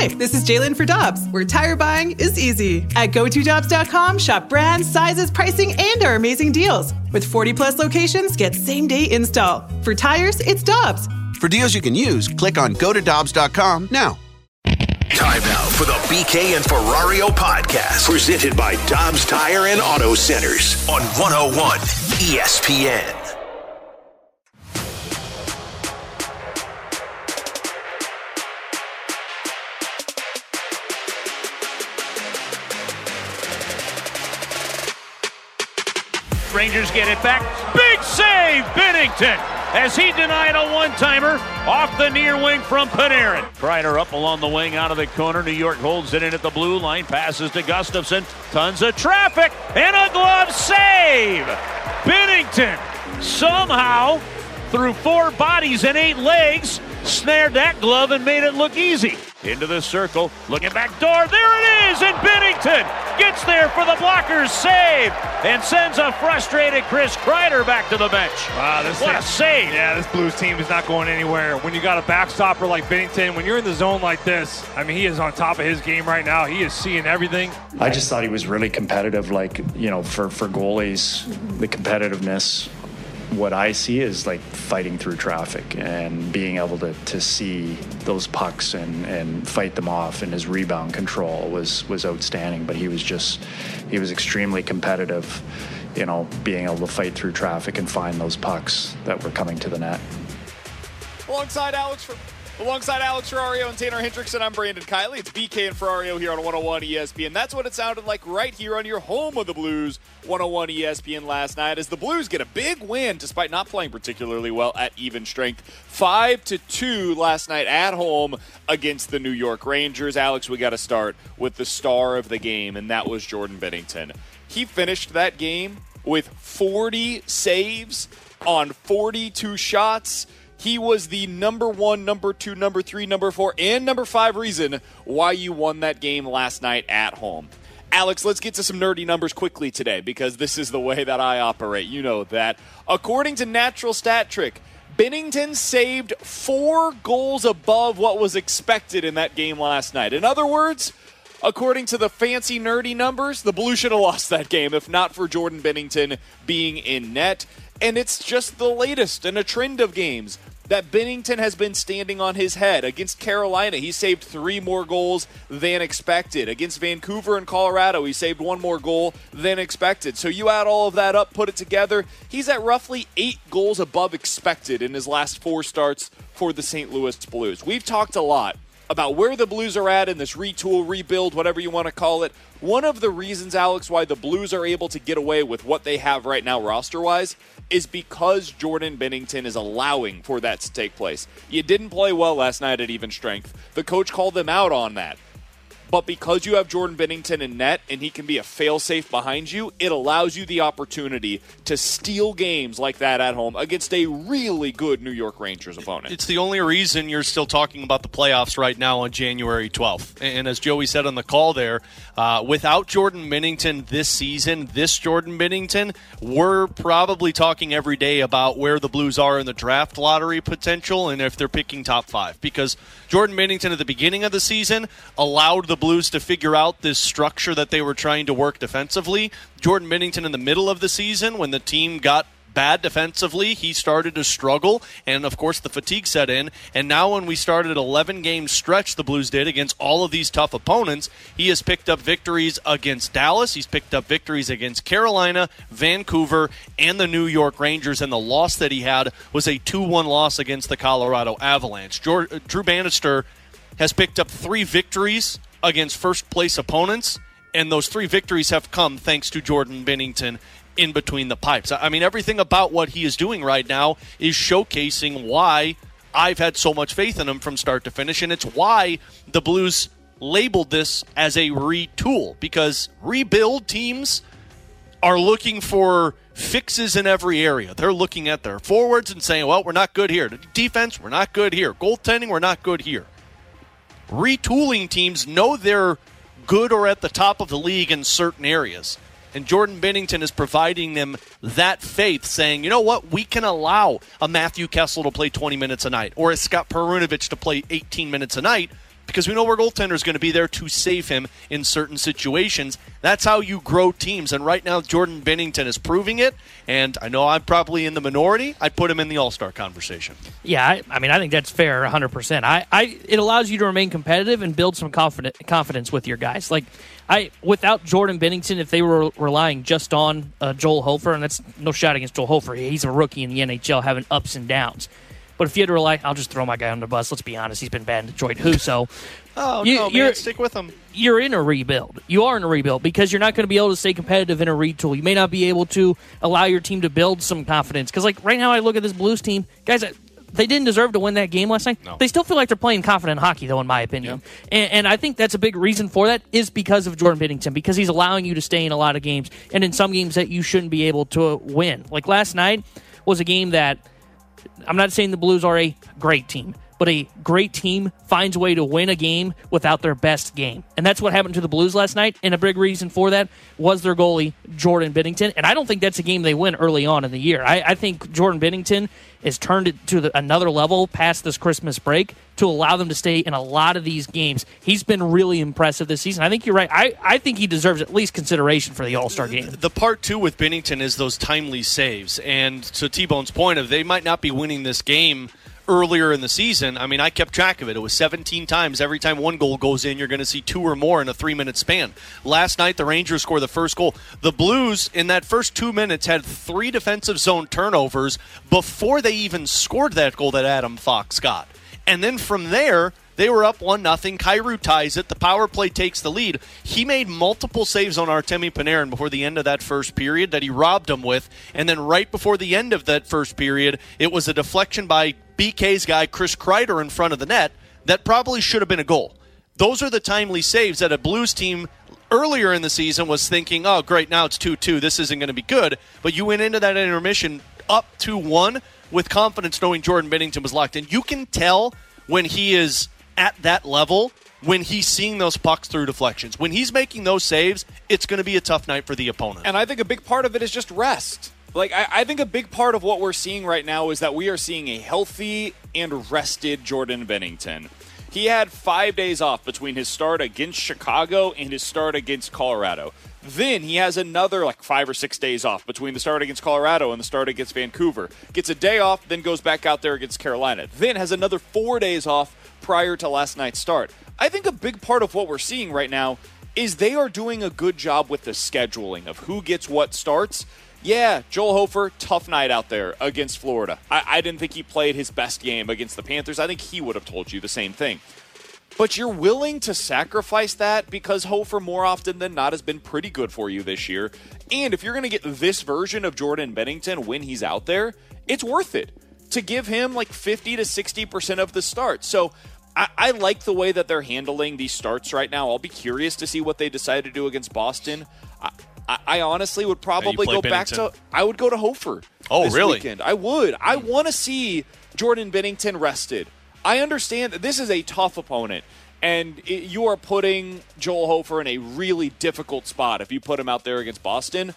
Hi, this is Jalen for Dobbs, where tire buying is easy. At GoToDobbs.com, shop brands, sizes, pricing, and our amazing deals. With 40 plus locations, get same day install. For tires, it's Dobbs. For deals you can use, click on GoToDobbs.com now. Time now for the BK and Ferrario podcast, presented by Dobbs Tire and Auto Centers on 101 ESPN. Rangers get it back. Big save, Binnington, as he denied a one-timer off the near wing from Panarin. Kreider up along the wing out of the corner. New York holds it in at the blue line. Passes to Gustafsson. Tons of traffic and a glove save. Binnington somehow through four bodies and eight legs snared that glove and made it look easy. Into the circle, looking back door. There it is, and Binnington gets there for the blockers save and sends a frustrated Chris Kreider back to the bench. Wow, this what a save! Yeah, this Blues team is not going anywhere. When you got a backstopper like Binnington, when you're in the zone like this, I mean, he is on top of his game right now. He is seeing everything. I just thought he was really competitive. Like you know, for for goalies, the competitiveness what I see is like fighting through traffic and being able to, to see those pucks and, and fight them off and his rebound control was was outstanding. But he was just he was extremely competitive you know being able to fight through traffic and find those pucks that were coming to the net. Alongside Alex Alongside Alex Ferrario and Tanner Hendrickson, I'm Brandon Kiley. It's BK and Ferrario here on 101 ESPN. That's what it sounded like right here on your home of the Blues, 101 ESPN last night, as the Blues get a big win despite not playing particularly well at even strength. Five to two last night at home against the New York Rangers. Alex, we got to start with the star of the game, and that was Jordan Binnington. He finished that game with 40 saves on 42 shots. He was the number one, number two, number three, number four, and number five reason why you won that game last night at home. Alex, let's get to some nerdy numbers quickly today because this is the way that I operate. You know that. According to Natural Stat Trick, Binnington saved four goals above what was expected in that game last night. In other words, according to the fancy nerdy numbers, the Blues should have lost that game if not for Jordan Binnington being in net. And it's just the latest in a trend of games that Binnington has been standing on his head. Against Carolina, he saved three more goals than expected. Against Vancouver and Colorado, he saved one more goal than expected. So you add all of that up, put it together, he's at roughly eight goals above expected in his last four starts for the St. Louis Blues. We've talked a lot about where the Blues are at in this retool, rebuild, whatever you want to call it. One of the reasons, Alex, why the Blues are able to get away with what they have right now roster wise is because Jordan Binnington is allowing for that to take place. You didn't play well last night at even strength. The coach called them out on that. But because you have Jordan Binnington in net and he can be a failsafe behind you, it allows you the opportunity to steal games like that at home against a really good New York Rangers opponent. It's the only reason you're still talking about the playoffs right now on January 12th. And as Joey said on the call there, uh, without Jordan Binnington this season, this Jordan Binnington, we're probably talking every day about where the Blues are in the draft lottery potential and if they're picking top five. Because Jordan Binnington at the beginning of the season allowed the Blues to figure out this structure that they were trying to work defensively. Jordan Binnington in the middle of the season, when the team got bad defensively. He started to struggle, and of course, the fatigue set in. And now, when we started 11 game stretch, the Blues did against all of these tough opponents, he has picked up victories against Dallas. He's picked up victories against Carolina, Vancouver, and the New York Rangers. And the loss that he had was a 2 1 loss against the Colorado Avalanche. Uh, Drew Bannister has picked up three victories against first place opponents, and those three victories have come thanks to Jordan Binnington in between the pipes. I mean, everything about what he is doing right now is showcasing why I've had so much faith in him from start to finish, and it's why the Blues labeled this as a retool because rebuild teams are looking for fixes in every area. They're looking at their forwards and saying, well, we're not good here. Defense, we're not good here. Goaltending, we're not good here retooling teams know they're good or at the top of the league in certain areas. And Jordan Binnington is providing them that faith, saying, you know what, we can allow a Matthew Kessel to play 20 minutes a night or a Scott Perunovich to play 18 minutes a night because we know our goaltender is going to be there to save him in certain situations. That's how you grow teams. And right now, Jordan Binnington is proving it. And I know I'm probably in the minority. I'd put him in the All Star conversation. Yeah, I, I, mean, I think that's fair 100%. I, I, it allows you to remain competitive and build some confident, confidence with your guys. Like, I without Jordan Binnington, if they were relying just on uh, Joel Hofer, and that's no shot against Joel Hofer, he's a rookie in the NHL having ups and downs. But if you had to rely, I'll just throw my guy on the bus. Let's be honest, he's been bad in Detroit. Who so? oh you, no, man, stick with him. You're in a rebuild. You are in a rebuild because you're not going to be able to stay competitive in a retool. You may not be able to allow your team to build some confidence. Because like right now, I look at this Blues team, guys. They didn't deserve to win that game last night. No. They still feel like they're playing confident hockey, though, in my opinion. Yeah. And, and I think that's a big reason for that is because of Jordan Binnington, because he's allowing you to stay in a lot of games, and in some games that you shouldn't be able to win. Like last night was a game that I'm not saying the Blues are a great team, but a great team finds a way to win a game without their best game. And that's what happened to the Blues last night. And a big reason for that was their goalie, Jordan Binnington. And I don't think that's a game they win early on in the year. I, I think Jordan Binnington has turned it to the, another level past this Christmas break to allow them to stay in a lot of these games. He's been really impressive this season. I think you're right. I, I think he deserves at least consideration for the All Star game. The part two with Binnington is those timely saves. And to T Bone's point of they might not be winning this game earlier in the season, I mean, I kept track of it. It was 17 times. Every time one goal goes in, you're going to see two or more in a three minute span. Last night, the Rangers scored the first goal. The Blues, in that first two minutes, had three defensive zone turnovers before they even scored that goal that Adam Fox got. And then from there, they were up one nothing. Kyrou ties it. The power play takes the lead. He made multiple saves on Artemi Panarin before the end of that first period that he robbed him with, and then right before the end of that first period, it was a deflection by BK's guy Chris Kreider in front of the net that probably should have been a goal. Those are the timely saves that a Blues team earlier in the season was thinking, "Oh, great, now it's 2-2. This isn't going to be good." But you went into that intermission up 2-1 with confidence knowing Jordan Binnington was locked in. You can tell when he is at that level when he's seeing those pucks through deflections. When he's making those saves, it's going to be a tough night for the opponent. And I think a big part of it is just rest. Like, I, I, think a big part of what we're seeing right now is that we are seeing a healthy and rested Jordan Binnington. He had five days off between his start against Chicago and his start against Colorado. Then he has another like five or six days off between the start against Colorado and the start against Vancouver. Gets a day off, then goes back out there against Carolina. Then has another four days off prior to last night's start. I think a big part of what we're seeing right now is they are doing a good job with the scheduling of who gets what starts. Yeah, Joel Hofer, tough night out there against Florida. I, I didn't think he played his best game against the Panthers. I think he would have told you the same thing. But you're willing to sacrifice that because Hofer, more often than not, has been pretty good for you this year. And if you're going to get this version of Jordan Binnington when he's out there, it's worth it to give him like 50 to 60% of the start. So I, I, like the way that they're handling these starts right now. I'll be curious to see what they decide to do against Boston. I, I, honestly would probably go Binnington. back to. I would go to Hofer. Oh, really? Weekend. I would. I want to see Jordan Binnington rested. I understand that this is a tough opponent, and it, you are putting Joel Hofer in a really difficult spot if you put him out there against Boston.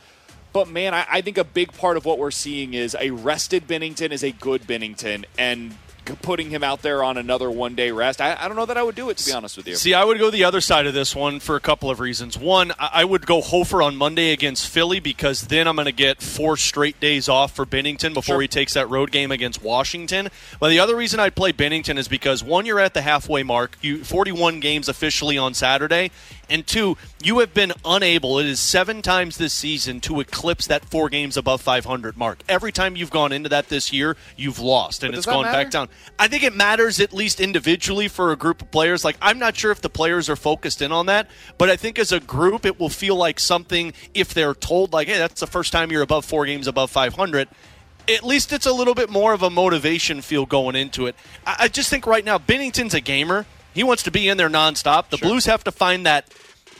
But man, I, I, think a big part of what we're seeing is a rested Binnington is a good Binnington, and putting him out there on another one day rest. I, I, don't know that I would do it, to be honest with you. See, I would go the other side of this one for a couple of reasons. One, I would go Hofer on Monday against Philly because then I'm going to get four straight days off for Binnington before sure. he takes that road game against Washington. But the other reason I'd play Binnington is because one, you're at the halfway mark, you 41 games officially on Saturday, and two, you have been unable, it is seven times this season, to eclipse that four games above 500 mark. Every time you've gone into that this year, you've lost, and it's gone matter? back down. I think it matters at least individually for a group of players. Like, I'm not sure if the players are focused in on that, but I think as a group, it will feel like something if they're told, like, hey, that's the first time you're above four games above 500 at least it's a little bit more of a motivation feel going into it. I, just think right now, Binnington's a gamer. He wants to be in there nonstop. The sure. Blues have to find that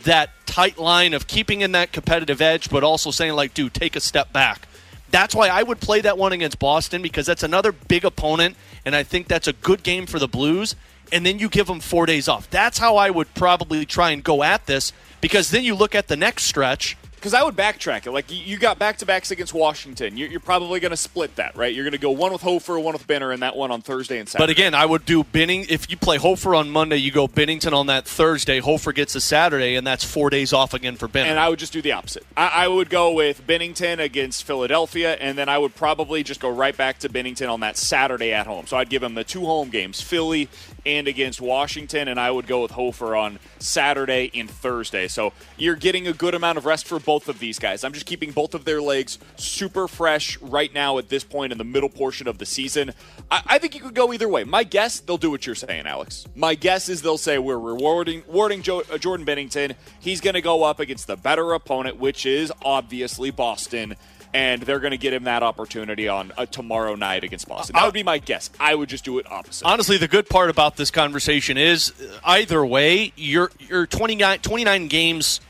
that tight line of keeping in that competitive edge, but also saying like, dude, take a step back. That's why I would play that one against Boston because that's another big opponent, and I think that's a good game for the Blues. And then you give them four days off. That's how I would probably try and go at this because then you look at the next stretch because I would backtrack it. Like you, got back to backs against Washington. You're, you're probably going to split that, right? You're going to go one with Hofer, one with Benner, and that one on Thursday and Saturday. But again, I would do Benning. If you play Hofer on Monday, you go Binnington on that Thursday. Hofer gets a Saturday, and that's four days off again for Benning. And I would just do the opposite. I, I would go with Binnington against Philadelphia, and then I would probably just go right back to Binnington on that Saturday at home. So I'd give him the two home games, Philly and against Washington, and I would go with Hofer on Saturday and Thursday. So you're getting a good amount of rest for both of these guys. I'm just keeping both of their legs super fresh right now at this point in the middle portion of the season. I, I think you could go either way. My guess, they'll do what you're saying, Alex. My guess is they'll say we're rewarding, rewarding Joe, uh, Jordan Binnington. He's going to go up against the better opponent, which is obviously Boston and they're going to get him that opportunity on uh, tomorrow night against Boston. That would be my guess. I would just do it opposite. Honestly, the good part about this conversation is uh, either way, you're, you're 29, 29 games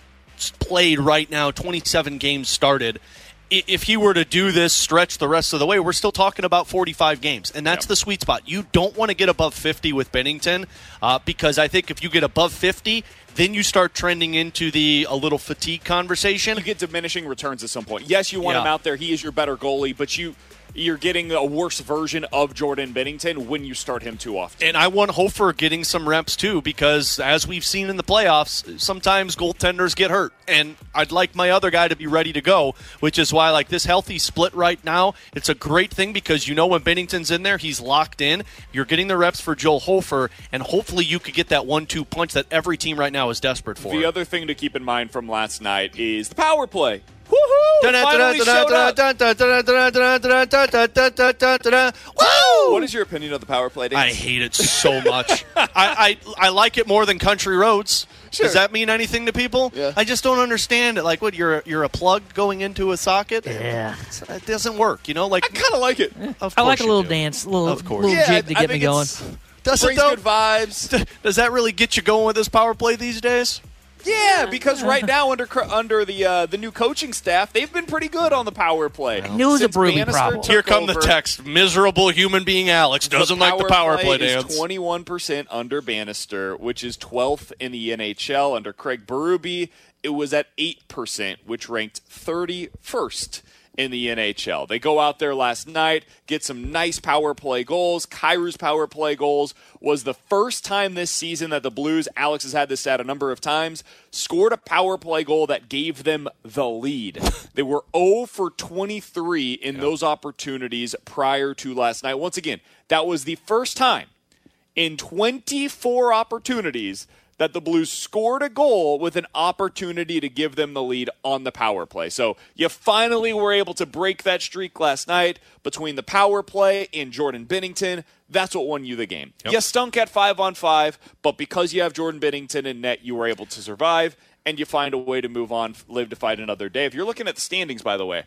played right now, 27 games started. If he were to do this stretch the rest of the way, we're still talking about 45 games, and that's Yep. the sweet spot. You don't want to get above 50 with Binnington uh, because I think if you get above 50, then you start trending into the a little fatigue conversation. you get diminishing returns at some point. Yes, you want Yeah. him out there. He is your better goalie, but you you're getting a worse version of Jordan Binnington when you start him too often. And I want Hofer getting some reps too, because as we've seen in the playoffs, sometimes goaltenders get hurt, and I'd like my other guy to be ready to go. Which is why, like this healthy split right now, it's a great thing because you know when Binnington's in there, he's locked in. You're getting the reps for Joel Hofer, and hopefully you could get that one-two punch that every team right now is desperate for. The other thing to keep in mind from last night is the power play. Woohoo! Finally showed up. Woo! What is your opinion of the power play? I hate it so much. I, I I like it more than country roads. Sure. Does that mean anything to people? Yeah. I just don't understand it. Like, what you're you're a plug going into a socket? Yeah. it doesn't work. You know, like I kind of like it. of I like a little do. dance, a little, Of course. little Yeah, jig to I get me going. Does it Brings though? good vibes. Does that really get you going with this power play these days? Yeah, because right now under under the uh, the new coaching staff, they've been pretty good on the power play. knew it was a Since Bannister problem. took Here come the over, text. Miserable human being Alex doesn't like the power play, dance. Twenty one percent under Bannister, which is twelfth in the NHL. Under Craig Berube, it was at eight percent, which ranked thirty first in the NHL. They go out there last night, get some nice power play goals. Kyrou's power play goals was the first time this season that the Blues, Alex has had this stat a number of times, scored a power play goal that gave them the lead. they were 0 for 23 in those opportunities prior to last night. Once again, that was the first time in 24 opportunities that the Blues scored a goal with an opportunity to give them the lead on the power play. So you finally were able to break that streak last night between the power play and Jordan Binnington. That's what won you the game. You stunk at five on five, but because you have Jordan Binnington in net, you were able to survive and you find a way to move on, live to fight another day. If you're looking at the standings, by the way,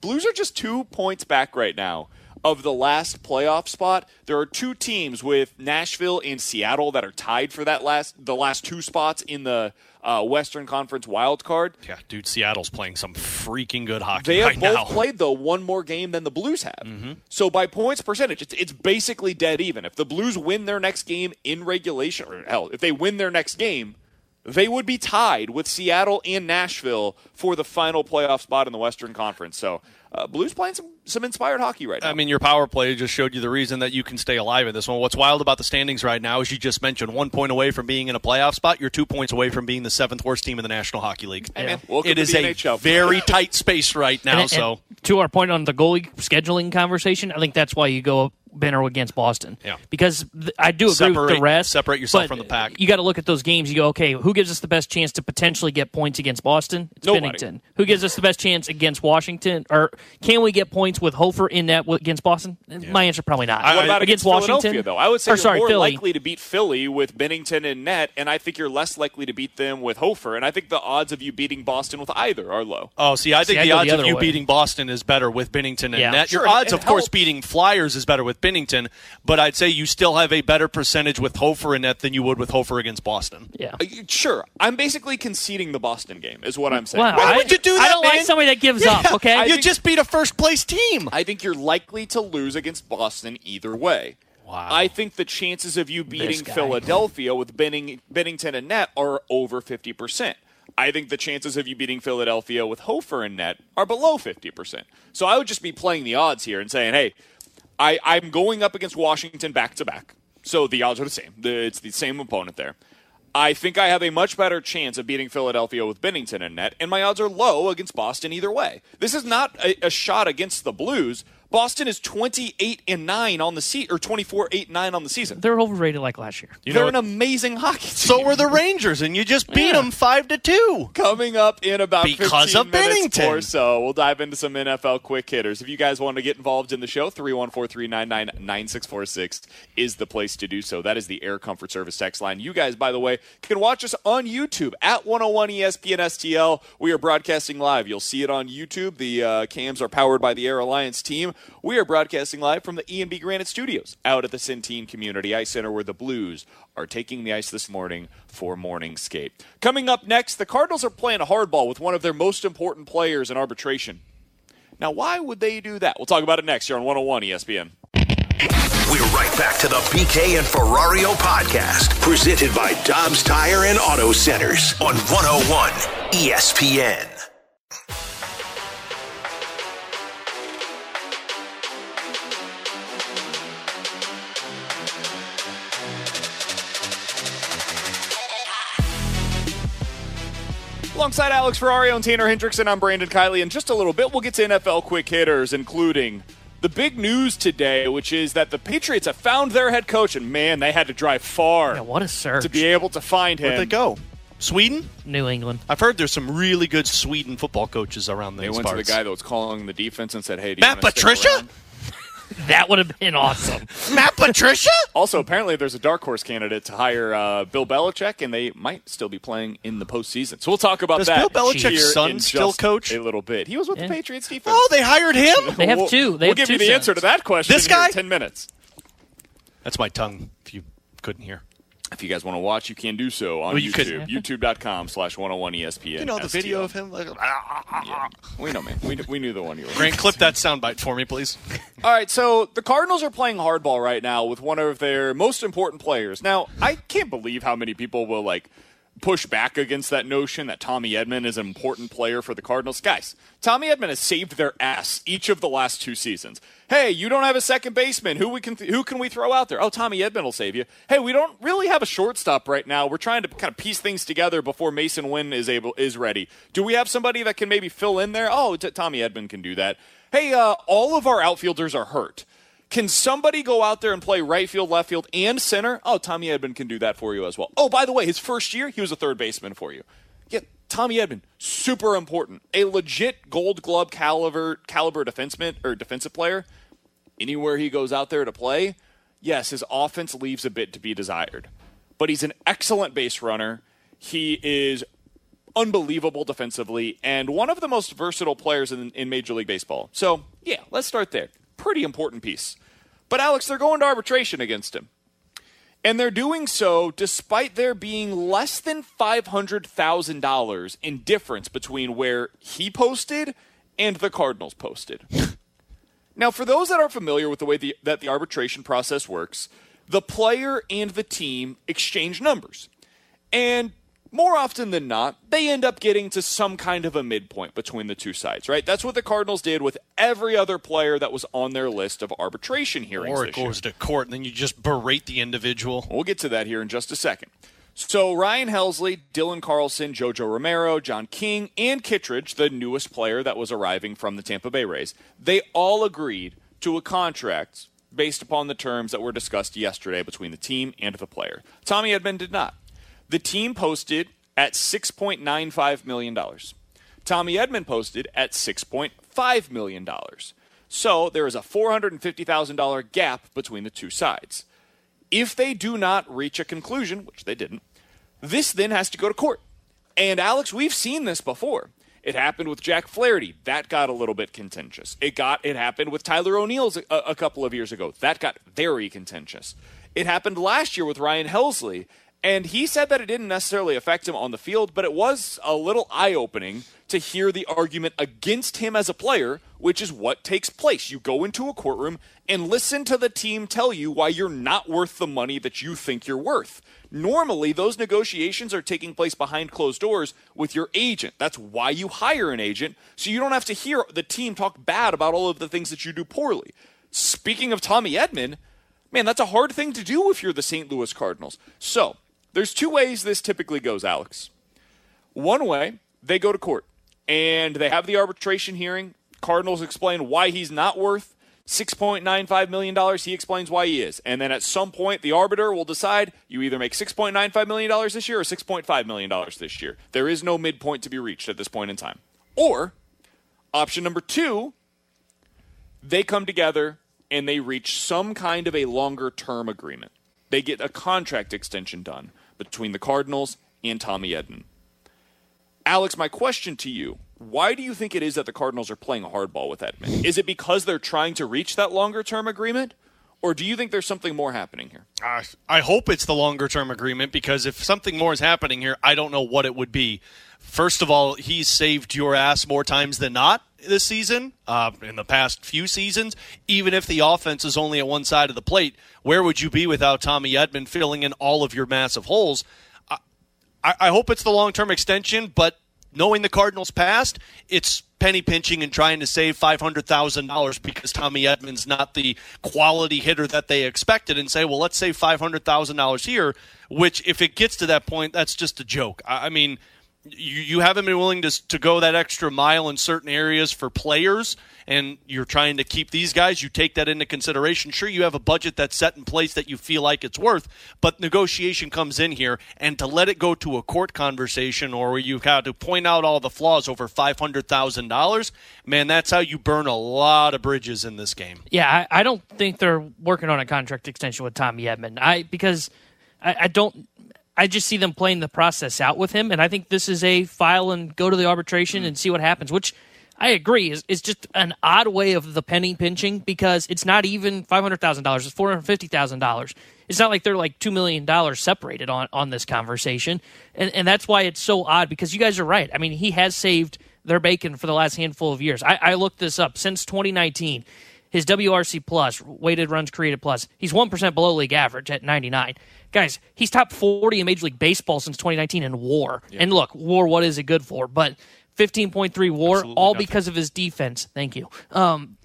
Blues are just two points back right now of the last playoff spot. There are two teams with Nashville and Seattle that are tied for that last the last two spots in the uh, Western Conference wild card. Yeah, dude, Seattle's playing some freaking good hockey They have right both now. played though one more game than the Blues have. Mm-hmm. So by points percentage, it's, it's basically dead even. If the Blues win their next game in regulation, or hell, if they win their next game, they would be tied with Seattle and Nashville for the final playoff spot in the Western Conference. So uh, Blues playing some some inspired hockey right now. I mean, your power play just showed you the reason that you can stay alive in this one. What's wild about the standings right now is you just mentioned one point away from being in a playoff spot. You're two points away from being the seventh worst team in the National Hockey League. Hey, man, welcome it to is the a NHL. very tight space right now. And- and so to our point on the goalie scheduling conversation, I think that's why you go Benner against Boston. Yeah. Because th- I do agree with Separate- the rest. separate yourself but from the pack. You got to look at those games. You go, okay, who gives us the best chance to potentially get points against Boston? It's Nobody. Binnington. Who gives us the best chance against Washington? Or can we get points with Hofer in that against Boston? My answer probably not. what about against, against Washington? Though? I would say or you're sorry, more Philly. likely to beat Philly with Binnington and net, and I think you're less likely to beat them with Hofer. And I think the odds of you beating Boston with either are low. Oh, see, I think See, I the go the odds of you way. beating Boston is better with Binnington and Yeah. net. Sure, Your odds, it of course, beating Flyers is better with Binnington, but I'd say you still have a better percentage with Hofer in net than you would with Hofer against Boston. Yeah. Uh, Sure, I'm basically conceding the Boston game, is what I'm saying. Wow, Why I, would you do that? I don't man? like somebody that gives up. Okay, I you think- just beat a first place team. I think you're likely to lose against Boston either way. Wow. I think the chances of you beating. Philadelphia with Benning, Binnington and net are over 50%. I think the chances of you beating Philadelphia with Hofer and net are below 50%. So I would just be playing the odds here and saying, hey, I, I'm going up against Washington back to back. So the odds are the same. It's the same opponent there. I think I have a much better chance of beating Philadelphia with Binnington in net, and my odds are low against Boston either way. This is not a, a shot against the Blues. Boston is 28 and 9 on the season or 24 8 9 on the season. They're overrated like last year. You They're know an amazing hockey team. So were the Rangers, and you just beat them five to two. Coming up in about Because 15 of minutes Binnington. or so, we'll dive into some NFL quick hitters. If you guys want to get involved in the show, 314-399-9646 is the place to do so. That is the Air Comfort Service text line. You guys, by the way, can watch us on YouTube at 101 ESPN STL. We are broadcasting live. You'll see it on YouTube. The uh, cams are powered by the Air Alliance team. We are broadcasting live from the E&B Granite Studios out at the Centene Community Ice Center where the Blues are taking the ice this morning for morning skate. Coming up next, the Cardinals are playing a hardball with one of their most important players in arbitration. Now, why would they do that? We'll talk about it next here on 101 ESPN. We're right back to the BK and Ferrario podcast, presented by Dobbs Tire and Auto Centers on 101 ESPN. Alongside Alex Ferrario and Tanner Hendrickson, I'm Brandon Kiley. In just a little bit, we'll get to NFL quick hitters, including the big news today, which is that the Patriots have found their head coach, and man, they had to drive far Yeah, what a search. to be able to find him. Where'd they go? Sweden? New England. I've heard there's some really good Sweden football coaches around there. They went parts. to the guy that was calling the defense and said, "Hey, do you Matt wanna stick Patricia? Around?" That would have been awesome. Matt Patricia? Also, apparently, there's a dark horse candidate to hire uh, Bill Belichick, and they might still be playing in the postseason. So we'll talk about Does that. Bill Belichick's here son in still coach? A little bit. He was with Yeah. the Patriots defense. Oh, they hired him? They have We'll- two. They we'll have give two you the answer to that question This here in guy? 10 minutes. That's my tongue, if you couldn't hear. If you guys want to watch, you can do so on Well, you could- YouTube. YouTube.com slash 101 ESPN. You know the video of him? Like, Yeah. We know, man. We, we knew the one you were Grant, clip that soundbite for me, please. All right, so the Cardinals are playing hardball right now with one of their most important players. Now, I can't believe how many people will like push back against that notion that Tommy Edman is an important player for the Cardinals. Guys, Tommy Edman has saved their ass each of the last two seasons. Hey, you don't have a second baseman. Who we can th- who can we throw out there? Oh, Tommy Edman will save you. Hey, we don't really have a shortstop right now. We're trying to kind of piece things together before Masyn Winn is able is ready. Do we have somebody that can maybe fill in there? Oh, t- Tommy Edman can do that. Hey, uh, all of our outfielders are hurt. Can somebody go out there and play right field, left field, and center? Oh, Tommy Edman can do that for you as well. Oh, by the way, his first year, he was a third baseman for you. Yeah, Tommy Edman, super important. A legit gold glove caliber caliber defenseman or defensive player. Anywhere he goes out there to play, yes, his offense leaves a bit to be desired. But he's an excellent base runner. He is unbelievable defensively and one of the most versatile players in, in Major League Baseball. So, yeah, let's start there. Pretty important piece. But, Alex, they're going to arbitration against him. And they're doing so despite there being less than $500,000 in difference between where he posted and the Cardinals posted. now, for those that aren't familiar with the way the, that the arbitration process works, the player and the team exchange numbers. And more often than not, they end up getting to some kind of a midpoint between the two sides, right? That's what the Cardinals did with every other player that was on their list of arbitration hearings. Or it this year. goes to court, and then you just berate the individual. We'll get to that here in just a second. So Ryan Helsley, Dylan Carlson, JoJo Romero, John King, and Kittredge, the newest player that was arriving from the Tampa Bay Rays, they all agreed to a contract based upon the terms that were discussed yesterday between the team and the player. Tommy Edman did not. The team posted at $6.95 million. Tommy Edman posted at $6.5 million. So there is a $450,000 gap between the two sides. If they do not reach a conclusion, which they didn't, this then has to go to court. And Alex, we've seen this before. It happened with Jack Flaherty. That got a little bit contentious. It got it happened with Tyler O'Neill's a, a couple of years ago. That got very contentious. It happened last year with Ryan Helsley, and he said that it didn't necessarily affect him on the field, but it was a little eye-opening to hear the argument against him as a player, which is what takes place. You go into a courtroom and listen to the team tell you why you're not worth the money that you think you're worth. Normally, those negotiations are taking place behind closed doors with your agent. That's why you hire an agent, so you don't have to hear the team talk bad about all of the things that you do poorly. Speaking of Tommy Edman, man, that's a hard thing to do if you're the St. Louis Cardinals. So, there's two ways this typically goes, Alex. One way, they go to court and they have the arbitration hearing. Cardinals explain why he's not worth $6.95 million. He explains why he is. And then at some point, the arbiter will decide you either make $6.95 million this year or $6.5 million this year. There is no midpoint to be reached at this point in time. Or, option number two, they come together and they reach some kind of a longer term agreement. They get a contract extension done between the Cardinals and Tommy Edman. Alex, my question to you why do you think it is that the Cardinals are playing hardball with Edman? Is it because they're trying to reach that longer term agreement? Or do you think there's something more happening here? I hope it's the longer term agreement because if something more is happening here, I don't know what it would be. First of all, he's saved your ass more times than not this season, uh, in the past few seasons. Even if the offense is only at one side of the plate, where would you be without Tommy Edman filling in all of your massive holes? I, I hope it's the long term extension, but knowing the Cardinals past, it's penny pinching and trying to save $500,000 because Tommy Edman's not the quality hitter that they expected and say, well, let's save $500,000 here, which if it gets to that point, that's just a joke. I mean, you, you haven't been willing to, to go that extra mile in certain areas for players and you're trying to keep these guys, you take that into consideration. Sure, you have a budget that's set in place that you feel like it's worth, but negotiation comes in here, and to let it go to a court conversation or where you've got to point out all the flaws over $500,000, man, that's how you burn a lot of bridges in this game. Yeah, I, I don't think they're working on a contract extension with Tommy Edman. I because I, I don't I just see them playing the process out with him, and I think this is a file and go to the arbitration and see what happens. Which I agree is is just an odd way of the penny pinching because it's not even five hundred thousand dollars; it's four hundred fifty thousand dollars. It's not like they're like two million dollars separated on on this conversation, and and that's why it's so odd. Because you guys are right. I mean, he has saved their bacon for the last handful of years. I, I looked this up since 2019. His WRC plus, weighted runs created plus, he's 1% below league average at 99. Guys, he's top 40 in Major League Baseball since 2019 in war. Yeah. And look, war, what is it good for? But 15.3 war, Absolutely all nothing. because of his defense. Thank you. Um,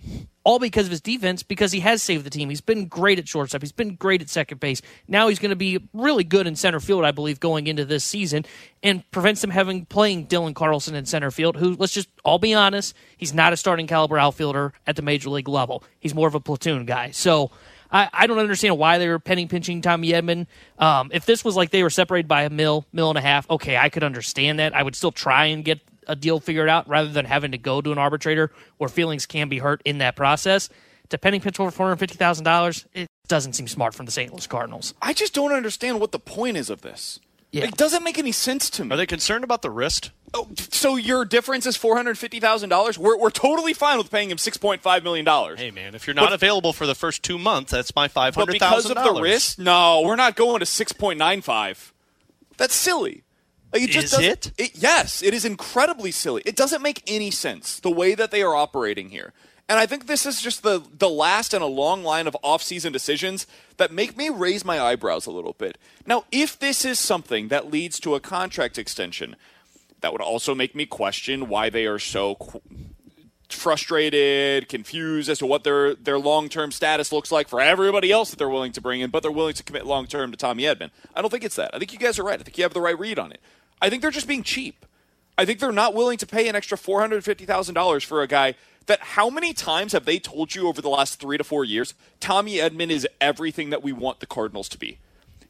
all because of his defense, because he has saved the team. He's been great at shortstop. He's been great at second base. Now he's going to be really good in center field, I believe, going into this season, and prevents him having playing Dylan Carlson in center field. Who, let's just all be honest, he's not a starting caliber outfielder at the major league level. He's more of a platoon guy. So. I, I don't understand why they were penny pinching Tommy Edman. Um, if this was like they were separated by a mill, mill and a half, okay, I could understand that. I would still try and get a deal figured out rather than having to go to an arbitrator where feelings can be hurt in that process. Depending pitch for four hundred fifty thousand dollars, it doesn't seem smart from the St. Louis Cardinals. I just don't understand what the point is of this. Yeah. It doesn't make any sense to me. Are they concerned about the wrist? Oh, so your difference is four hundred fifty thousand dollars. We're we're totally fine with paying him six point five million dollars. Hey man, if you're not but, available for the first two months, that's my five hundred thousand. Because of the wrist, no, we're not going to six point nine five. That's silly. Like it just is it? it? Yes, it is incredibly silly. It doesn't make any sense the way that they are operating here. And I think this is just the the last in a long line of off-season decisions that make me raise my eyebrows a little bit. Now, if this is something that leads to a contract extension, that would also make me question why they are so qu- frustrated, confused as to what their their long term status looks like for everybody else that they're willing to bring in, but they're willing to commit long term to Tommy Edman. I don't think it's that. I think you guys are right. I think you have the right read on it. I think they're just being cheap. I think they're not willing to pay an extra $450,000 for a guy that how many times have they told you over the last three to four years Tommy Edman is everything that we want the Cardinals to be?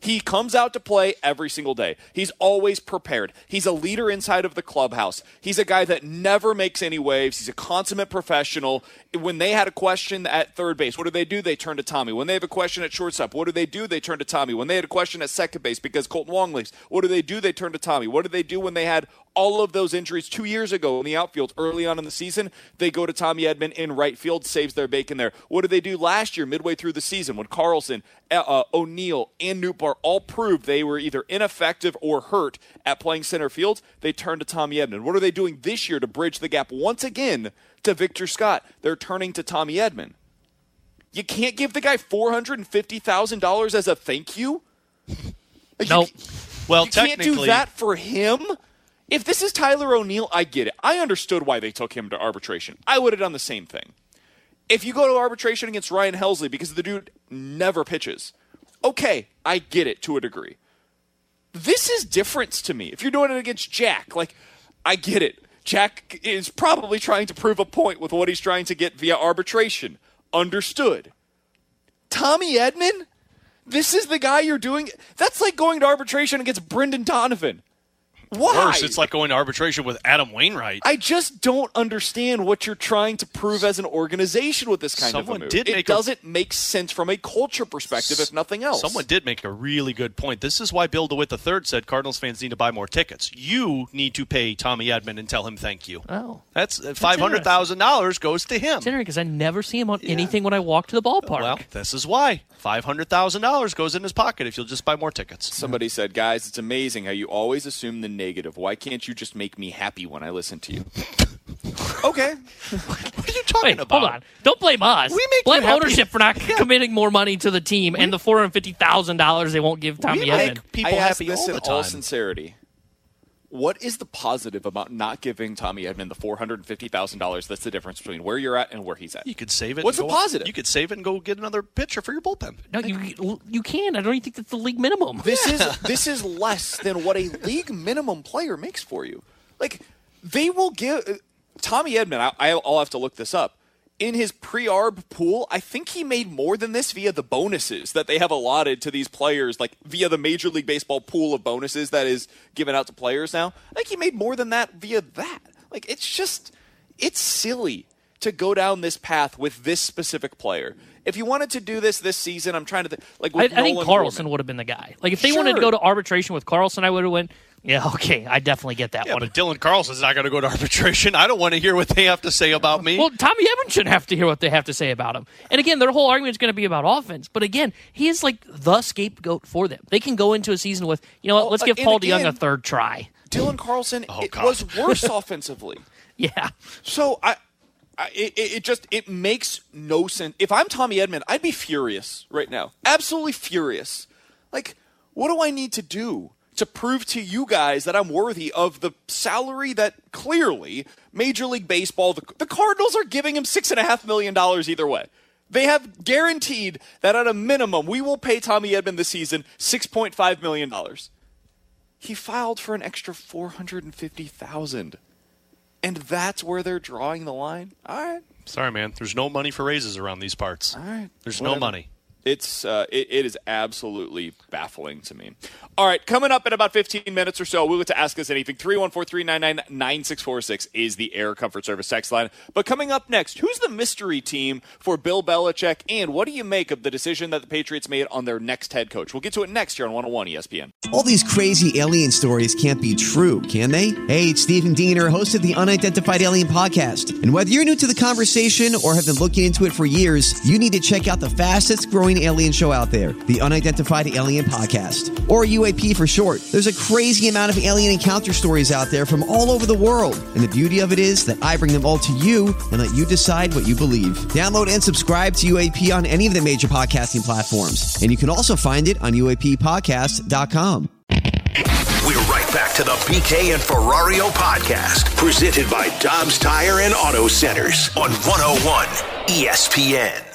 He comes out to play every single day. He's always prepared. He's a leader inside of the clubhouse. He's a guy that never makes any waves. He's a consummate professional. When they had a question at third base, what do they do? They turn to Tommy. When they have a question at shortstop, what do they do? They turn to Tommy. When they had a question at second base because Kolten Wong leaves, what do they do? They turn to Tommy. What do they do when they had all of those injuries two years ago in the outfield early on in the season. They go to Tommy Edman in right field, saves their bacon there. What did they do last year, midway through the season, when Carlson, uh, uh O'Neill, and Nootbaar all proved they were either ineffective or hurt at playing center field? They turned to Tommy Edman. What are they doing this year to bridge the gap once again to Victor Scott? They're turning to Tommy Edman. You can't give the guy $450,000 as a thank you? Nope. You, Well, you can't do that for him. If this is Tyler O'Neill, I get it. I understood why they took him to arbitration. I would have done the same thing. If you go to arbitration against Ryan Helsley because the dude never pitches, okay, I get it to a degree. This is difference to me. If you're doing it against Jack, like, I get it. Jack is probably trying to prove a point with what he's trying to get via arbitration. Understood. Tommy Edman? This is the guy you're doing? That's like going to arbitration against Brendan Donovan. Why? worse, it's like going to arbitration with Adam Wainwright. I just don't understand what you're trying to prove as an organization with this kind Someone of a move. did it make a- doesn't make sense from a culture perspective, if nothing else. Someone did make a really good point. This is why Bill DeWitt III said Cardinals fans need to buy more tickets. You need to pay Tommy Edman and tell him thank you. Oh. That's uh, five hundred thousand dollars goes to him. It's interesting because I never see him on anything when I walk to the ballpark. Well, this is why five hundred thousand dollars goes in his pocket if you'll just buy more tickets. Somebody said, guys, it's amazing how you always assume the negative. Why can't you just make me happy when I listen to you? okay. What are you talking Wait, about? hold on. Don't blame us. We make blame you happy. ownership for not committing more money to the team and the four hundred fifty thousand dollars they won't give Tommy We Edman. make people I ask happy this all in the all sincerity. What is the positive about not giving Tommy Edman the four hundred and fifty thousand dollars? That's the difference between where you're at and where he's at. You could save it. What's the positive? You could save it and go get another pitcher for your bullpen. No, you you can. I don't even think that's the league minimum. This is this is less than what a league minimum player makes for you. Like they will give uh, Tommy Edman. I, I'll have to look this up. In his pre-arb pool, I think he made more than this via the bonuses that they have allotted to these players, like via the Major League Baseball pool of bonuses that is given out to players now. I think he made more than that via that. Like it's just, it's silly to go down this path with this specific player. If you wanted to do this this season, I'm trying to think. Like I, I think Carlson Gorman. would have been the guy. Like if they wanted to go to arbitration with Carlson, I would have went. Yeah, okay, I definitely get that Yeah, one. but Dylan Carlson's not going to go to arbitration. I don't want to hear what they have to say about me. Well, Tommy Evans shouldn't have to hear what they have to say about him. And again, their whole argument is going to be about offense. But again, he is like the scapegoat for them. They can go into a season with, you know what, Well, let's give uh, and Paul DeJong a third try. Dylan Carlson Oh, it was worse offensively. Yeah. So I, I it, it it just it makes no sense. If I'm Tommy Edman, I'd be furious right now. Absolutely furious. Like, what do I need to do to prove to you guys that I'm worthy of the salary that clearly Major League Baseball, the, the Cardinals are giving him six and a half million dollars either way. They have guaranteed that at a minimum we will pay Tommy Edman this season six point five million dollars. He filed for an extra four hundred and fifty thousand and that's where they're drawing the line. All right, Sorry, man. There's no money for raises around these parts. all right. There's no money. It's uh, it, it is absolutely baffling to me. All right, coming up in about 15 minutes or so, we'll get to ask us anything. 314-399-9646 is the Air Comfort Service text line. But coming up next, who's the mystery team for Bill Belichick, and what do you make of the decision that the Patriots made on their next head coach? We'll get to it next here on 101 ESPN. All these crazy alien stories can't be true, can they? Hey, it's Stephen Diener, host of the Unidentified Alien Podcast. And whether you're new to the conversation or have been looking into it for years, you need to check out the fastest growing alien show out there, the Unidentified Alien Podcast, or UAP for short. There's a crazy amount of alien encounter stories out there from all over the world. And the beauty of it is that I bring them all to you and let you decide what you believe. Download and subscribe to UAP on any of the major podcasting platforms. And you can also find it on UAPpodcast.com. We're right back to the BK and Ferrario podcast, presented by Dobbs Tire and Auto Centers on 101 ESPN.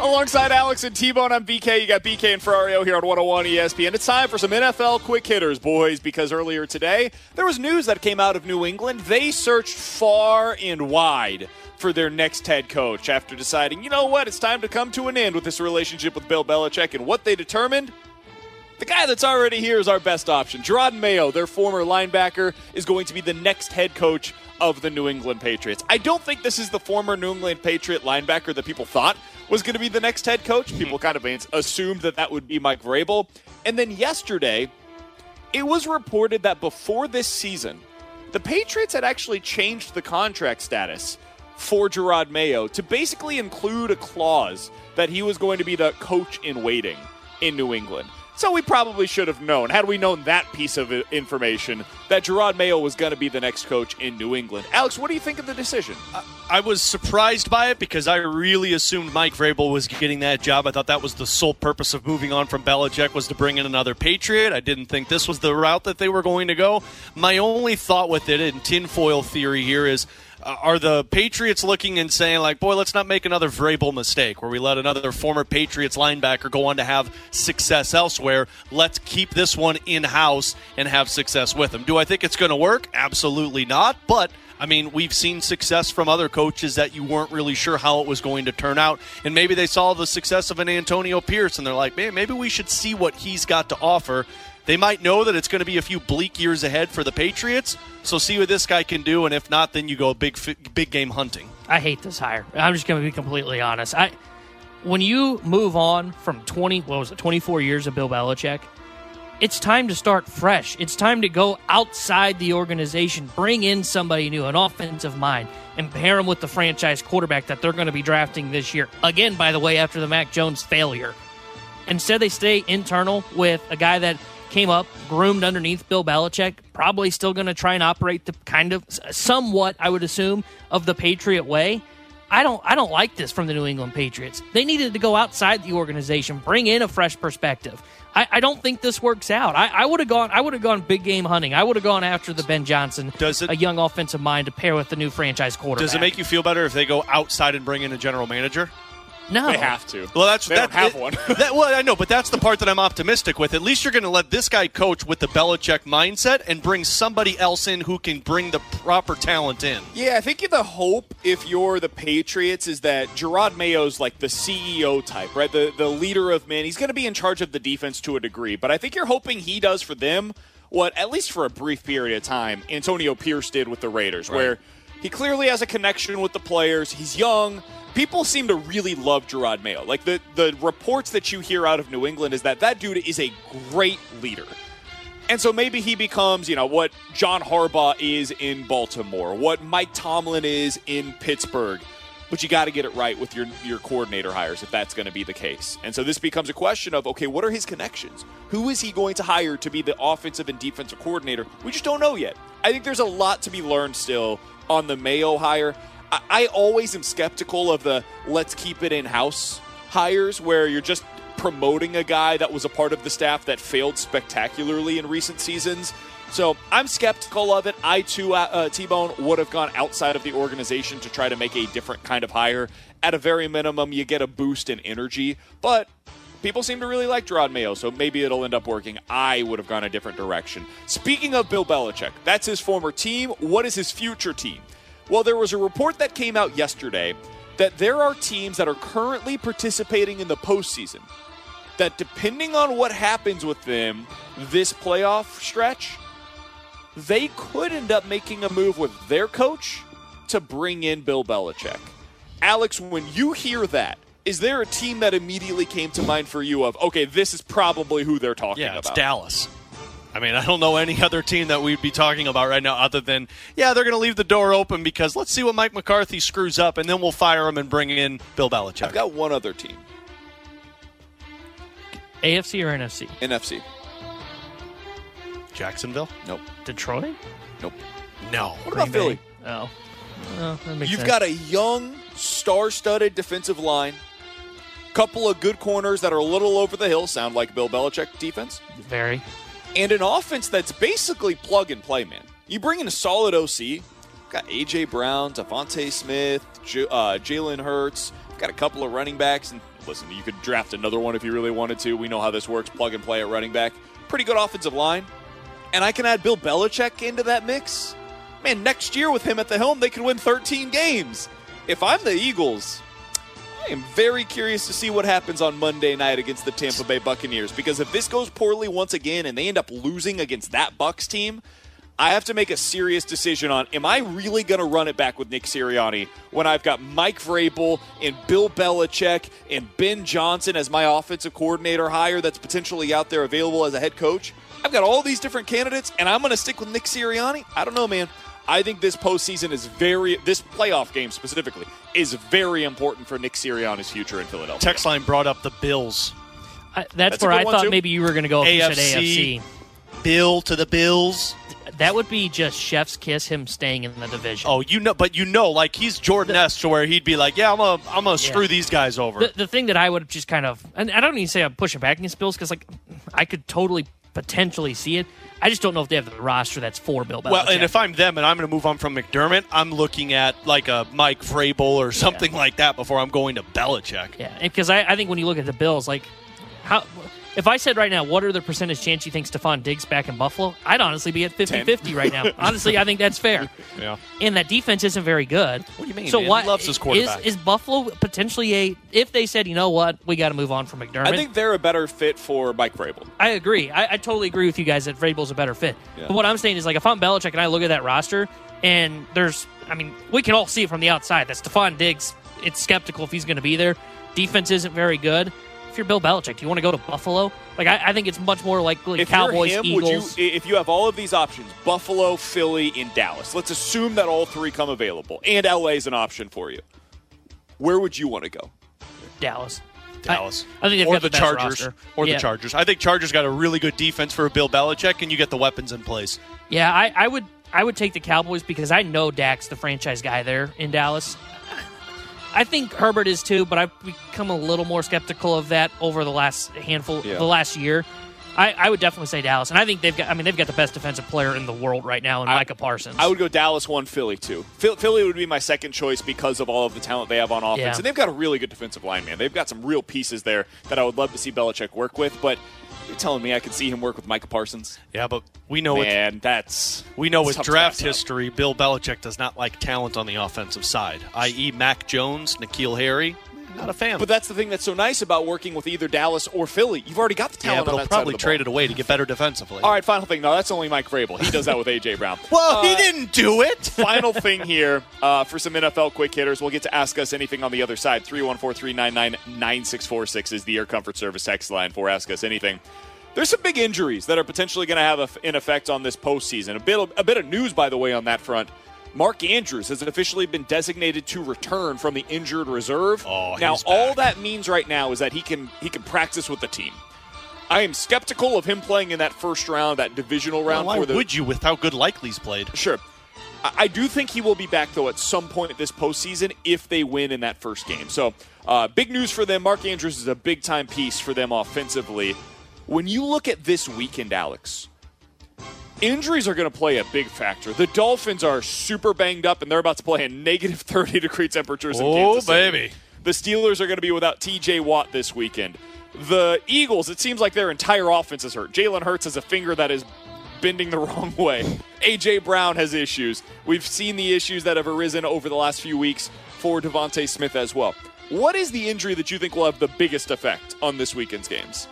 Alongside Alex and T-Bone, I'm BK. You got BK and Ferrario here on 101 ESPN. It's time for some NFL quick hitters, boys, because earlier today there was news that came out of New England. They searched far and wide for their next head coach after deciding, you know what, it's time to come to an end with this relationship with Bill Belichick. And what they determined? The guy that's already here is our best option. Jerod Mayo, their former linebacker, is going to be the next head coach of the New England Patriots. I don't think this is the former New England Patriot linebacker that people thought was going to be the next head coach. Mm-hmm. People kind of assumed that that would be Mike Vrabel. And then yesterday, it was reported that before this season, the Patriots had actually changed the contract status for Jerod Mayo to basically include a clause that he was going to be the coach in waiting in New England. So we probably should have known, had we known that piece of information, that Jerod Mayo was going to be the next coach in New England. Alex, what do you think of the decision? I was surprised by it because I really assumed Mike Vrabel was getting that job. I thought that was the sole purpose of moving on from Belichick was to bring in another Patriot. I didn't think this was the route that they were going to go. My only thought with it, in tinfoil theory here, is uh, are the Patriots looking and saying like, boy, let's not make another Vrabel mistake where we let another former Patriots linebacker go on to have success elsewhere. Let's keep this one in house and have success with him. Do I think it's going to work? Absolutely not. But I mean, we've seen success from other coaches that you weren't really sure how it was going to turn out. And maybe they saw the success of an Antonio Pierce and they're like, man, maybe we should see what he's got to offer. They might know that it's going to be a few bleak years ahead for the Patriots. So see what this guy can do. And if not, then you go big, big game hunting. I hate this hire. I'm just going to be completely honest. I when you move on from 20, what was it, 24 years of Bill Belichick, it's time to start fresh. It's time to go outside the organization, bring in somebody new, an offensive mind, and pair them with the franchise quarterback that they're going to be drafting this year. Again, by the way, after the Mac Jones failure. Instead, they stay internal with a guy that came up, groomed underneath Bill Belichick, probably still going to try and operate the kind of somewhat, I would assume, of the Patriot way. I don't I don't like this from the New England Patriots. They needed to go outside the organization, bring in a fresh perspective. I, I don't think this works out. I, I would have gone I would have gone big game hunting. I would have gone after the Ben Johnson, Does it- a young offensive mind to pair with the new franchise quarterback. Does it make you feel better if they go outside and bring in a general manager? No. They have to. Well, that's They that, don't have it- one. that, well, I know, but that's the part that I'm optimistic with. At least you're going to let this guy coach with the Belichick mindset and bring somebody else in who can bring the proper talent in. Yeah, I think the hope if you're the Patriots is that Jerod Mayo's like the CEO type, right? The the leader of men. He's going to be in charge of the defense to a degree, but I think you're hoping he does for them what at least for a brief period of time Antonio Pierce did with the Raiders, where he clearly has a connection with the players. He's young. People seem to really love Jerod Mayo. Like the the reports that you hear out of New England is that that dude is a great leader. And so maybe he becomes, you know, what John Harbaugh is in Baltimore, what Mike Tomlin is in Pittsburgh. But you got to get it right with your your coordinator hires if that's going to be the case. And so this becomes a question of okay, what are his connections? Who is he going to hire to be the offensive and defensive coordinator? We just don't know yet. I think there's a lot to be learned still on the Mayo hire. I, I always am skeptical of the let's keep it in house hires where you're just promoting a guy that was a part of the staff that failed spectacularly in recent seasons. So I'm skeptical of it. I too, uh, uh, T-Bone would have gone outside of the organization to try to make a different kind of hire. At a very minimum, you get a boost in energy, but people seem to really like Jerod Mayo, so maybe it'll end up working. I would have gone a different direction. Speaking of Bill Belichick, that's his former team. What is his future team? Well, there was a report that came out yesterday that there are teams that are currently participating in the postseason that depending on what happens with them this playoff stretch, they could end up making a move with their coach to bring in Bill Belichick. Alex, when you hear that, is there a team that immediately came to mind for you of, okay, this is probably who they're talking Yeah, about? it's Dallas. I mean, I don't know any other team that we'd be talking about right now other than, yeah, they're going to leave the door open because let's see what Mike McCarthy screws up and then we'll fire him and bring in Bill Belichick. I've got one other team, AFC or NFC? NFC. Jacksonville? Nope. Detroit? Nope. No. What about Philly? Oh. Well, You've sense. got a young, star-studded defensive line, couple of good corners that are a little over the hill, sound like Bill Belichick defense, very. And an offense that's basically plug and play, man. You bring in a solid OC, got AJ Brown, DeVonta Smith, J- uh, Jalen Hurts, got a couple of running backs, and listen, you could draft another one if you really wanted to. We know how this works, plug and play at running back. Pretty good offensive line, and I can add Bill Belichick into that mix. Man, next year with him at the helm, they could win 13 games. If I'm the Eagles, I am very curious to see what happens on Monday night against the Tampa Bay Buccaneers because if this goes poorly once again and they end up losing against that Bucks team, I have to make a serious decision on am I really going to run it back with Nick Sirianni when I've got Mike Vrabel and Bill Belichick and Ben Johnson as my offensive coordinator hire that's potentially out there available as a head coach? I've got all these different candidates and I'm going to stick with Nick Sirianni? I don't know, man. I think this postseason is very, this playoff game specifically, is very important for Nick Sirianni's future in Philadelphia. Text line brought up the Bills. I, that's, That's where I thought too. maybe you were going to go if you said AFC. AFC. Bill to the Bills. That would be just chef's kiss him staying in the division. Oh, you know, but you know, like he's Jordan S. to where he'd be like, "Yeah, I'm gonna, I'm gonna screw these guys over." The, the thing that I would just kind of, and I don't even say I'm pushing back against Bills because like I could totally potentially see it. I just don't know if they have the roster that's for Bill Belichick. well, and if I'm them and I'm going to move on from McDermott, I'm looking at like a Mike Vrabel or something like that before I'm going to Belichick. yeah, because I, I think when you look at the Bills, like how. If I said right now, what are the percentage chance you think Stefon Diggs back in Buffalo? I'd honestly be at 50-50 right now. honestly, I think that's fair. Yeah. And that defense isn't very good. What do you mean, So man? What loves his quarterback. Is, is Buffalo potentially a? If they said, you know what, we got to move on from McDermott. I think they're a better fit for Mike Vrabel. I agree. I, I totally agree with you guys that Vrabel's a better fit. Yeah. But what I'm saying is, like, if I'm Belichick and I look at that roster, and there's, I mean, we can all see it from the outside that Stefon Diggs, it's skeptical if he's going to be there. Defense isn't very good. If you're Bill Belichick, do you want to go to Buffalo? Like, I, I think it's much more likely like If Cowboys, you're him, Eagles. would you? If you have all of these options, Buffalo, Philly, and Dallas. Let's assume that all three come available, and LA is an option for you. Where would you want to go? Dallas. Dallas. I, I think they've or got the, the, best Chargers. roster. Or Yeah. the Chargers. I think Chargers got a really good defense for a Bill Belichick, and you get the weapons in place. Yeah, I, I would I would take the Cowboys because I know Dak's the franchise guy there in Dallas. I think Herbert is too, but I've become a little more skeptical of that over the last handful, Yeah. the last year. I, I would definitely say Dallas, and I think they've got. I mean, they've got the best defensive player in the world right now, in Micah Parsons. I would go Dallas one, Philly two. Philly would be my second choice because of all of the talent they have on offense, Yeah. and they've got a really good defensive line, man. They've got some real pieces there that I would love to see Belichick work with. But you're telling me I could see him work with Micah Parsons? Yeah, but we know Man, that's we know with draft history, Bill Belichick does not like talent on the offensive side, i.e., Mac Jones, N'Keal Harry. Not a fan. But that's the thing that's so nice about working with either Dallas or Philly. You've already got the talent. yeah, but on he'll that side of probably the trade it away to get better defensively. All right, final thing. No, that's only Mike Vrabel. He does that with AJ Brown. Well, he Uh, didn't do it. Final thing here uh, for some NFL quick hitters. We'll get to ask us anything on the other side. 314 399 9646 is the Air Comfort Service text line for Ask Us Anything. There's some big injuries that are potentially going to have an effect on this postseason. A bit, of, a bit of news, by the way, on that front. Mark Andrews has officially been designated to return from the injured reserve. Oh, now all back. that means right now is that he can he can practice with the team. I am skeptical of him playing in that first round, that divisional round. Well, why for the, would you with how good Likely's played? Sure. I I do think he will be back, though, at some point this postseason if they win in that first game. So, uh, big news for them. Mark Andrews is a big time piece for them offensively. When you look at this weekend, Alex, injuries are going to play a big factor. The Dolphins are super banged up, and they're about to play in negative 30 degree temperatures in Oh, Kansas City. baby. The Steelers are going to be without TJ Watt this weekend. The Eagles, it seems like their entire offense is hurt. Jalen Hurts has a finger that is bending the wrong way. AJ Brown has issues. We've seen the issues that have arisen over the last few weeks for DeVonta Smith as well. What is the injury that you think will have the biggest effect on this weekend's games?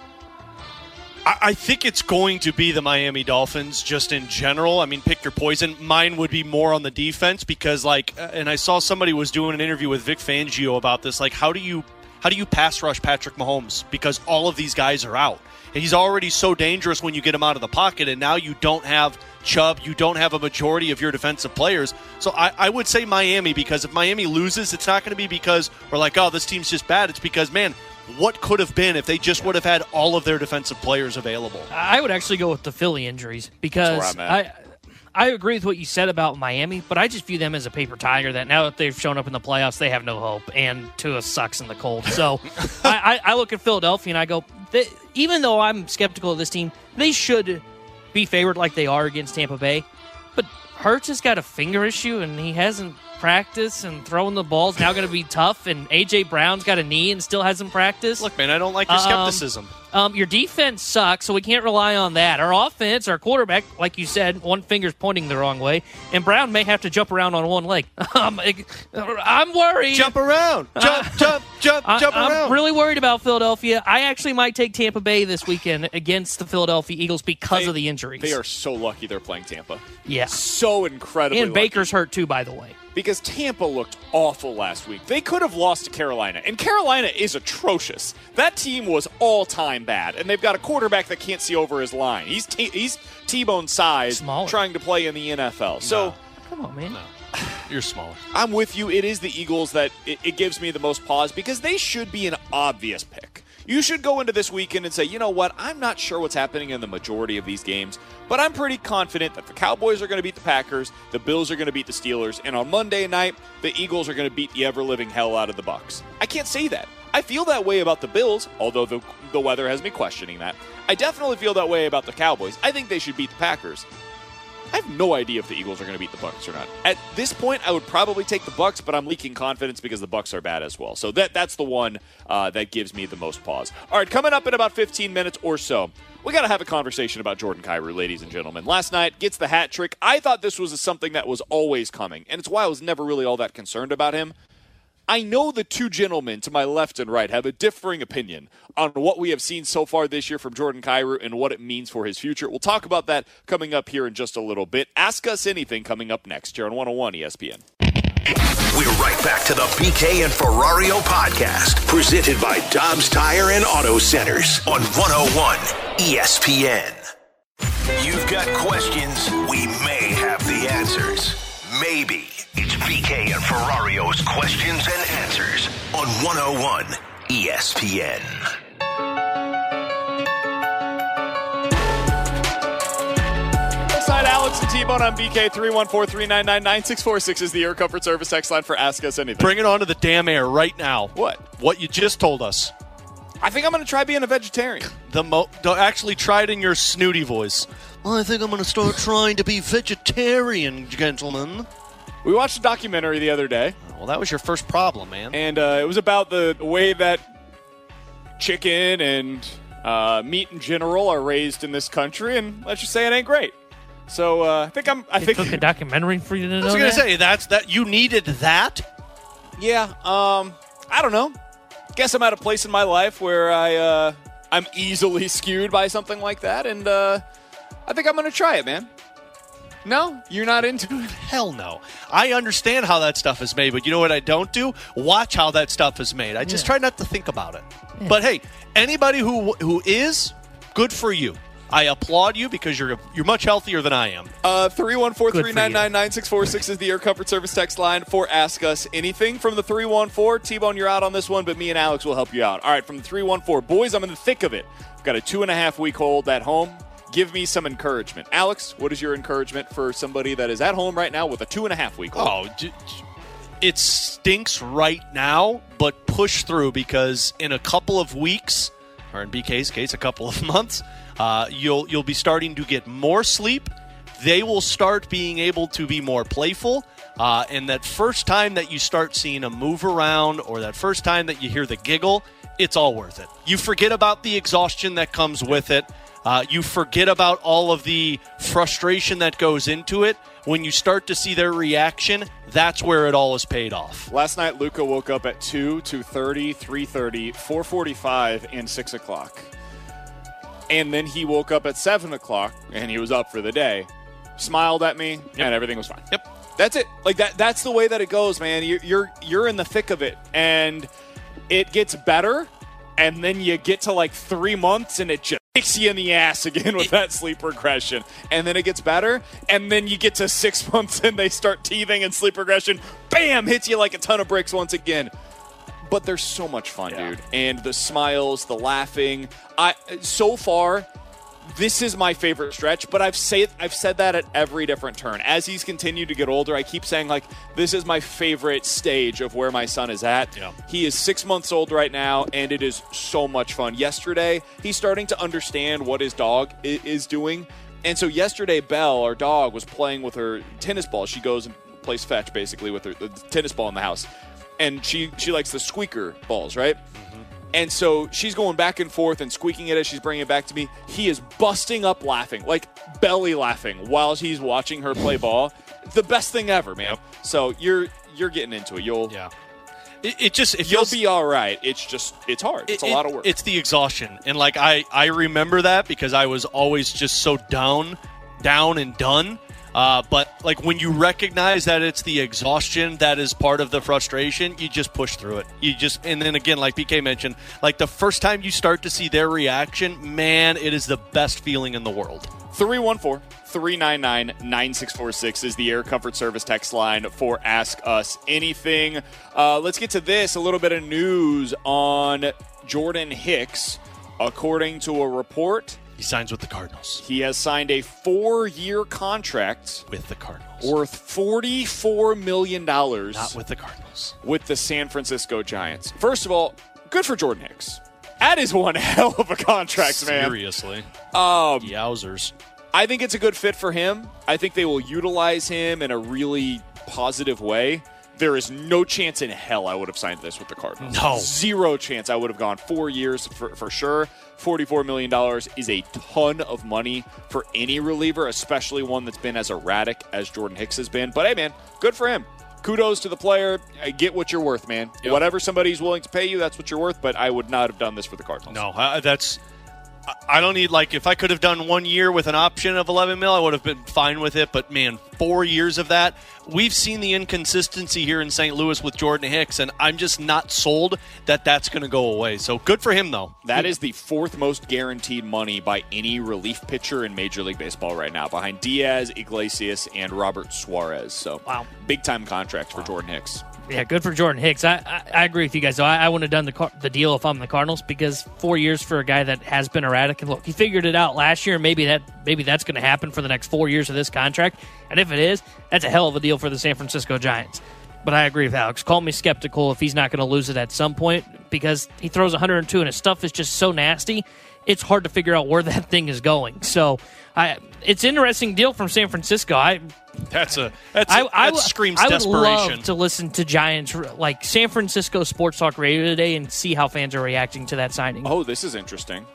I, think it's going to be the Miami Dolphins just in general. I mean, pick your poison. Mine would be more on the defense because, like, uh, and I saw somebody was doing an interview with Vic Fangio about this. Like, how do you how do you pass rush Patrick Mahomes because all of these guys are out? And he's already so dangerous when you get him out of the pocket, and now you don't have Chubb, you don't have a majority of your defensive players. So I, I would say Miami because if Miami loses, it's not going to be because we're like, oh, this team's just bad. It's because, man, what could have been if they just would have had all of their defensive players available? I would actually go with the Philly injuries because I'm I agree with what you said about Miami, but I just view them as a paper tiger. That now that they've shown up in the playoffs, they have no hope, and Tua sucks in the cold. So I, I, I look at Philadelphia and I go, they, even though I'm skeptical of this team, they should be favored like they are against Tampa Bay. But Hurts has got a finger issue, and he hasn't practiced, and throwing the ball's now going to be tough. And AJ Brown's got a knee and still hasn't practiced. Look, man, I don't like your Um, skepticism. Um, your defense sucks, so we can't rely on that. Our offense, our quarterback, like you said, one finger's pointing the wrong way, and Brown may have to jump around on one leg. um, I'm worried. jump around, jump, jump, jump, I, jump I'm really worried about Philadelphia. I actually might take Tampa Bay this weekend against the Philadelphia Eagles because They- of the injuries. They are so lucky they're playing Tampa. yeah, So incredibly and lucky. Baker's hurt too, by the way. because Tampa looked awful last week. They could have lost to Carolina, and Carolina is atrocious. That team was all time bad, and they've got a quarterback that can't see over his line. He's t- he's T-bone size, Smaller. trying to play in the NFL. So Come on, man. You're smaller. I'm with you. It is the Eagles that it, it gives me the most pause because they should be an obvious pick. you should go into this weekend and say, you know what, I'm not sure what's happening in the majority of these games, but I'm pretty confident that the Cowboys are going to beat the Packers, the Bills are going to beat the Steelers, and on Monday night, the Eagles are going to beat the ever living hell out of the Bucks. I can't say that. I feel that way about the Bills, although the, the weather has me questioning that. I definitely feel that way about the Cowboys. I think they should beat the Packers. I have no idea if the Eagles are going to beat the Bucks or not. At this point, I would probably take the Bucks, but I'm leaking confidence because the Bucks are bad as well. So that that's the one uh, that gives me the most pause. All right, coming up in about 15 minutes or so, we got to have a conversation about Jordan Kyrou, ladies and gentlemen. Last night gets the hat trick. I thought this was something that was always coming, and it's why I was never really all that concerned about him. I know the two gentlemen to my left and right have a differing opinion on what we have seen so far this year from Jordan Kyrou and what it means for his future. We'll talk about that coming up here in just a little bit. Ask us anything coming up next here on 101 ESPN. We're right back to the BK and Ferrario podcast, presented by Dobbs Tire and Auto Centers on 101 ESPN. You've got questions, we may have the answers. Maybe. It's BK and Ferrario's questions and answers on 101 ESPN. Alongside Alex and T-Bone on BK 314-399-9646 is the Air Comfort Service X line for Ask Us Anything. Bring it onto the damn air right now. What? What you just told us. I think I'm going to try being a vegetarian. The mo- don't actually try it in your snooty voice. Well, I think I'm going to start trying to be vegetarian, gentlemen. We watched a documentary the other day. Well, that was your first problem, man. And uh, it was about the way that chicken and uh, meat in general are raised in this country, and let's just say it ain't great. So uh, I think I'm. I They think took a documentary for you to know I was going that? to say that's that you needed that. Yeah. Um. I don't know. Guess I'm at a place in my life where I uh, I'm easily skewed by something like that, and uh, I think I'm gonna try it, man. No, you're not into it. Hell no. I understand how that stuff is made, but you know what I don't do? Watch how that stuff is made. I just try not to think about it. But hey, anybody who who is good for you. I applaud you because you're you're much healthier than I am. Uh, 314-399-9646 is the Air Comfort Service text line for Ask Us Anything. From the 314, T-Bone, you're out on this one, but me and Alex will help you out. All right, from the 314, boys, I'm in the thick of it. I've got a two and a half week hold at home. Give me some encouragement. Alex, what is your encouragement for somebody that is at home right now with a two and a half week hold? Oh, it stinks right now, but push through because in a couple of weeks, or in BK's case, a couple of months, uh, you'll you'll be starting to get more sleep. They will start being able to be more playful. Uh, and that first time that you start seeing a move around, or that first time that you hear the giggle, it's all worth it. You forget about the exhaustion that comes with it. Uh, you forget about all of the frustration that goes into it. When you start to see their reaction, that's where it all is paid off. Last night, Luca woke up at 2, 2.30, 3.30, 4.45, and 6 o'clock. And then he woke up at 7 o'clock, and he was up for the day. Smiled at me, and everything was fine. Yep. That's it. Like that. That's the way that it goes, man. You're you're, you're in the thick of it, and it gets better, and then you get to like three months, and it just kicks you in the ass again with that sleep regression, and then it gets better, and then you get to six months, and they start teething, and sleep regression, bam, hits you like a ton of bricks once again. But they're so much fun, dude, and the smiles, the laughing. I so far this is my favorite stretch, but I've said I've said that at every different turn. As he's continued to get older, I keep saying like this is my favorite stage of where my son is at. Yeah. He is six months old right now, and it is so much fun. Yesterday, he's starting to understand what his dog is doing, and so yesterday, Belle, our dog, was playing with her tennis ball. She goes and plays fetch basically with her the tennis ball in the house, and she she likes the squeaker balls, right? Mm-hmm. And so she's going back and forth and squeaking it as she's bringing it back to me. He is busting up laughing, like belly laughing, while he's watching her play ball. The best thing ever, man. So you're you're getting into it. You'll Yeah. It, it just it you'll feels be all right. It's just it's hard. It's it- a lot of work. It's the exhaustion, and like I I remember that because I was always just so down, down and done. Uh, but like when you recognize that it's the exhaustion that is part of the frustration, you just push through it. You just and then again, like BK mentioned, like the first time you start to see their reaction, man, it is the best feeling in the world. 314 399 9646 is the Air Comfort Service text line for Ask Us Anything. Uh, let's get to this a little bit of news on Jordan Hicks, according to a report, He signs with the Cardinals. he has signed a four-year contract With the Cardinals. worth forty-four million dollars Not with the Cardinals. with the San Francisco Giants. First of all, good for Jordan Hicks. That is one hell of a contract, man. Seriously. Um, Yowzers. I think it's a good fit for him. I think they will utilize him in a really positive way. There is no chance in hell I would have signed this with the Cardinals. No. Zero chance. I would have gone four years for, for sure. $44 million is a ton of money for any reliever, especially one that's been as erratic as Jordan Hicks has been. But hey, man, good for him. Kudos to the player. I Get what you're worth, man. Yep. Whatever somebody's willing to pay you, that's what you're worth. But I would not have done this for the Cardinals. No, I, that's. I- I don't need like if I could have done one year with an option of 11 mil, I would have been fine with it. But man, four years of that, we've seen the inconsistency here in St. Louis with Jordan Hicks, and I'm just not sold that that's going to go away. So good for him though. That is the fourth most guaranteed money by any relief pitcher in Major League Baseball right now, behind Diaz, Iglesias, and Robert Suarez. So, Wow. big time contract for Jordan Hicks. Yeah, good for Jordan Hicks. I, I, I agree with you guys. though. I, I wouldn't have done the Car- the deal if I'm the Cardinals because four years for a guy that has been erratic. And look, he figured it out last year. Maybe that maybe that's going to happen for the next four years of this contract. And if it is, that's a hell of a deal for the San Francisco Giants. But I agree with Alex. Call me skeptical if he's not going to lose it at some point because he throws 102 and his stuff is just so nasty. It's hard to figure out where that thing is going. So, I it's interesting deal from San Francisco. I That's a that's I, that I, w- screams I would desperation. love to listen to Giants like San Francisco Sports Talk Radio today and see how fans are reacting to that signing. Oh, this is interesting.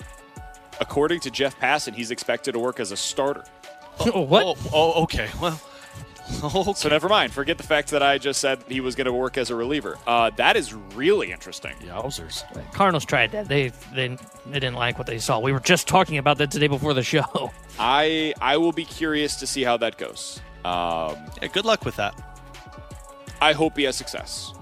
According to Jeff Passan, he's expected to work as a starter. what? Oh, oh, okay. Well, okay. So, never mind. Forget the fact that I just said he was going to work as a reliever. Uh, that is really interesting. Yowzers. Cardinals tried that. They, they they didn't like what they saw. We were just talking about that today before the show. I I will be curious to see how that goes. Um, Yeah, good luck with that. I hope he has success.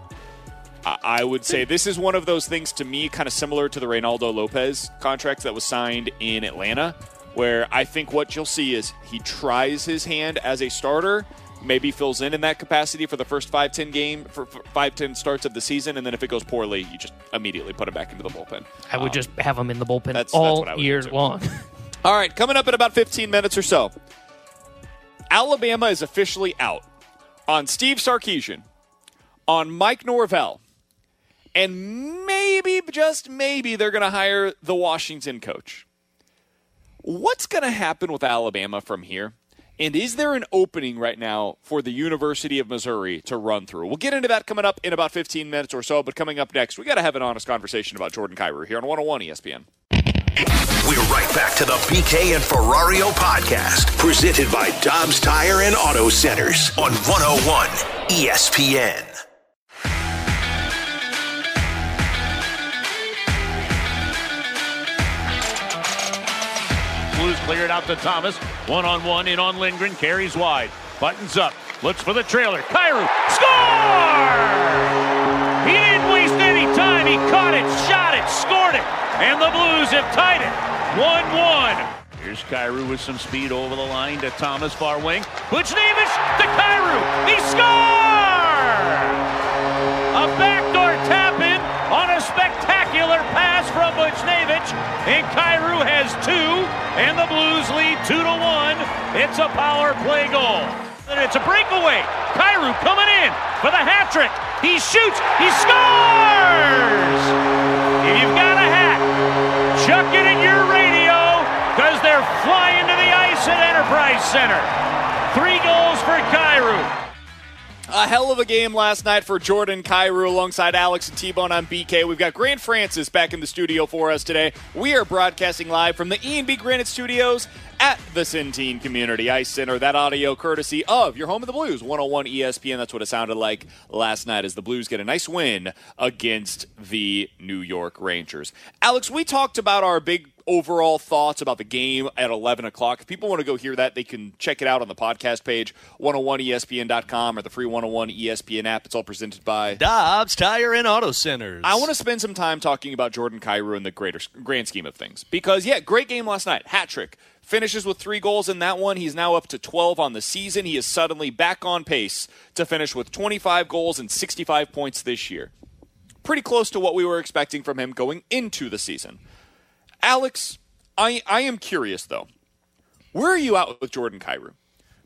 I, I would say this is one of those things to me, kind of similar to the Reynaldo Lopez contract that was signed in Atlanta, where I think what you'll see is he tries his hand as a starter, maybe fills in in that capacity for the first five ten game for for five ten starts of the season, and then if it goes poorly, you just immediately put him back into the bullpen. I would just have him in the bullpen that's- that's all what I year long. All right, coming up in about 15 minutes or so. Alabama is officially out on Steve Sarkisian, on Mike Norvell, and maybe, just maybe, they're going to hire the Washington coach. What's going to happen with Alabama from here? And is there an opening right now for the University of Missouri to run through? We'll get into that coming up in about 15 minutes or so. But coming up next, we got to have an honest conversation about Jordan Kyrou here on 101 ESPN. We're right back to the BK and Ferrario podcast, presented by Dobbs Tire and Auto Centers on 101 ESPN. Blues clear it out to Thomas. One on one in on Lindgren. Carries wide. Buttons up. Looks for the trailer. Kyrou. Score! He didn't waste any time. He caught it, shot it, scored it. And the Blues have tied it. 1 1. Here's Kyrou with some speed over the line to Thomas, far wing. Buchnevich to Kyrou. He scores! A backdoor tap in on a spectacular pass from Buchnevich. And Kyrou has two, and the Blues lead two to one. It's a power play goal. And it's a breakaway. Kyrou coming in for the hat trick. He shoots. He scores! You've got hat, chuck it in your radio because they're flying to the ice at Enterprise Center. Three goals for Kyrou. A hell of a game last night for Jordan Kyrou alongside Alex and T-Bone on BK. We've got Grant Francis back in the studio for us today. We are broadcasting live from the E&B Granite Studios at the Centene Community Ice Center. That audio courtesy of your home of the Blues, 101 ESPN. That's what it sounded like last night as the Blues get a nice win against the New York Rangers. Alex, we talked about our big overall thoughts about the game at 11 o'clock. If people want to go hear that, they can check it out on the podcast page, 101ESPN.com or the free 101 ESPN app. It's all presented by. Dobbs Tire and Auto Centers. I want to spend some time talking about Jordan Kyrou in the greater grand scheme of things. Because, yeah, great game last night. Hat trick. Finishes with three goals in that one. He's now up to 12 on the season. He is suddenly back on pace to finish with 25 goals and 65 points this year. pretty close to what we were expecting from him going into the season. Alex, I, I am curious though. Where are you at with Jordan Kyrou?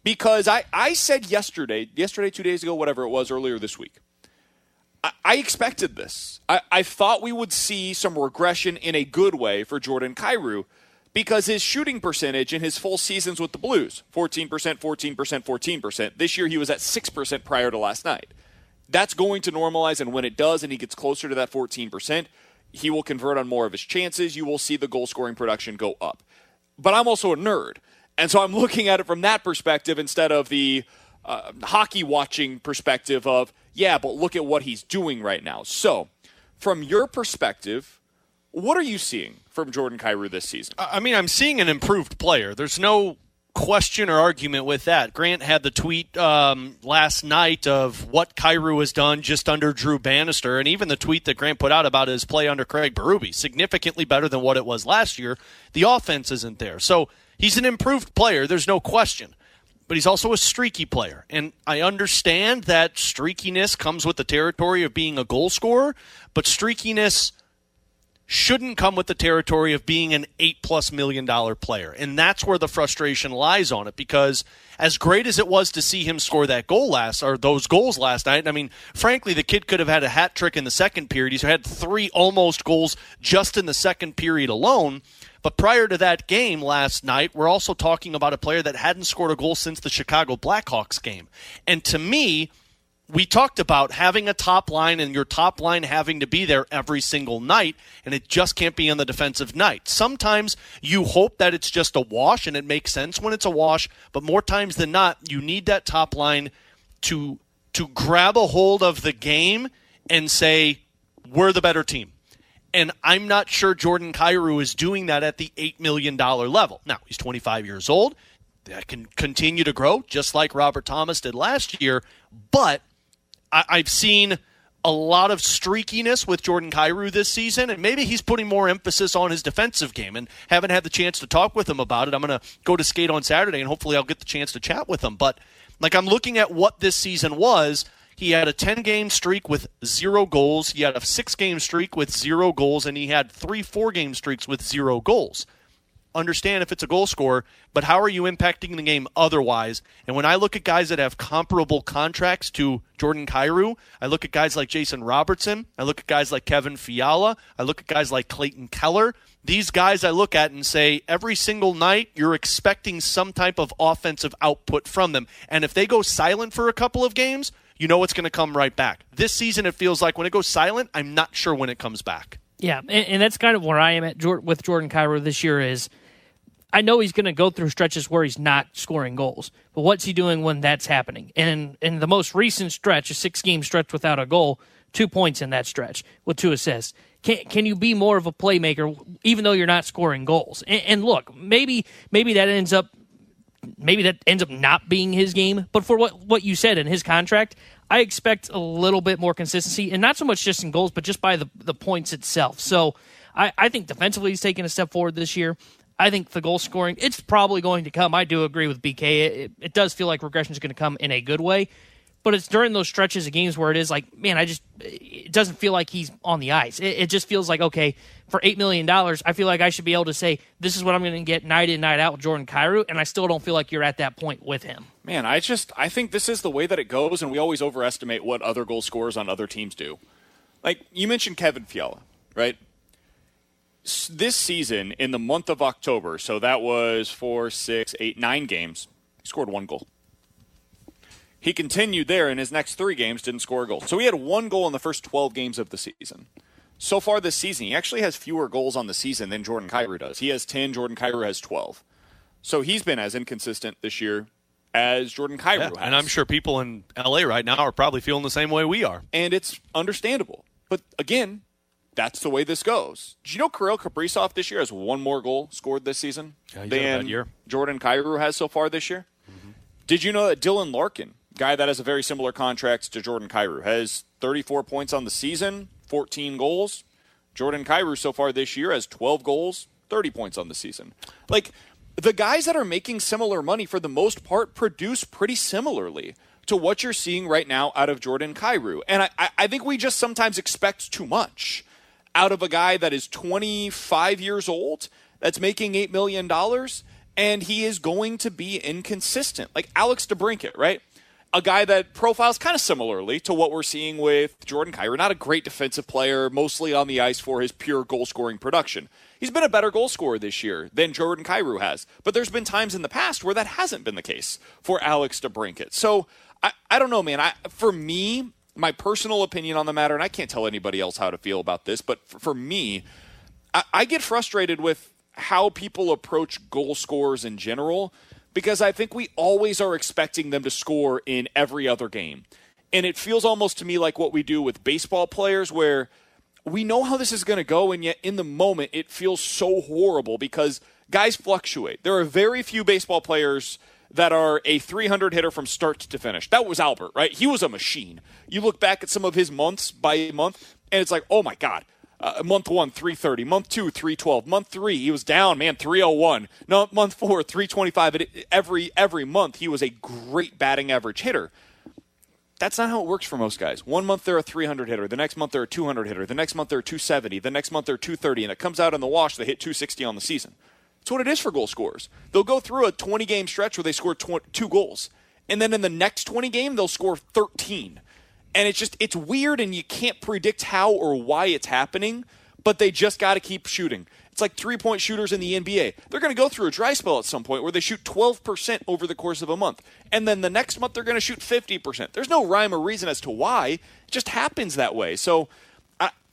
Because I, I said yesterday, yesterday, two days ago, whatever it was, earlier this week, I, expected this. I, I thought we would see some regression in a good way for Jordan Kyrou because his shooting percentage in his full seasons with the Blues 14%, 14%, 14%. This year he was at 6% prior to last night. That's going to normalize, and when it does and he gets closer to that 14%, he will convert on more of his chances. You will see the goal scoring production go up. But I'm also a nerd. And so I'm looking at it from that perspective instead of the uh, hockey watching perspective of, yeah, but look at what he's doing right now. So, from your perspective, what are you seeing from Jordan Kyrou this season? I mean, I'm seeing an improved player. There's no question or argument with that. Grant had the tweet um, last night of what Kyrou has done just under Drew Bannister, and even the tweet that Grant put out about his play under Craig Berube, significantly better than what it was last year. The offense isn't there. So he's an improved player, there's no question. But he's also a streaky player. And I understand that streakiness comes with the territory of being a goal scorer, but streakiness – shouldn't come with the territory of being an eight plus million dollar player. And that's where the frustration lies on it because as great as it was to see him score that goal last or those goals last night, I mean, frankly, the kid could have had a hat trick in the second period. He's had three almost goals just in the second period alone. But prior to that game last night, we're also talking about a player that hadn't scored a goal since the Chicago Blackhawks game. And to me, we talked about having a top line and your top line having to be there every single night, and it just can't be on the defensive night. Sometimes you hope that it's just a wash, and it makes sense when it's a wash, but more times than not, you need that top line to to grab a hold of the game and say, We're the better team. And I'm not sure Jordan Kyrou is doing that at the $8 million level. Now, he's 25 years old. That can continue to grow, just like Robert Thomas did last year. But I, have seen a lot of streakiness with Jordan Kyrou this season, and maybe he's putting more emphasis on his defensive game. And haven't had the chance to talk with him about it. I'm going to go to skate on Saturday, and hopefully I'll get the chance to chat with him. But like I'm looking at what this season was. He had a 10 game streak with zero goals. He had a six game streak with zero goals, and he had three four game streaks with zero goals understand if it's a goal scorer, but how are you impacting the game otherwise? And when I look at guys that have comparable contracts to Jordan Kyrou, I look at guys like Jason Robertson, I look at guys like Kevin Fiala, I look at guys like Clayton Keller. These guys I look at and say every single night you're expecting some type of offensive output from them. And if they go silent for a couple of games, you know it's going to come right back. This season, it feels like when it goes silent, I'm not sure when it comes back. Yeah, and, and that's kind of where I am at with Jordan Kyrou this year is – I know he's going to go through stretches where he's not scoring goals, but what's he doing when that's happening? And in the most recent stretch, a six game stretch without a goal, two points in that stretch with two assists. Can can you be more of a playmaker even though you're not scoring goals? And, and look, maybe maybe that ends up maybe that ends up not being his game. But for what what you said in his contract, I expect a little bit more consistency, and not so much just in goals, but just by the the points itself. So. I, I think defensively he's taken a step forward this year. I think the goal scoring, it's probably going to come. I do agree with BK. It, it does feel like regression is going to come in a good way, but it's during those stretches of games where it is like, man, I just, it doesn't feel like he's on the ice. It, it just feels like, okay, for $8 million, I feel like I should be able to say, this is what I'm going to get night in, night out with Jordan Kyrou, and I still don't feel like you're at that point with him. Man, I just, I think this is the way that it goes, and we always overestimate what other goal scorers on other teams do. Like, you mentioned Kevin Fiala, right? This season in the month of October, so that was four, six, eight, nine games, he scored one goal. He continued there in his next three games, didn't score a goal. So he had one goal in the first 12 games of the season. So far this season, he actually has fewer goals on the season than Jordan Kyrou does. He has 10, Jordan Kyrou has 12. So he's been as inconsistent this year as Jordan Kyrou yeah, has. And I'm sure people in LA right now are probably feeling the same way we are. And it's understandable. But again, that's the way this goes. Did you know Kirill Kaprizov this year has one more goal scored this season yeah, than year. Jordan Kyrou has so far this year? Mm-hmm. Did you know that Dylan Larkin, guy that has a very similar contract to Jordan Kyrou, has 34 points on the season, 14 goals? Jordan Kyrou so far this year has 12 goals, 30 points on the season. Like the guys that are making similar money for the most part produce pretty similarly. to what you're seeing right now out of Jordan Kyrou. And I, I think we just sometimes expect too much out of a guy that is 25 years old, that's making $8 million, and he is going to be inconsistent. Like Alex DeBrincat, right? A guy that profiles kind of similarly to what we're seeing with Jordan Kyrou. Not a great defensive player, mostly on the ice for his pure goal scoring production. He's been a better goal scorer this year than Jordan Kyrou has. But there's been times in the past where that hasn't been the case for Alex DeBrincat. So I, I don't know, man. I, for me, my personal opinion on the matter, and I can't tell anybody else how to feel about this, but for, for me, I, I get frustrated with how people approach goal scorers in general because I think we always are expecting them to score in every other game. And it feels almost to me like what we do with baseball players, where we know how this is going to go, and yet in the moment it feels so horrible because guys fluctuate. There are very few baseball players that are a 300 hitter from start to finish. That was Albert, right? He was a machine. You look back at some of his months by month, and it's like, oh my God. Uh, month one, 330. Month two, 312. Month three, he was down, man, 301. No, month four, 325. Every every month, he was a great batting average hitter. That's not how it works for most guys. One month they're a 300 hitter, the next month they're a 200 hitter, the next month they're 270, the next month they're 230, and it comes out in the wash they hit 260 on the season. That's what it is for goal scorers. They'll go through a 20 game stretch where they score tw- two goals. And then in the next 20 game, they'll score 13. And it's just, it's weird and you can't predict how or why it's happening, but they just got to keep shooting. It's like three point shooters in the NBA. They're going to go through a dry spell at some point where they shoot 12% over the course of a month. And then the next month, they're going to shoot 50%. There's no rhyme or reason as to why. It just happens that way. So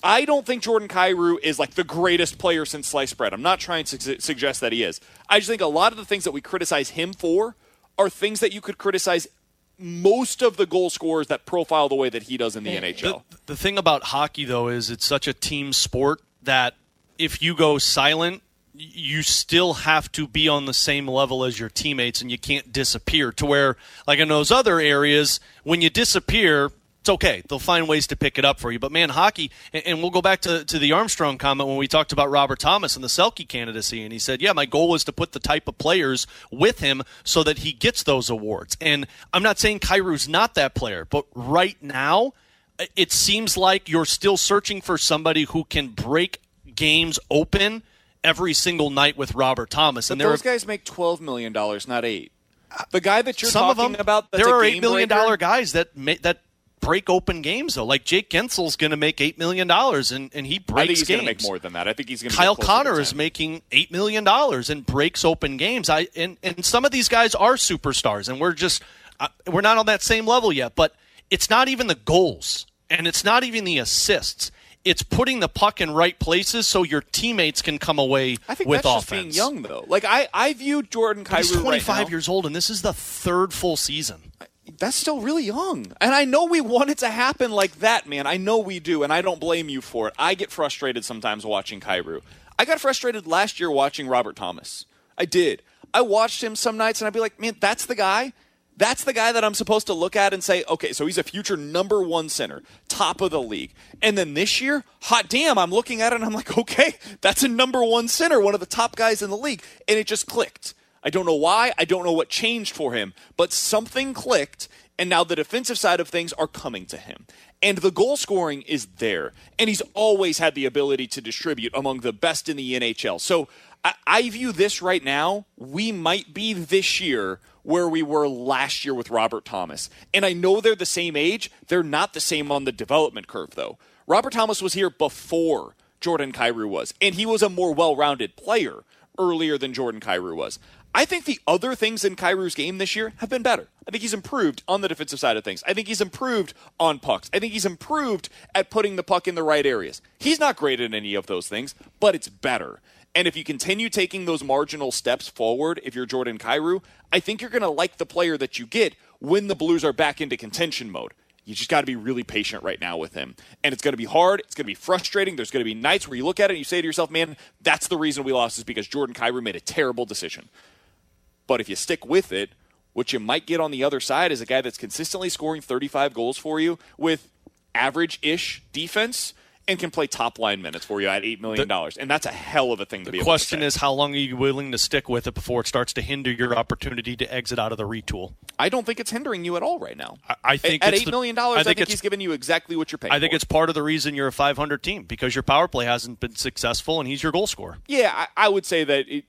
I don't think Jordan Kyrou is like the greatest player since sliced bread. I'm not trying to su- suggest that he is. I just think a lot of the things that we criticize him for are things that you could criticize most of the goal scorers that profile the way that he does in the NHL. The, the thing about hockey, though, is it's such a team sport that if you go silent, you still have to be on the same level as your teammates and you can't disappear to where like in those other areas when you disappear it's okay. They'll find ways to pick it up for you. But man, hockey, and, we'll go back to, to the Armstrong comment when we talked about Robert Thomas and the Selke candidacy. And he said, yeah, my goal is to put the type of players with him so that he gets those awards. And I'm not saying Kyrou's not that player, but right now, uh, it seems like you're still searching for somebody who can break games open every single night with Robert Thomas. And those guys make $12 million, not eight. Uh, the guy that you're Some talking of them, about, there are eight million dollar guys that that break open games though. Like Jake Guentzel's going to make eight million dollars, and and he breaks I think he's going to make more than that. I think he's going to. Kyle Connor is making eight million dollars and breaks open games. I and and some of these guys are superstars, and we're just uh, we're not on that same level yet. But it's not even the goals, and it's not even the assists. It's putting the puck in right places so your teammates can come away I think with that's offense. Just being young though, like I I view Jordan Kyrou He's 25 right years old, and this is the third full season that's still really young. And I know we want it to happen like that, man. I know we do, and I don't blame you for it. I get frustrated sometimes watching Kyrou. I got frustrated last year watching Robert Thomas. I did. I watched him some nights and I'd be like, man, that's the guy. That's the guy that I'm supposed to look at and say, okay, so he's a future number one center, top of the league. And then this year, hot damn, I'm looking at it and I'm like, okay, that's a number one center, one of the top guys in the league. And it just clicked. I don't know why. I don't know what changed for him, but something clicked, and now the defensive side of things are coming to him. And the goal scoring is there, and he's always had the ability to distribute among the best in the NHL. So I, I view this right now, we might be this year where we were last year with Robert Thomas. And I know they're the same age, they're not the same on the development curve, though. Robert Thomas was here before Jordan Kyrou was, and he was a more well rounded player earlier than Jordan Kyrou was. I think the other things in Kyrou's game this year have been better. I think he's improved on the defensive side of things. I think he's improved on pucks. I think he's improved at putting the puck in the right areas. He's not great at any of those things, but it's better. And if you continue taking those marginal steps forward, if you're Jordan Kyrou, I think you're going to like the player that you get when the Blues are back into contention mode. You just got to be really patient right now with him. And it's going to be hard. It's going to be frustrating. There's going to be nights where you look at it and you say to yourself, man, that's the reason we lost is because Jordan Kyrou made a terrible decision. But if you stick with it, what you might get on the other side is a guy that's consistently scoring 35 goals for you with average ish defense and can play top line minutes for you at $8 million. and that's a hell of a thing to be The question is, how long are you willing to stick with it before it starts to hinder your opportunity to exit out of the retool? I don't think it's hindering you at all right now. I, I think at 8 the- million, dollars, I think, it's- he's giving you exactly what you're paying I think for. it's part of the reason you're a 500 team because your power play hasn't been successful and he's your goal scorer. Yeah, I, I would say that. It,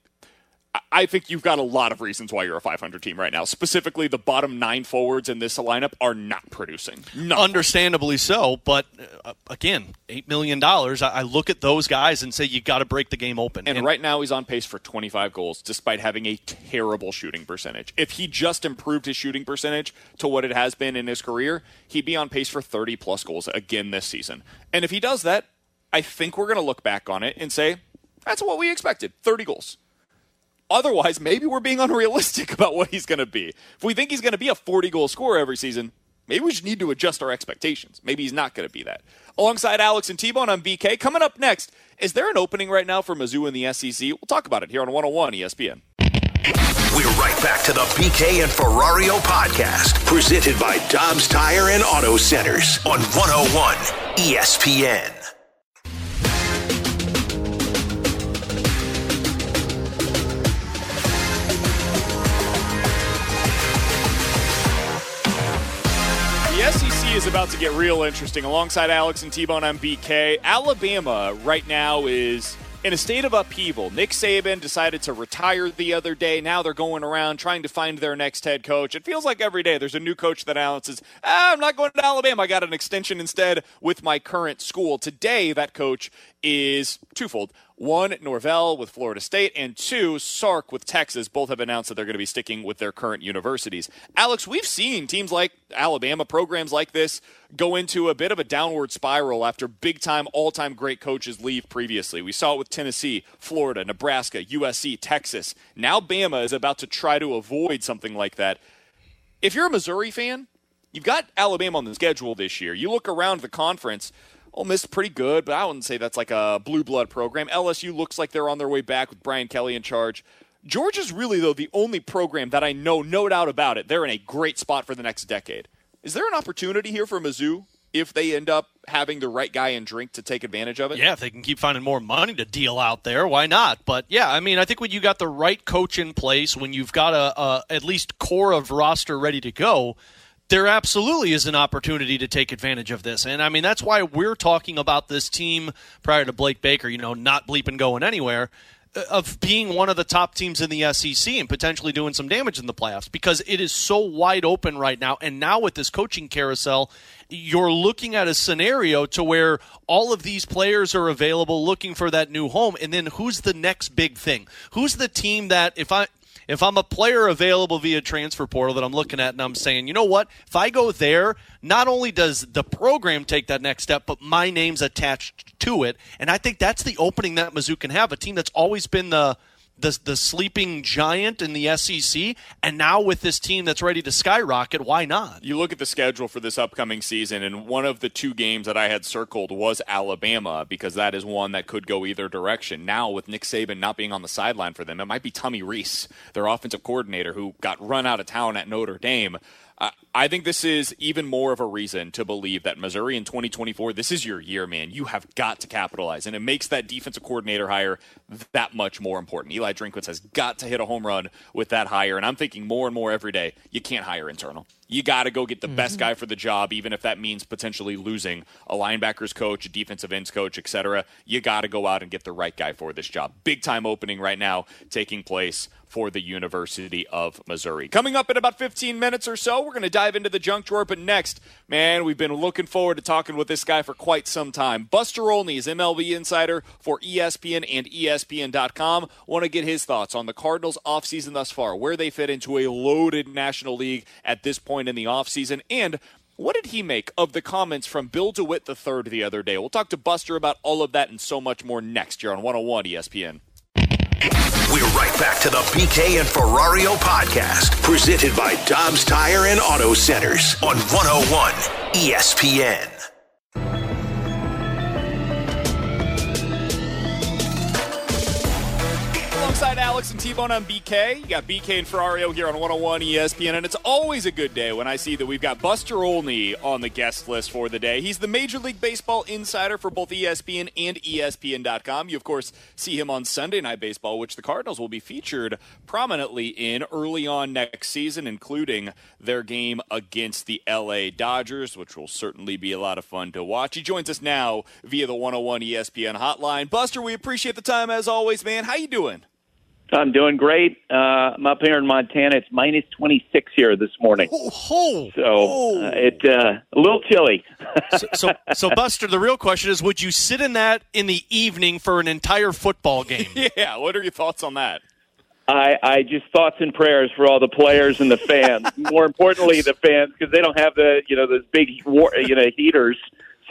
I- think you've got a lot of reasons why you're a 500 team right now. Specifically, the bottom nine forwards in this lineup are not producing. Understandably so, but uh, again, $8 million. I, I look at those guys and say you got to break the game open. And right now, he's on pace for 25 goals, despite having a terrible shooting percentage. If he just improved his shooting percentage to what it has been in his career, he'd be on pace for 30 plus goals again this season. And if he does that, I think we're going to look back on it and say, that's what we expected 30 goals. Otherwise, maybe we're being unrealistic about what he's going to be. If we think he's going to be a 40 goal scorer every season, maybe we just need to adjust our expectations. Maybe he's not going to be that. Alongside Alex and T Bone on BK, coming up next, is there an opening right now for Mizzou in the SEC? We'll talk about it here on 101 ESPN. We're right back to the BK and Ferrario podcast, presented by Dobbs Tire and Auto Centers on 101 ESPN. Is about to get real interesting. Alongside Alex and T Bone on BK, Alabama right now is in a state of upheaval. Nick Saban decided to retire the other day. Now they're going around trying to find their next head coach. It feels like every day there's a new coach that announces, ah, I'm not going to Alabama. I got an extension instead with my current school. Today, that coach is twofold. One, Norvell with Florida State, and two, Sark with Texas. Both have announced that they're going to be sticking with their current universities. Alex, we've seen teams like Alabama, programs like this, go into a bit of a downward spiral after big time, all time great coaches leave previously. We saw it with Tennessee, Florida, Nebraska, USC, Texas. Now Bama is about to try to avoid something like that. If you're a Missouri fan, you've got Alabama on the schedule this year. You look around the conference. Ole Miss pretty good, but I wouldn't say that's like a blue blood program. LSU looks like they're on their way back with Brian Kelly in charge. Georgia's really though the only program that I know, no doubt about it. They're in a great spot for the next decade. Is there an opportunity here for Mizzou if they end up having the right guy and drink to take advantage of it? Yeah, if they can keep finding more money to deal out there, why not? But yeah, I mean, I think when you got the right coach in place, when you've got a, a at least core of roster ready to go, there absolutely is an opportunity to take advantage of this. And I mean, that's why we're talking about this team prior to Blake Baker, you know, not bleeping going anywhere, uh, of being one of the top teams in the SEC and potentially doing some damage in the playoffs because it is so wide open right now. And now with this coaching carousel, you're looking at a scenario to where all of these players are available looking for that new home. And then who's the next big thing? Who's the team that if I if I'm a player available via transfer portal that I'm looking at and I'm saying, you know what, if I go there, not only does the program take that next step, but my name's attached to it. And I think that's the opening that Mizzou can have. A team that's always been the the, the sleeping giant in the SEC, and now with this team that's ready to skyrocket, why not? You look at the schedule for this upcoming season, and one of the two games that I had circled was Alabama because that is one that could go either direction. Now, with Nick Saban not being on the sideline for them, it might be Tommy Rees, their offensive coordinator, who got run out of town at Notre Dame. I think this is even more of a reason to believe that Missouri in 2024, this is your year, man. You have got to capitalize. And it makes that defensive coordinator hire that much more important. Eli Drinkwitz has got to hit a home run with that hire. And I'm thinking more and more every day, you can't hire internal. You got to go get the best mm-hmm. guy for the job, even if that means potentially losing a linebackers coach, a defensive ends coach, etc. You got to go out and get the right guy for this job. Big time opening right now taking place for the University of Missouri. Coming up in about 15 minutes or so, we're going to dive into the junk drawer. But next, man, we've been looking forward to talking with this guy for quite some time. Buster Olney is MLB insider for ESPN and ESPN.com. Want to get his thoughts on the Cardinals' offseason thus far, where they fit into a loaded National League at this point in the offseason, and what did he make of the comments from Bill DeWitt III the other day? We'll talk to Buster about all of that and so much more next year on 101 ESPN. We're right back to the BK and Ferrario podcast, presented by Dobbs Tire and Auto Centers on 101 ESPN. Alongside Alex and T Bone on BK. You got BK and Ferrario here on 101 ESPN, and it's always a good day when I see that we've got Buster Olney on the guest list for the day. He's the Major League Baseball insider for both ESPN and ESPN.com. You, of course, see him on Sunday Night Baseball, which the Cardinals will be featured prominently in early on next season, including their game against the LA Dodgers, which will certainly be a lot of fun to watch. He joins us now via the 101 ESPN hotline. Buster, we appreciate the time as always, man. How you doing? I'm doing great. Uh, I'm up here in Montana. It's minus 26 here this morning. Oh, oh, so uh, it uh, a little chilly. so, so, so, Buster, the real question is: Would you sit in that in the evening for an entire football game? yeah. What are your thoughts on that? I, I just thoughts and prayers for all the players and the fans. More importantly, the fans because they don't have the you know those big you know heaters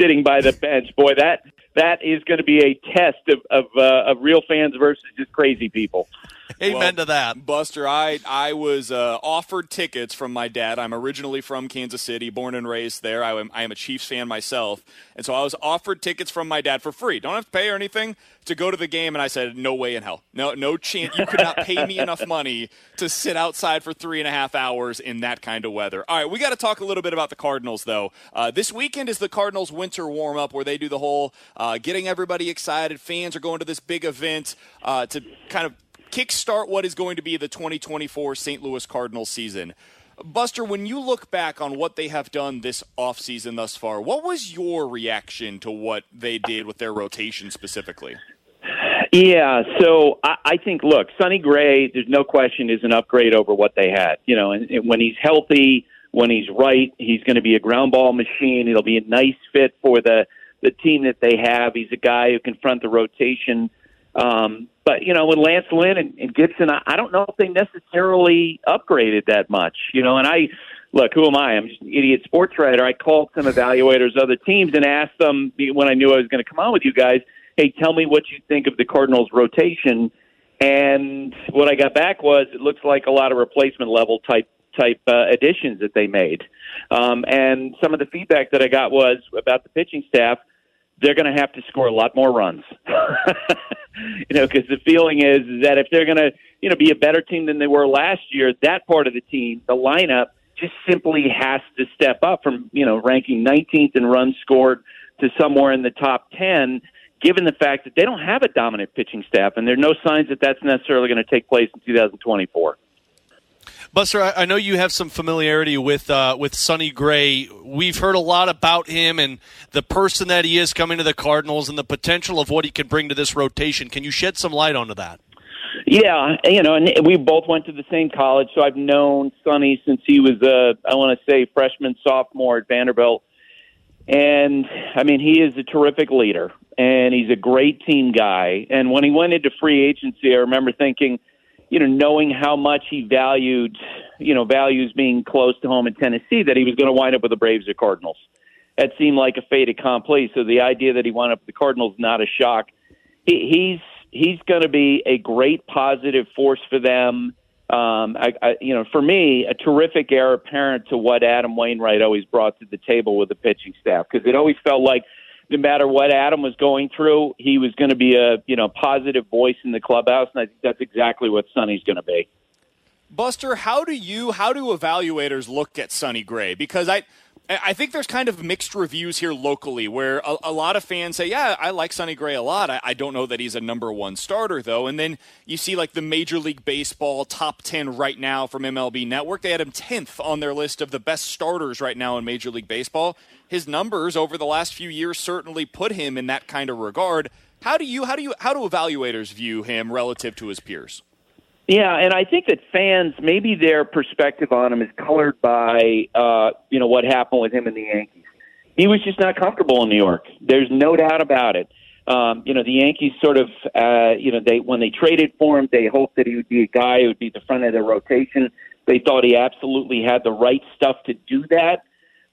sitting by the bench. Boy, that that is going to be a test of of, uh, of real fans versus just crazy people. Amen well, to that, Buster. I I was uh, offered tickets from my dad. I'm originally from Kansas City, born and raised there. I am I am a Chiefs fan myself, and so I was offered tickets from my dad for free. Don't have to pay or anything to go to the game, and I said, no way in hell, no no chance. You could not pay me enough money to sit outside for three and a half hours in that kind of weather. All right, we got to talk a little bit about the Cardinals, though. Uh, this weekend is the Cardinals winter warm up, where they do the whole uh, getting everybody excited. Fans are going to this big event uh, to kind of kickstart what is going to be the 2024 St. Louis Cardinals season. Buster, when you look back on what they have done this offseason thus far, what was your reaction to what they did with their rotation specifically? Yeah, so I, I think, look, Sonny Gray, there's no question, is an upgrade over what they had. You know, and, and when he's healthy, when he's right, he's going to be a ground ball machine. It'll be a nice fit for the the team that they have. He's a guy who can front the rotation um, but you know, with Lance Lynn and, and Gibson, I, I don't know if they necessarily upgraded that much. You know, and I look, who am I? I'm just an idiot sports writer. I called some evaluators, other teams, and asked them when I knew I was going to come on with you guys. Hey, tell me what you think of the Cardinals' rotation. And what I got back was it looks like a lot of replacement level type type uh, additions that they made. Um, and some of the feedback that I got was about the pitching staff they're going to have to score a lot more runs. you know, because the feeling is is that if they're going to, you know, be a better team than they were last year, that part of the team, the lineup, just simply has to step up from, you know, ranking 19th in runs scored to somewhere in the top 10, given the fact that they don't have a dominant pitching staff, and there are no signs that that's necessarily going to take place in 2024. Buster, I know you have some familiarity with uh, with Sonny Gray. We've heard a lot about him and the person that he is coming to the Cardinals and the potential of what he can bring to this rotation. Can you shed some light onto that? Yeah, you know, and we both went to the same college, so I've known Sonny since he was a, I want to say, freshman, sophomore at Vanderbilt. And I mean, he is a terrific leader, and he's a great team guy. And when he went into free agency, I remember thinking – you know, knowing how much he valued, you know, values being close to home in Tennessee, that he was going to wind up with the Braves or Cardinals. That seemed like a fait accompli. So the idea that he wound up with the Cardinals not a shock. He, he's he's going to be a great positive force for them. Um, I, I, you know, for me, a terrific heir apparent to what Adam Wainwright always brought to the table with the pitching staff because it always felt like no matter what Adam was going through, he was going to be a you know positive voice in the clubhouse, and I think that's exactly what Sonny's going to be. Buster, how do you how do evaluators look at Sonny Gray? Because I I think there's kind of mixed reviews here locally where a, a, lot of fans say, yeah, I like Sonny Gray a lot. I, I, don't know that he's a number one starter, though. And then you see like the Major League Baseball top 10 right now from MLB Network. They had him 10th on their list of the best starters right now in Major League Baseball his numbers over the last few years certainly put him in that kind of regard. How do you how do you how do evaluators view him relative to his peers? Yeah, and I think that fans maybe their perspective on him is colored by uh, you know what happened with him in the Yankees. He was just not comfortable in New York. There's no doubt about it. Um, you know, the Yankees sort of, uh, you know, they when they traded for him, they hoped that he would be a guy who would be the front of the rotation. They thought he absolutely had the right stuff to do that.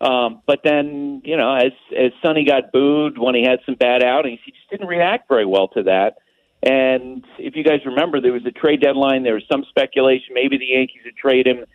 Um, but then, you know, as as Sonny got booed when he had some bad outings, he just didn't react very well to that. And if you guys remember, there was a trade deadline. There was some speculation maybe the Yankees would trade him.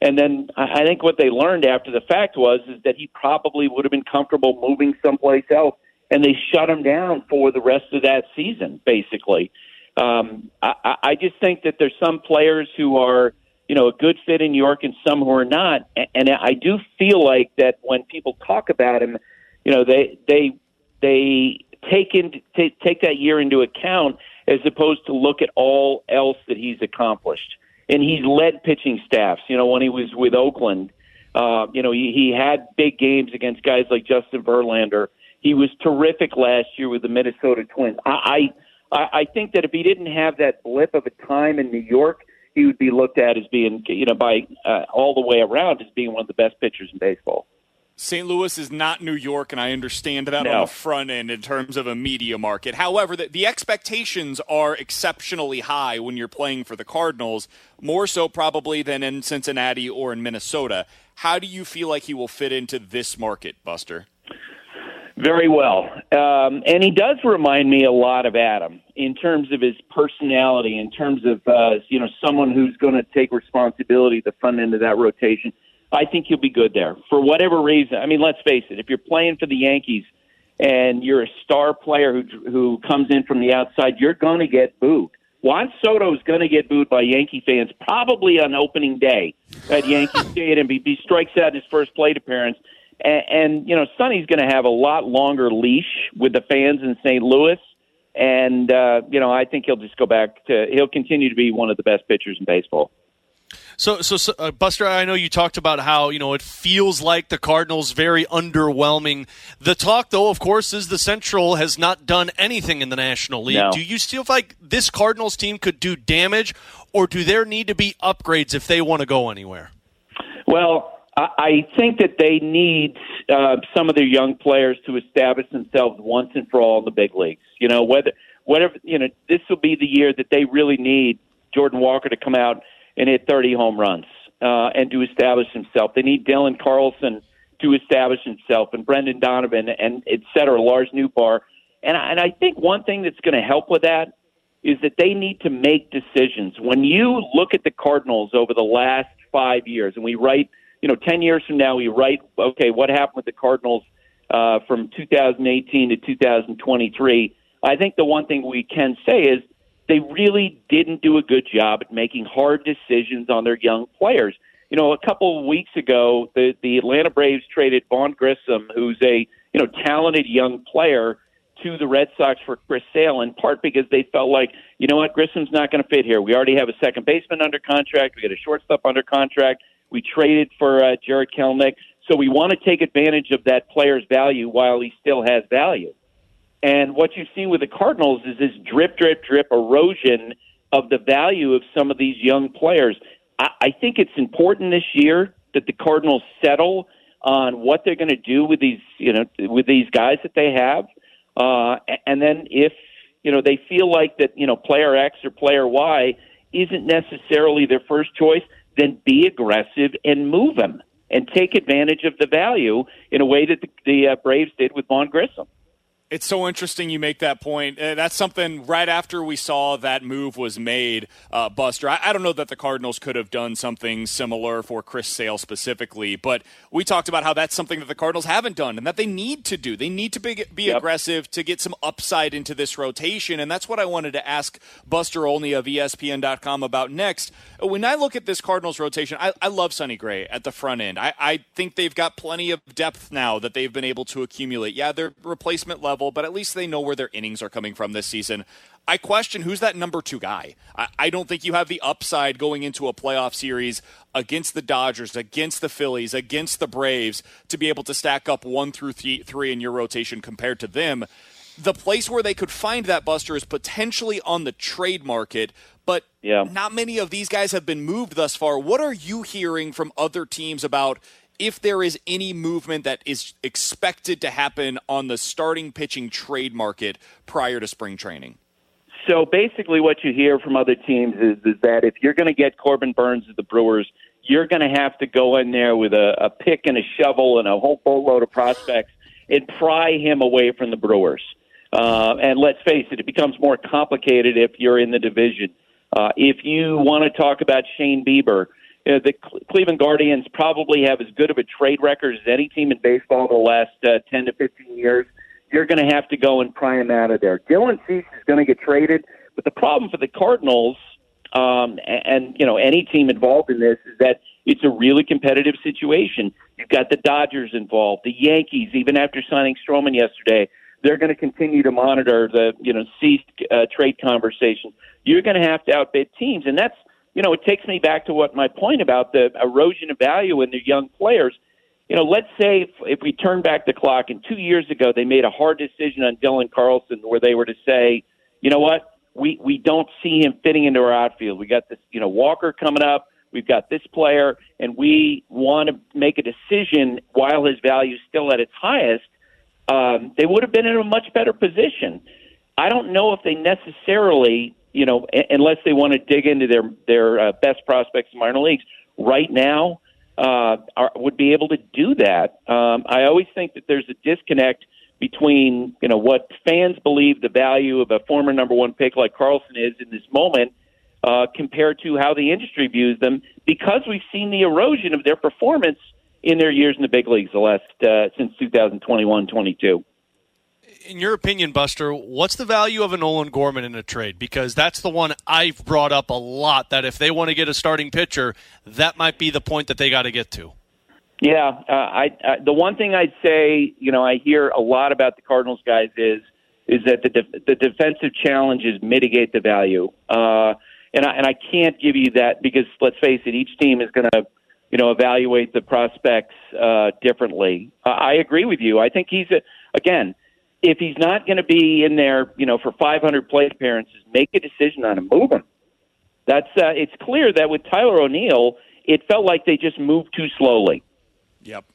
And then I think what they learned after the fact was is that he probably would have been comfortable moving someplace else, and they shut him down for the rest of that season, basically. Um, I, I just think that there's some players who are, you know, a good fit in New York and some who are not. And I do feel like that when people talk about him, you know, they they they take in take, take that year into account as opposed to look at all else that he's accomplished. And he's led pitching staffs. You know, when he was with Oakland, uh, you know, he, he had big games against guys like Justin Verlander. He was terrific last year with the Minnesota Twins. I, I, I think that if he didn't have that blip of a time in New York, he would be looked at as being, you know, by uh, all the way around as being one of the best pitchers in baseball. St. Louis is not New York, and I understand that No. on the front end in terms of a media market. However, the, the expectations are exceptionally high when you're playing for the Cardinals, more so probably than in Cincinnati or in Minnesota. How do you feel like he will fit into this market, Buster? Very well. Um, and he does remind me a lot of Adam in terms of his personality, in terms of, uh, you know, someone who's going to take responsibility the front end of that rotation. I think he'll be good there for whatever reason. I mean, let's face it. If you're playing for the Yankees and you're a star player who, who comes in from the outside, you're going to get booed. Juan Soto is going to get booed by Yankee fans probably on opening day at Yankee Stadium. He, he strikes out his first plate appearance. And, and you know, Sonny's going to have a lot longer leash with the fans in St. Louis. And, uh, you know, I think he'll just go back to, he'll continue to be one of the best pitchers in baseball. So, so, so uh, Buster, I know you talked about how you know it feels like the Cardinals very underwhelming. The talk, though, of course, is the Central has not done anything in the National League. No. Do you still feel like this Cardinals team could do damage, or do there need to be upgrades if they want to go anywhere? Well, I, think that they need uh, some of their young players to establish themselves once and for all in the big leagues. You know, whether whatever you know, this will be the year that they really need Jordan Walker to come out and hit 30 home runs uh, and to establish himself. They need Dylan Carlson to establish himself, and Brendan Donovan, and et cetera, Lars Nootbaar. And I, and I think one thing that's going to help with that is that they need to make decisions. When you look at the Cardinals over the last five years, and we write, you know, 10 years from now, we write, okay, what happened with the Cardinals uh, from 2018 to 2023? I think the one thing we can say is they really didn't do a good job at making hard decisions on their young players. You know, a couple of weeks ago, the the Atlanta Braves traded Vaughn Grissom, who's a you know talented young player, to the Red Sox for Chris Sale, in part because they felt like, you know what, Grissom's not going to fit here. We already have a second baseman under contract. We got a shortstop under contract. We traded for uh, Jarred Kelenic, so we want to take advantage of that player's value while he still has value. And what you see with the Cardinals is this drip, drip, drip erosion of the value of some of these young players. I, I think it's important this year that the Cardinals settle on what they're going to do with these, you know, with these guys that they have. Uh, and then if, you know, they feel like that, you know, player X or player Y isn't necessarily their first choice, then be aggressive and move them and take advantage of the value in a way that the, the uh, Braves did with Vaughn Grissom. It's so interesting you make that point. Uh, that's something right after we saw that move was made, uh, Buster. I, I don't know that the Cardinals could have done something similar for Chris Sale specifically, but we talked about how that's something that the Cardinals haven't done and that they need to do. They need to be, be aggressive to get some upside into this rotation, and that's what I wanted to ask Buster Olney of ESPN.com about next. When I look at this Cardinals rotation, I, I love Sonny Gray at the front end. I, I think they've got plenty of depth now that they've been able to accumulate. Yeah, they're replacement level, but at least they know where their innings are coming from this season. I question who's that number two guy. I, I don't think you have the upside going into a playoff series against the Dodgers, against the Phillies, against the Braves to be able to stack up one through th- three in your rotation compared to them. The place where they could find that buster is potentially on the trade market, but Yeah. not many of these guys have been moved thus far. What are you hearing from other teams about if there is any movement that is expected to happen on the starting pitching trade market prior to spring training? So basically, what you hear from other teams is, is that if you're going to get Corbin Burnes of the Brewers, you're going to have to go in there with a, a pick and a shovel and a whole boatload of prospects and pry him away from the Brewers. Uh, and let's face it, it becomes more complicated if you're in the division. Uh, if you want to talk about Shane Bieber, you know, the Cleveland Guardians probably have as good of a trade record as any team in baseball in the last uh, 10 to 15 years. You're going to have to go and pry him out of there. Dylan Cease is going to get traded, But the problem for the Cardinals um, and, and you know any team involved in this is that it's a really competitive situation. You've got the Dodgers involved, the Yankees. Even after signing Stroman yesterday, they're going to continue to monitor the you know ceased uh, trade conversation. You're going to have to outbid teams, and that's you know it takes me back to what my point about the erosion of value in the young players. You know, let's say if, if we turn back the clock and two years ago they made a hard decision on Dylan Carlson where they were to say, you know what, we we don't see him fitting into our outfield. We got this, you know, Walker coming up. We've got this player, and we want to make a decision while his value is still at its highest. Um, they would have been in a much better position. I don't know if they necessarily, you know, unless they want to dig into their their uh, best prospects in minor leagues right now, uh, are, would be able to do that. Um, I always think that there's a disconnect between you know what fans believe the value of a former number one pick like Carlson is in this moment uh, compared to how the industry views them because we've seen the erosion of their performance in their years in the big leagues the last uh, since 2021-22. In your opinion, Buster, what's the value of a Nolan Gorman in a trade? Because that's the one I've brought up a lot. That if they want to get a starting pitcher, that might be the point that they got to get to. Yeah, uh, I, I the one thing I'd say, you know, I hear a lot about the Cardinals guys is is that the de- the defensive challenges mitigate the value, uh, and I and I can't give you that because let's face it, each team is going to you know evaluate the prospects uh, differently. Uh, I agree with you. I think he's a, again, if he's not going to be in there, you know, for 500 plate appearances, make a decision on him, move him. That's uh, it's clear that with Tyler O'Neill, it felt like they just moved too slowly. Yep.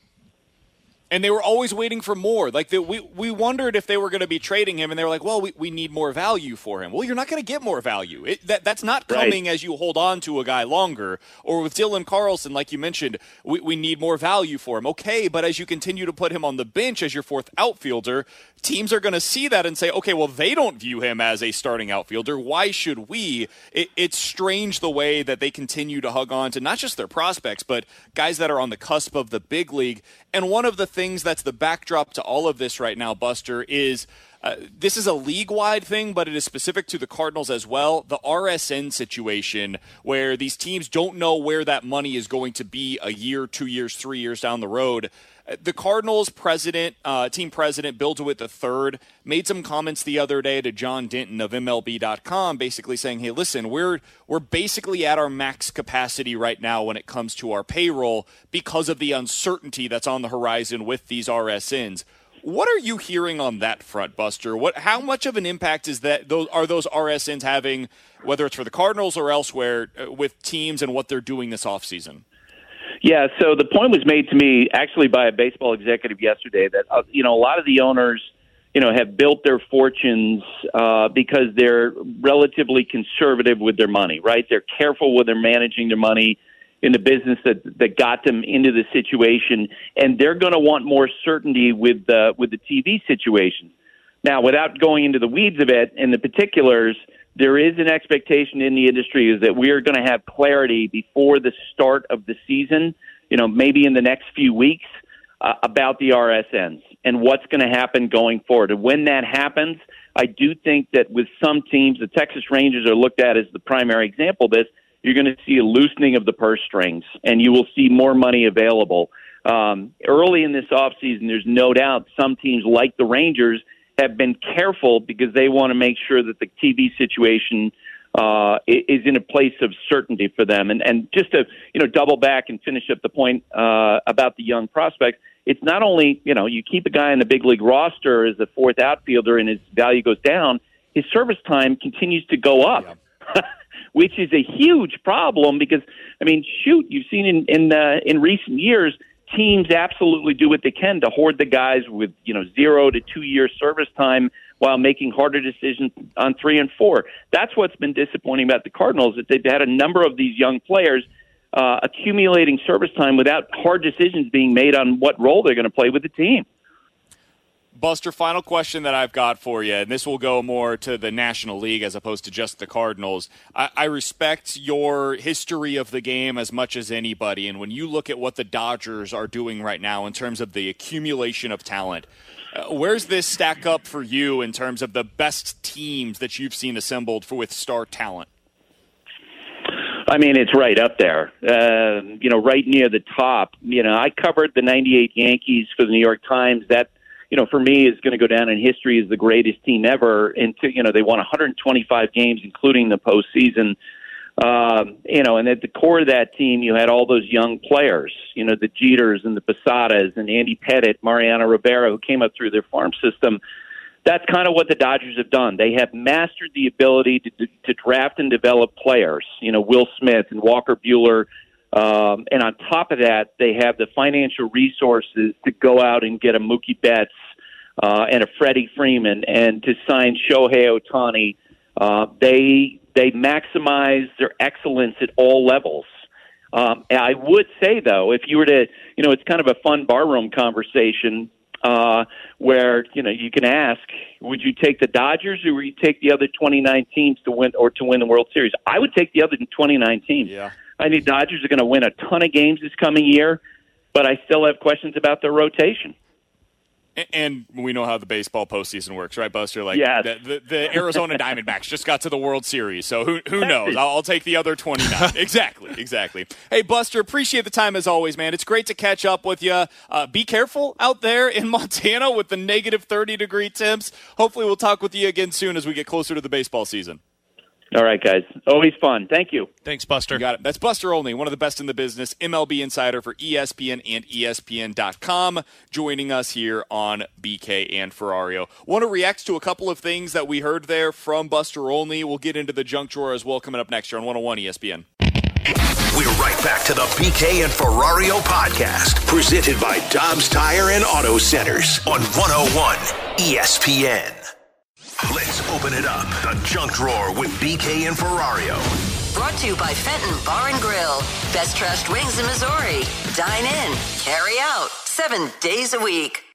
And they were always waiting for more. Like the, we, we wondered if they were going to be trading him, and they were like, "Well, we, we need more value for him." Well, you're not going to get more value. It, that that's not coming right. as you hold on to a guy longer. Or with Dylan Carlson, like you mentioned, we, we need more value for him. Okay, but as you continue to put him on the bench as your fourth outfielder, teams are going to see that and say, okay, well, they don't view him as a starting outfielder. Why should we? It, it's strange the way that they continue to hug on to not just their prospects, but guys that are on the cusp of the big league. And one of the things that's the backdrop to all of this right now, Buster, is. Uh, this is a league wide thing, but it is specific to the Cardinals as well. The RSN situation, where these teams don't know where that money is going to be a year, two years, three years down the road the Cardinals president, uh, team president Bill DeWitt III, made some comments the other day to John Denton of MLB.com, basically saying, "Hey, listen, we're we're basically at our max capacity right now when it comes to our payroll because of the uncertainty that's on the horizon with these RSNs." What are you hearing on that front, Buster? What, how much of an impact is that? Those are those RSNs having, whether it's for the Cardinals or elsewhere, uh, with teams and what they're doing this offseason? Yeah, so the point was made to me actually by a baseball executive yesterday that uh, you know a lot of the owners you know have built their fortunes uh, because they're relatively conservative with their money, right? They're careful when they're managing their money in the business that that got them into the situation, and they're going to want more certainty with the with the TV situation. Now, without going into the weeds of it and the particulars, there is an expectation in the industry is that we are going to have clarity before the start of the season, you know, maybe in the next few weeks, uh, about the RSNs and what's going to happen going forward. And when that happens, I do think that with some teams, the Texas Rangers are looked at as the primary example of this. You're going to see a loosening of the purse strings, and you will see more money available. Um, early in this offseason, there's no doubt some teams like the Rangers have been careful because they want to make sure that the TV situation uh, is in a place of certainty for them. And, and just to you know double back and finish up the point uh, about the young prospects, it's not only you know you keep a guy in the big league roster as the fourth outfielder and his value goes down, his service time continues to go up. Yeah. which is a huge problem because I mean, shoot, you've seen in in, uh, in recent years teams absolutely do what they can to hoard the guys with you know zero to two year service time while making harder decisions on three and four. That's what's been disappointing about the Cardinals that they've had a number of these young players uh, accumulating service time without hard decisions being made on what role they're going to play with the team. Buster, final question that I've got for you, and this will go more to the National League as opposed to just the Cardinals. I, I, respect your history of the game as much as anybody, and when you look at what the Dodgers are doing right now in terms of the accumulation of talent, uh, where's this stack up for you in terms of the best teams that you've seen assembled for with star talent? I mean, it's right up there. Uh, you know, right near the top. You know, I covered the '98 Yankees for the New York Times. That you know, for me, is going to go down in history as the greatest team ever. And to, you know, they won 125 games, including the postseason. Um, you know, and at the core of that team, you had all those young players. You know, the Jeters and the Posadas and Andy Pettitte, Mariano Rivera, who came up through their farm system. That's kind of what the Dodgers have done. They have mastered the ability to, to, to draft and develop players. You know, Will Smith and Walker Buehler um, and on top of that, they have the financial resources to go out and get a Mookie Betts uh, and a Freddie Freeman and to sign Shohei Ohtani. Uh, they they maximize their excellence at all levels. Um, I would say though, if you were to, you know, it's kind of a fun barroom conversation uh, where you know you can ask, would you take the Dodgers or would you take the other 29 teams to win or to win the World Series? I would take the other 29 teams. Yeah. I think Dodgers are going to win a ton of games this coming year, but I still have questions about their rotation. And we know how the baseball postseason works, right, Buster? Like yes. the, the, the Arizona Diamondbacks just got to the World Series, so who who knows? I'll, I'll take the other twenty nine. exactly, exactly. Hey, Buster, appreciate the time as always, man. It's great to catch up with you. Uh, be careful out there in Montana with the negative thirty degree temps. Hopefully, we'll talk with you again soon as we get closer to the baseball season. All right, guys. Always fun. Thank you. Thanks, Buster. You got it. That's Buster Olney, one of the best in the business, MLB insider for ESPN and ESPN.com, joining us here on BK and Ferrario. Want to react to a couple of things that we heard there from Buster Olney. We'll get into the junk drawer as well coming up next year on 101 ESPN. We're right back to the BK and Ferrario podcast, presented by Dobbs Tire and Auto Centers on 101 ESPN. Let's open it up. The junk drawer with BK and Ferrario. Brought to you by Fenton Bar and Grill. Best trashed wings in Missouri. Dine in, carry out, seven days a week.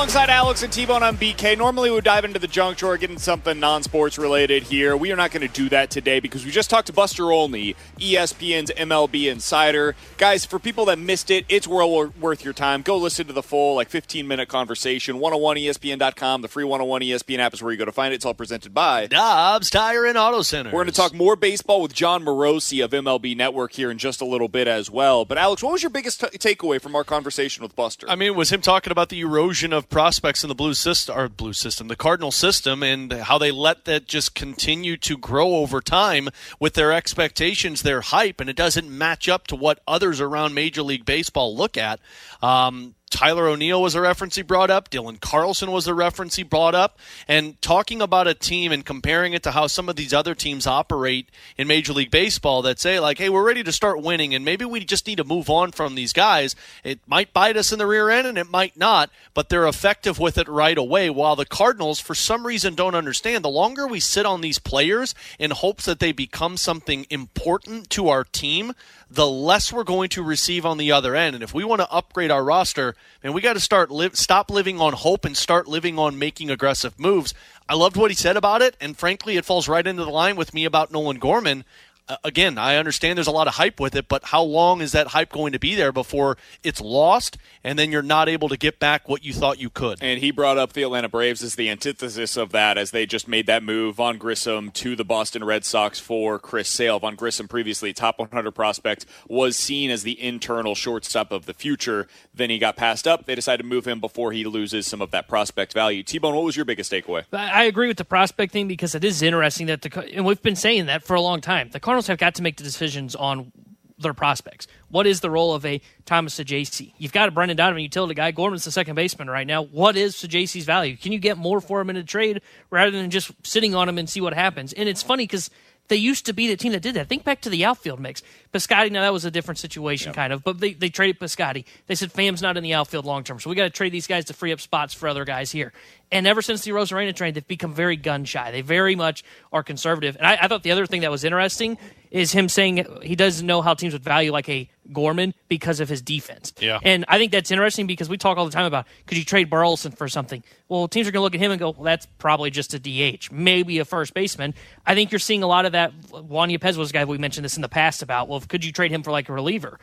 Alongside Alex and T-Bone on BK, normally we would dive into the junk drawer, getting something non-sports related here. We are not going to do that today because we just talked to Buster Olney, ESPN's MLB insider. Guys, for people that missed it, it's well worth your time. Go listen to the full, like 15-minute conversation. 101ESPN.com, the free 101 ESPN app is where you go to find it. It's all presented by Dobbs Tire and Auto Center. We're going to talk more baseball with Jon Morosi of MLB Network here in just a little bit as well. But Alex, what was your biggest t- takeaway from our conversation with Buster? I mean, it was him talking about the erosion of prospects in the blue system, or blue system, the Cardinal system, and how they let that just continue to grow over time with their expectations, their hype, and it doesn't match up to what others around Major League Baseball look at. Um, Tyler O'Neill was a reference he brought up. Dylan Carlson was a reference he brought up. And talking about a team and comparing it to how some of these other teams operate in Major League Baseball that say, like, hey, we're ready to start winning and maybe we just need to move on from these guys. It might bite us in the rear end and it might not, but they're effective with it right away. While the Cardinals, for some reason, don't understand, the longer we sit on these players in hopes that they become something important to our team, the less we're going to receive on the other end. And if we want to upgrade our roster, man, we got to start live, stop living on hope and start living on making aggressive moves. I loved what he said about it, and frankly, it falls right into the line with me about Nolan Gorman Uh, again, I understand there's a lot of hype with it, but how long is that hype going to be there before it's lost and then you're not able to get back what you thought you could? And he brought up the Atlanta Braves as the antithesis of that as they just made that move, Vaughn Grissom to the Boston Red Sox for Chris Sale. Vaughn Grissom, previously top 100 prospect, was seen as the internal shortstop of the future. Then he got passed up. They decided to move him before he loses some of that prospect value. T-Bone, what was your biggest takeaway? I agree with the prospect thing because it is interesting that the and we've been saying that for a long time. The Cardinals have got to make the decisions on their prospects. What is the role of a Thomas Saggese? You've got a Brendan Donovan utility guy. Gorman's the second baseman right now. What is Saggese's value? Can you get more for him in a trade rather than just sitting on him and see what happens? And it's funny because they used to be the team that did that. Think back to the outfield mix. Piscotty, now that was a different situation, kind of, but they, they traded Piscotty. They said Fam's not in the outfield long term, so we got to trade these guys to free up spots for other guys here. And ever since the Arozarena trade, they've become very gun shy. They very much are conservative. And I, I thought the other thing that was interesting is him saying he doesn't know how teams would value like a Gorman because of his defense. Yeah. And I think that's interesting because we talk all the time about could you trade Burleson for something? Well, teams are going to look at him and go, well, that's probably just a DH, maybe a first baseman. I think you're seeing a lot of that. Juan Yepez was a guy we mentioned this in the past about, well, could you trade him for like a reliever?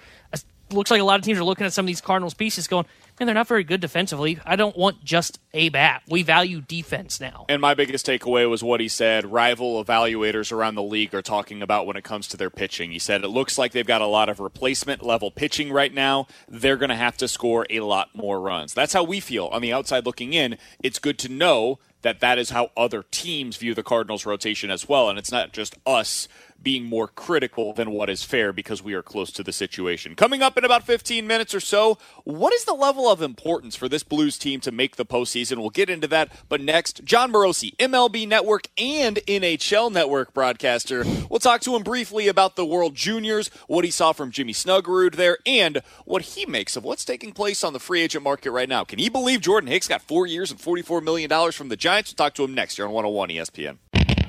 Looks like a lot of teams are looking at some of these Cardinals pieces going, man, they're not very good defensively. I don't want just a bat. We value defense now. And my biggest takeaway was what he said rival evaluators around the league are talking about when it comes to their pitching. He said it looks like they've got a lot of replacement level pitching right now. They're going to have to score a lot more runs. That's how we feel on the outside looking in. It's good to know that that is how other teams view the Cardinals rotation as well. And it's not just us being more critical than what is fair because we are close to the situation. Coming up in about 15 minutes or so, what is the level of importance for this Blues team to make the postseason? We'll get into that. But next, Jon Morosi, MLB Network and NHL Network broadcaster. We'll talk to him briefly about the World Juniors, what he saw from Jimmy Snuggerud there, and what he makes of what's taking place on the free agent market right now. Can he believe Jordan Hicks got four years and $44 million from the Giants? We'll talk to him next here on 101 ESPN.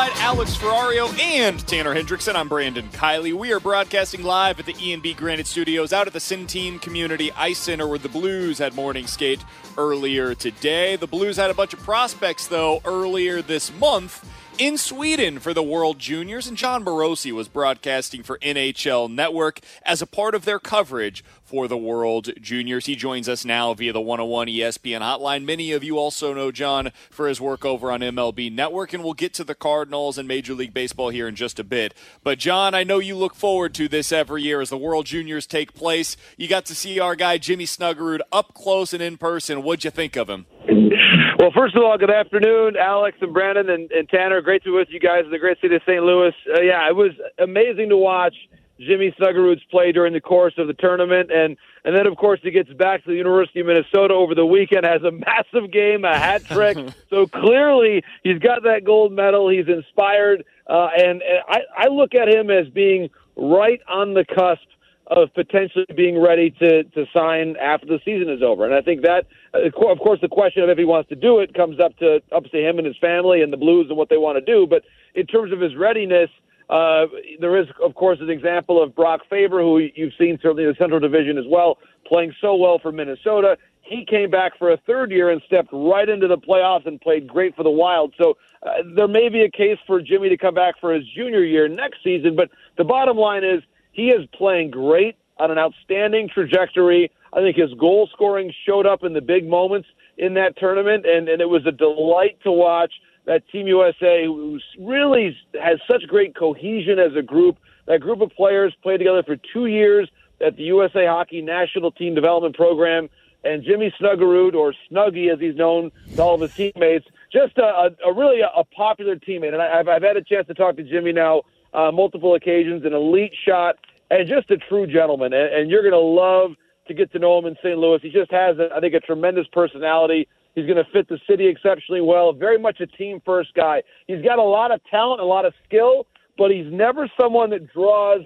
Alongside Alex Ferrario and Tanner Hendrickson, I'm Brandon Kiley. We are broadcasting live at the E&B Granite Studios out at the Centene Community Ice Center where the Blues had morning skate earlier today. The Blues had a bunch of prospects, though, earlier this month in Sweden for the World Juniors, and Jon Morosi was broadcasting for NHL Network as a part of their coverage for the World Juniors. He joins us now via the 101 ESPN hotline. Many of you also know Jon for his work over on MLB Network, and we'll get to the Cardinals and Major League Baseball here in just a bit. But, Jon, I know you look forward to this every year as the World Juniors take place. You got to see our guy Jimmy Snuggerud up close and in person. What'd you think of him? Well, first of all, good afternoon, Alex and Brandon and, and Tanner. Great to be with you guys in the great city of St. Louis. Uh, yeah, it was amazing to watch Jimmy Snuggerud's play during the course of the tournament, and and then of course he gets back to the University of Minnesota over the weekend, has a massive game, a hat trick. so clearly he's got that gold medal. He's inspired, uh, and, and I, I look at him as being right on the cusp of potentially being ready to to sign after the season is over. And I think that, of course, the question of if he wants to do it comes up to up to him and his family and the Blues and what they want to do. But in terms of his readiness. Uh, there is, of course, an example of Brock Faber, who you've seen certainly in the Central Division as well, playing so well for Minnesota. He came back for a third year and stepped right into the playoffs and played great for the Wild. So uh, there may be a case for Jimmy to come back for his junior year next season. But the bottom line is he is playing great on an outstanding trajectory. I think his goal scoring showed up in the big moments in that tournament, and, and it was a delight to watch that Team USA, who really has such great cohesion as a group. That group of players played together for two years at the USA Hockey National Team Development Program. And Jimmy Snuggerud, or Snuggy as he's known to all of his teammates, just a, a, really a, popular teammate. And I, I've, I've had a chance to talk to Jimmy now uh, multiple occasions, an elite shot, and just a true gentleman. And, and you're going to love to get to know him in St. Louis. He just has, I think, a tremendous personality. He's going to fit the city exceptionally well. Very much a team first guy. He's got a lot of talent, a lot of skill, but he's never someone that draws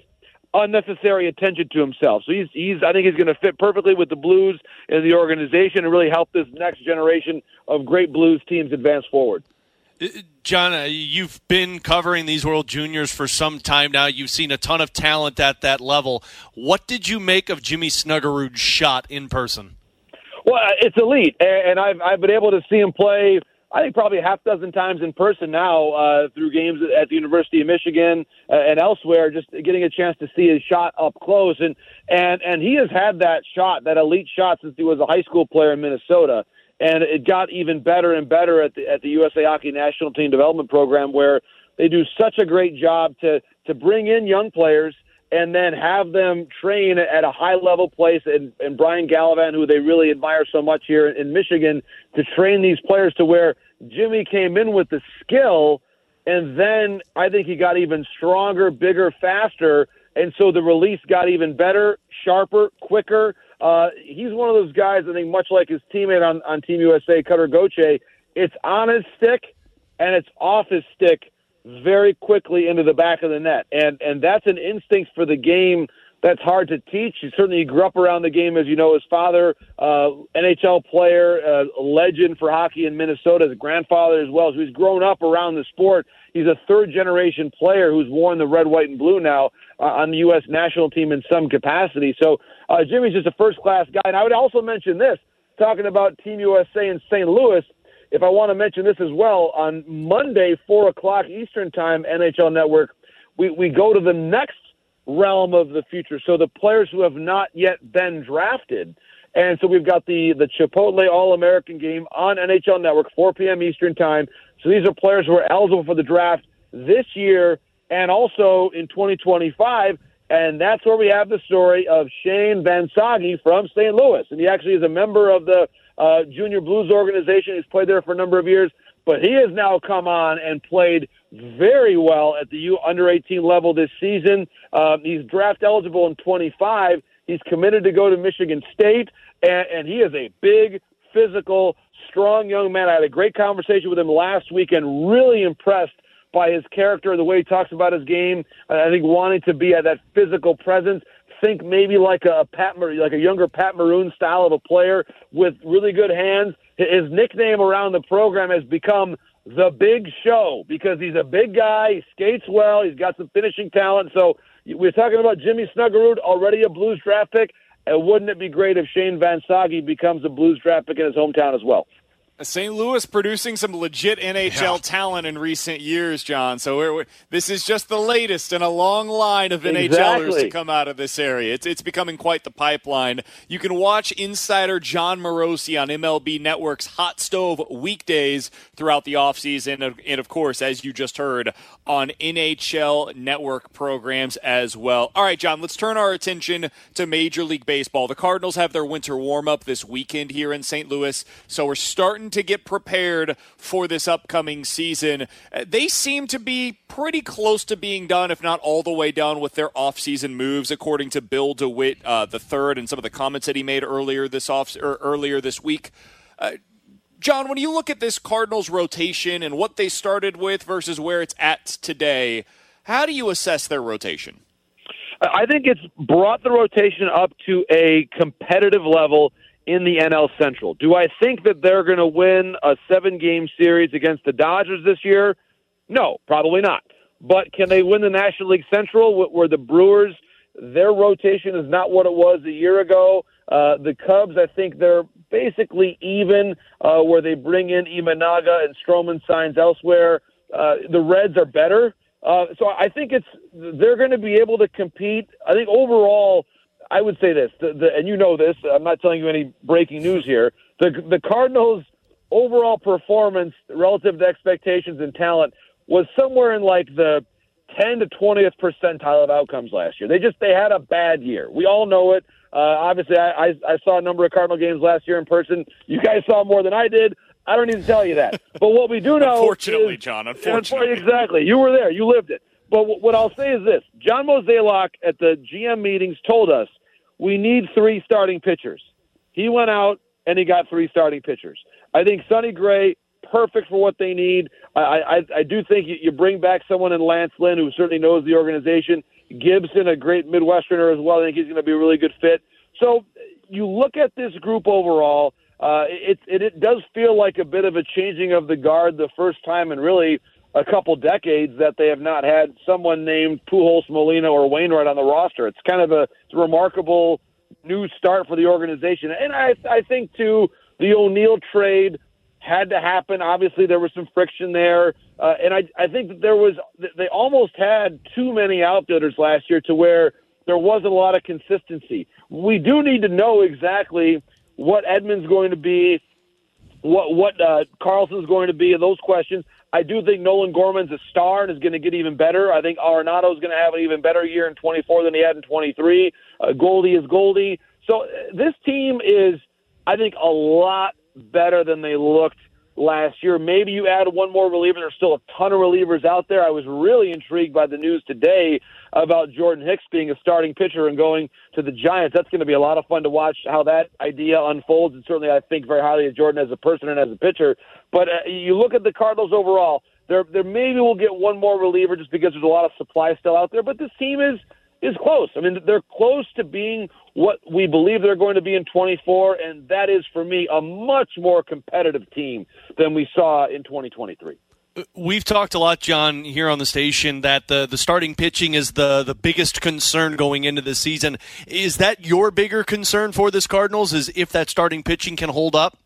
unnecessary attention to himself. So he's he's I think he's going to fit perfectly with the Blues and the organization and really help this next generation of great Blues teams advance forward. Jon, uh, you've been covering these World Juniors for some time now. You've seen a ton of talent at that level. What did you make of Jimmy Snuggerud's shot in person? Well, it's elite, and I've I've been able to see him play. I think probably a half dozen times in person now uh, through games at the University of Michigan uh, and elsewhere. Just getting a chance to see his shot up close, and and and he has had that shot, that elite shot, since he was a high school player in Minnesota, and it got even better and better at the at the USA Hockey National Team Development Program, where they do such a great job to to bring in young players and then have them train at a high level place and, and Brian Gallivan, who they really admire so much here in Michigan, to train these players to where Jimmy came in with the skill and then I think he got even stronger, bigger, faster. And so the release got even better, sharper, quicker. Uh, he's one of those guys, I think, much like his teammate on, on Team USA, Cutter Gauthier, it's on his stick and it's off his stick very quickly into the back of the net. And, and that's an instinct for the game that's hard to teach. He certainly grew up around the game, as you know. His father, uh, NHL player, uh, legend for hockey in Minnesota. His grandfather as well. So he's grown up around the sport. He's a third generation player who's worn the red, white, and blue now uh, on the U.S. national team in some capacity. So uh, Jimmy's just a first class guy. And I would also mention this, talking about Team USA in St. Louis. If I want to mention this as well, on Monday, four o'clock Eastern Time, NHL Network, we, we go to the next realm of the future. So the players who have not yet been drafted. And so we've got the the Chipotle All American game on NHL Network, 4 p.m. Eastern Time. So these are players who are eligible for the draft this year and also in 2025. And that's where we have the story of Shane Vansaghi from St. Louis. And he actually is a member of the uh, Junior Blues organization. He's played there for a number of years. But he has now come on and played very well at the U under 18 level this season. Um, he's draft eligible in 25. He's committed to go to Michigan State, and, and he is a big, physical, strong young man. I had a great conversation with him last week and really impressed by his character, and the way he talks about his game. I think wanting to be at that physical presence. Think maybe like a Pat, like a younger Pat Maroon style of a player with really good hands. His nickname around the program has become the Big Show because he's a big guy. He skates well. He's got some finishing talent. So we're talking about Jimmy Snuggerud, already a Blues draft pick. And wouldn't it be great if Shane Van Vansaghi becomes a Blues draft pick in his hometown as well? St. Louis producing some legit NHL yeah. talent in recent years, Jon. So we're, we're, this is just the latest in a long line of exactly. NHLers to come out of this area. It's, it's becoming quite the pipeline. You can watch insider Jon Morosi on MLB Network's Hot Stove weekdays throughout the offseason. And, of course, as you just heard, on NHL Network programs as well. All right, Jon, let's turn our attention to Major League Baseball. The Cardinals have their winter warm up this weekend here in St. Louis. So we're starting starting to get prepared for this upcoming season. Uh, they seem to be pretty close to being done, if not all the way done, with their offseason moves, according to Bill DeWitt uh, the third, and some of the comments that he made earlier this off or earlier this week. Uh, Jon, when you look at this Cardinals rotation and what they started with versus where it's at today, how do you assess their rotation? I think it's brought the rotation up to a competitive level in the NL Central. Do I think that they're going to win a seven game series against the Dodgers this year? No, probably not. But can they win the National League Central where the Brewers, their rotation is not what it was a year ago? Uh, the Cubs, I think they're basically even uh, where they bring in Imanaga and Stroman signs elsewhere. Uh, the Reds are better. Uh, so I think it's they're going to be able to compete. I think overall I would say this, the, the, and you know this. I'm not telling you any breaking news here. The the Cardinals' overall performance relative to expectations and talent was somewhere in like the 10 to 20th percentile of outcomes last year. They just they had a bad year. We all know it. Uh, obviously, I, I I saw a number of Cardinal games last year in person. You guys saw more than I did. I don't need to tell you that. But what we do know, unfortunately, is, Jon, unfortunately, exactly, you were there, you lived it. But what I'll say is this: John Mozeliak at the GM meetings told us we need three starting pitchers. He went out and he got three starting pitchers. I think Sonny Gray perfect for what they need. I I, I do think you, you bring back someone in Lance Lynn who certainly knows the organization. Gibson, a great Midwesterner as well. I think he's going to be a really good fit. So you look at this group overall. Uh, it, it it does feel like a bit of a changing of the guard the first time and really a couple decades that they have not had someone named Pujols, Molina, or Wainwright on the roster. It's kind of a, remarkable new start for the organization, and I I think too the O'Neill trade had to happen. Obviously, there was some friction there, uh, and I I think that there was they almost had too many outfielders last year to where there wasn't a lot of consistency. We do need to know exactly what Edman's going to be, what what uh, Carlson's going to be, and those questions. I do think Nolan Gorman's a star and is going to get even better. I think Arenado's going to have an even better year in 24 than he had in 23. Uh, Goldie is Goldie. So uh, this team is, I think, a lot better than they looked last year. Maybe you add one more reliever. There's still a ton of relievers out there. I was really intrigued by the news today about Jordan Hicks being a starting pitcher and going to the Giants. That's going to be a lot of fun to watch how that idea unfolds. And certainly, I think very highly of Jordan as a person and as a pitcher. But uh, you look at the Cardinals overall. There, there maybe we'll get one more reliever just because there's a lot of supply still out there. But this team is is close. I mean, they're close to being what we believe they're going to be in 24, and that is for me a much more competitive team than we saw in 2023. We've talked a lot, John, here on the station that the, the starting pitching is the, the biggest concern going into the season. Is that your bigger concern for this Cardinals? Is if that starting pitching can hold up?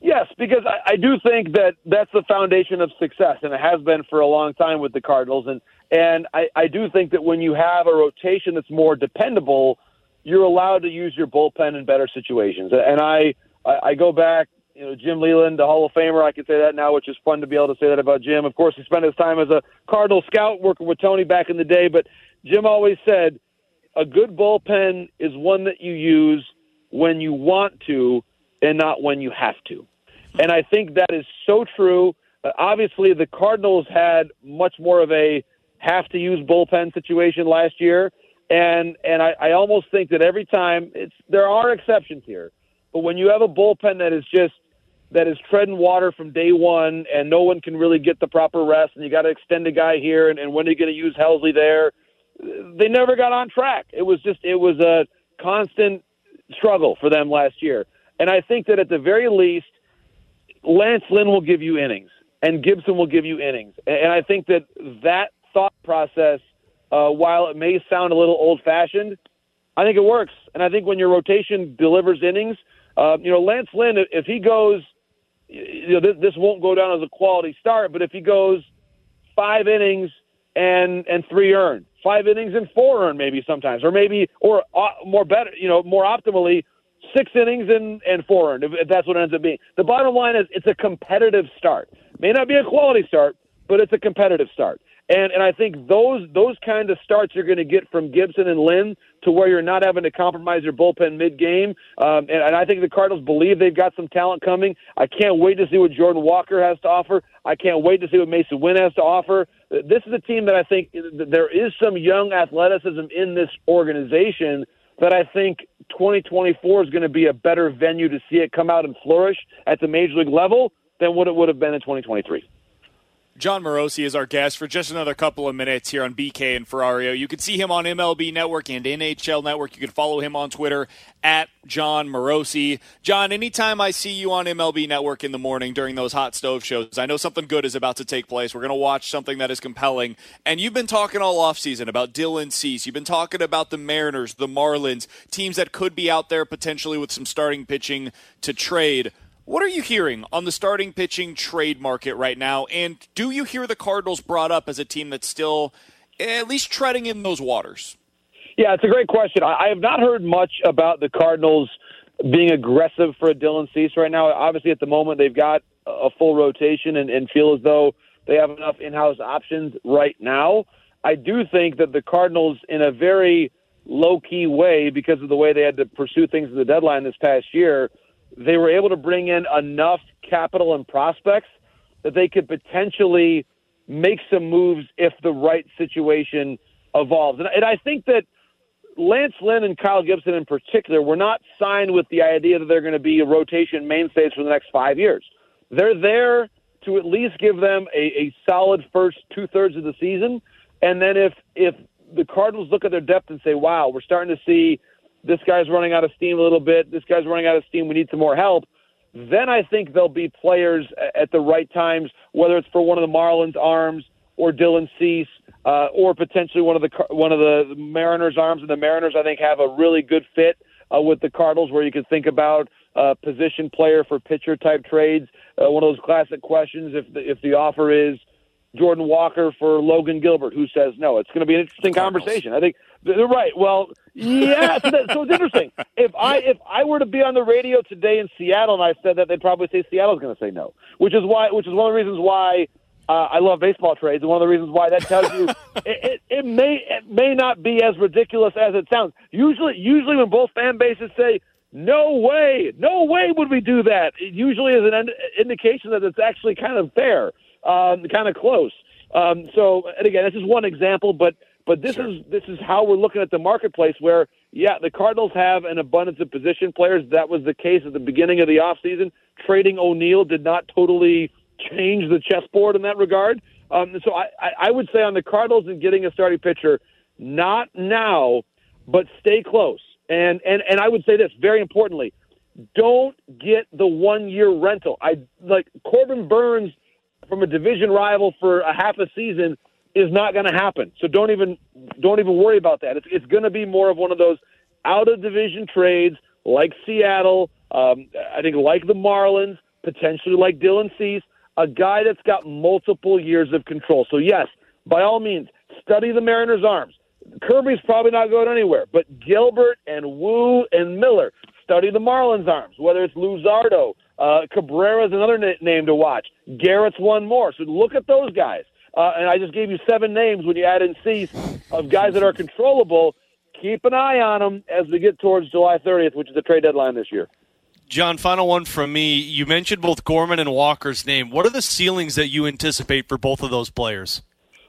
Yes, because I, I do think that that's the foundation of success, and it has been for a long time with the Cardinals. And and I, I do think that when you have a rotation that's more dependable, you're allowed to use your bullpen in better situations. And I I, I go back you know, Jim Leyland, the Hall of Famer. I can say that now, which is fun to be able to say that about Jim. Of course, he spent his time as a Cardinal scout working with Tony back in the day, but Jim always said a good bullpen is one that you use when you want to and not when you have to. And I think that is so true. Uh, obviously, the Cardinals had much more of a have to use bullpen situation last year. And and I, I almost think that every time it's there are exceptions here, but when you have a bullpen that is just that is treading water from day one, and no one can really get the proper rest, and you got to extend a guy here, and, and when are you going to use Helsley there? They never got on track. It was just it was a constant struggle for them last year, and I think that at the very least, Lance Lynn will give you innings, and Gibson will give you innings, and I think that that process, uh, while it may sound a little old fashioned, I think it works, and I think when your rotation delivers innings. Uh, you know, Lance Lynn, if he goes you know, this, this won't go down as a quality start, but if he goes five innings and and three earned, five innings and four earned, maybe sometimes, or maybe or uh, more better, you know, more optimally, six innings and and four earned, if, if that's what it ends up being. The bottom line is it's a competitive start. May not be a quality start, but it's a competitive start. And and I think those those kind of starts you're going to get from Gibson and Lynn to where you're not having to compromise your bullpen mid game. Um, and, and I think the Cardinals believe they've got some talent coming. I can't wait to see what Jordan Walker has to offer. I can't wait to see what Masyn Winn has to offer. This is a team that I think there is some young athleticism in this organization that I think 2024 is going to be a better venue to see it come out and flourish at the major league level than what it would have been in 2023. Jon Morosi is our guest for just another couple of minutes here on BK and Ferrario. You can see him on MLB Network and NHL Network. You can follow him on Twitter at Jon Morosi. Jon, anytime I see you on MLB Network in the morning during those hot stove shows, I know something good is about to take place. We're going to watch something that is compelling. And you've been talking all offseason about Dylan Cease. You've been talking about the Mariners, the Marlins, teams that could be out there potentially with some starting pitching to trade. What are you hearing on the starting pitching trade market right now? And do you hear the Cardinals brought up as a team that's still at least treading in those waters? Yeah, it's a great question. I have not heard much about the Cardinals being aggressive for a Dylan Cease right now. Obviously, at the moment, they've got a full rotation and, and feel as though they have enough in house options right now. I do think that the Cardinals, in a very low key way, because of the way they had to pursue things in the deadline this past year, they were able to bring in enough capital and prospects that they could potentially make some moves if the right situation evolves. And, and I think that Lance Lynn and Kyle Gibson in particular were not signed with the idea that they're going to be a rotation mainstays for the next five years. They're there to at least give them a, a solid first two thirds of the season. And then if if the Cardinals look at their depth and say, wow, we're starting to see this guy's running out of steam a little bit, this guy's running out of steam, we need some more help, then I think there'll be players at the right times, whether it's for one of the Marlins' arms or Dylan Cease, uh, or potentially one of the one of the Mariners' arms. And the Mariners, I think, have a really good fit uh, with the Cardinals, where you could think about uh, position player for pitcher type trades. Uh, one of those classic questions: if the, if the offer is Jordan Walker for Logan Gilbert? Who says no? It's going to be an interesting conversation. I think right. Well, yeah. so, that, so it's interesting. If I if I were to be on the radio today in Seattle and I said that, they'd probably say Seattle's going to say no. Which is why. Which is one of the reasons why uh, I love baseball trades, and one of the reasons why that tells you it, it, it may it may not be as ridiculous as it sounds. Usually, usually when both fan bases say no way, no way would we do that, it usually is an ind- indication that it's actually kind of fair, um, kind of close. Um, so, and again, this is one example, but but this sure. is this is how we're looking at the marketplace. Where yeah, the Cardinals have an abundance of position players. That was the case at the beginning of the offseason. Trading O'Neill did not totally change the chessboard in that regard. Um, so I, I would say on the Cardinals and getting a starting pitcher, not now, but stay close. And and and I would say this very importantly, don't get the one year rental. I like Corbin Burnes from a division rival for a half a season is not going to happen. So don't even don't even worry about that. It's it's going to be more of one of those out of division trades like Seattle. Um, I think like the Marlins, potentially like Dylan Cease a guy that's got multiple years of control. So, yes, by all means, study the Mariners' arms. Kirby's probably not going anywhere, but Gilbert and Woo and Miller study the Marlins' arms, whether it's Luzardo, uh, Cabrera's another na- name to watch. Garrett's one more. So look at those guys. Uh, and I just gave you seven names when you add in Cease of guys that are controllable. Keep an eye on them as we get towards July 30th, which is the trade deadline this year. Jon, final one from me. You mentioned both Gorman and Walker's name. What are the ceilings that you anticipate for both of those players?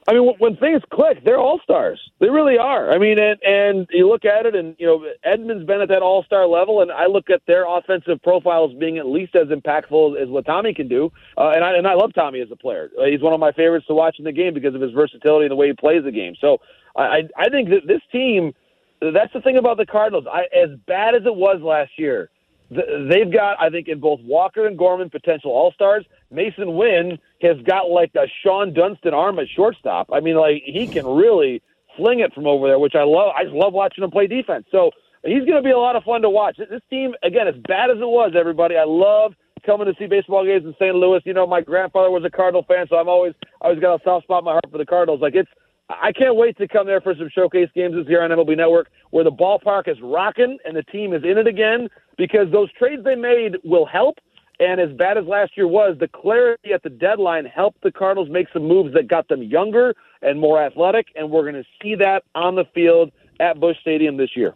I mean, when things click, they're all stars. They really are. I mean, and and you look at it, and you know, Edman's been at that all star level, and I look at their offensive profiles being at least as impactful as what Tommy can do. Uh, and I and I love Tommy as a player. Uh, he's one of my favorites to watch in the game because of his versatility and the way he plays the game. So I I think that this team. That's the thing about the Cardinals. I, as bad as it was last year, they've got, I think, in both Walker and Gorman potential All Stars. Masyn Winn has got like a Shawon Dunston arm at shortstop. I mean, like he can really fling it from over there, which I love. I just love watching him play defense. So he's going to be a lot of fun to watch. This team, again, as bad as it was, everybody, I love coming to see baseball games in St. Louis. You know, my grandfather was a Cardinal fan, so I'm always, I always got a soft spot in my heart for the Cardinals. Like it's I can't wait to come there for some showcase games this year on MLB Network where the ballpark is rocking and the team is in it again because those trades they made will help. And as bad as last year was, the clarity at the deadline helped the Cardinals make some moves that got them younger and more athletic. And we're going to see that on the field at Busch Stadium this year.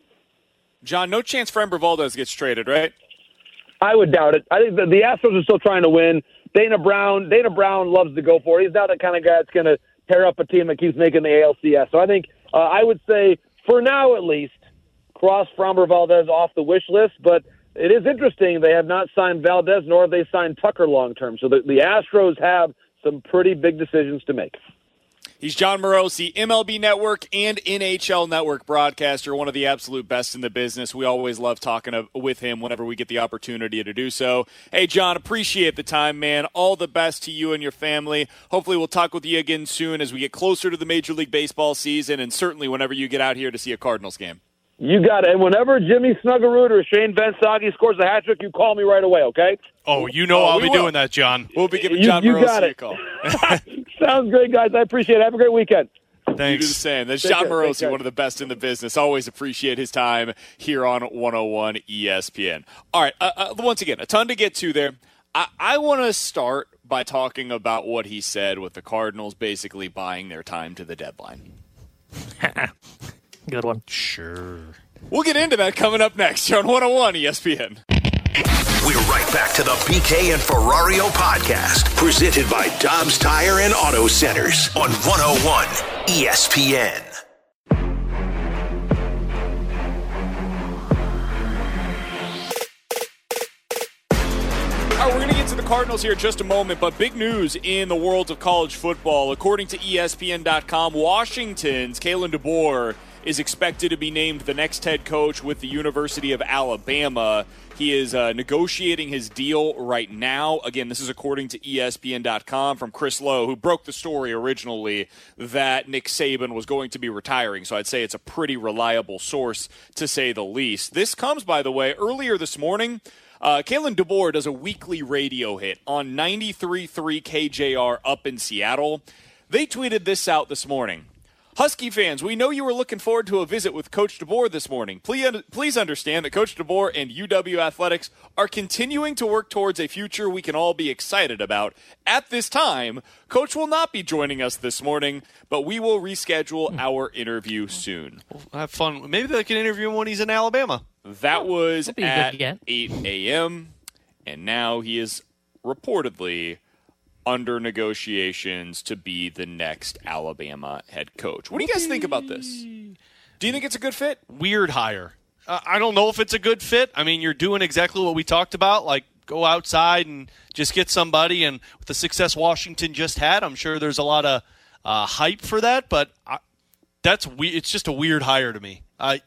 Jon, no chance Framber Valdez gets traded, right? I would doubt it. I think the, the Astros are still trying to win. Dana Brown, Dana Brown loves to go for it. He's not the kind of guy that's going to tear up a team that keeps making the ALCS. So I think uh, I would say for now at least cross Framber Valdez off the wish list, but it is interesting they have not signed Valdez nor have they signed Tucker long term. So the, the Astros have some pretty big decisions to make. He's Jon Morosi, MLB Network and NHL Network broadcaster, one of the absolute best in the business. We always love talking with him whenever we get the opportunity to do so. Hey, Jon, appreciate the time, man. All the best to you and your family. Hopefully, we'll talk with you again soon as we get closer to the Major League Baseball season, and certainly whenever you get out here to see a Cardinals game. You got it. And whenever Jimmy Snuggerud or Shane Van Sage scores a hat trick, you call me right away, okay? Oh, you know oh, I'll be will. doing that, Jon. We'll be giving Jon you, you got it. a call. Sounds great, guys. I appreciate it. Have a great weekend. Thanks. You do the same. That's Jon Morosi, one of the best in the business. Always appreciate his time here on 101 ESPN. All right. Uh, uh, once again, a ton to get to there. I, I want to start by talking about what he said with the Cardinals basically buying their time to the deadline. Good one. Sure. We'll get into that coming up next here on 101 ESPN. We're right back to the BK and Ferrario podcast, presented by Dobbs Tire and Auto Centers on 101 ESPN. All right, we're going to get to the Cardinals here in just a moment, but big news in the world of college football. According to ESPN.com, Washington's Kalen DeBoer is expected to be named the next head coach with the University of Alabama. He is uh, negotiating his deal right now. Again, this is according to ESPN.com from Chris Low, who broke the story originally that Nick Saban was going to be retiring. So I'd say it's a pretty reliable source to say the least. This comes, by the way, earlier this morning. Uh, Kalen DeBoer does a weekly radio hit on 93.3 KJR up in Seattle They tweeted this out this morning. Husky fans, we know you were looking forward to a visit with Coach DeBoer this morning. Please, please understand that Coach DeBoer and UW Athletics are continuing to work towards a future we can all be excited about. At this time, Coach will not be joining us this morning, but we will reschedule hmm. our interview soon. Have fun. Maybe they can interview him when he's in Alabama. That was That'd be a good at 8 a.m., and now he is reportedly under negotiations to be the next Alabama head coach. What do you guys think about this? Do you think it's a good fit? Weird hire. Uh, I don't know if it's a good fit. I mean, you're doing exactly what we talked about, like go outside and just get somebody. And with the success Washington just had, I'm sure there's a lot of uh, hype for that. But I, that's we. It's just a weird hire to me. I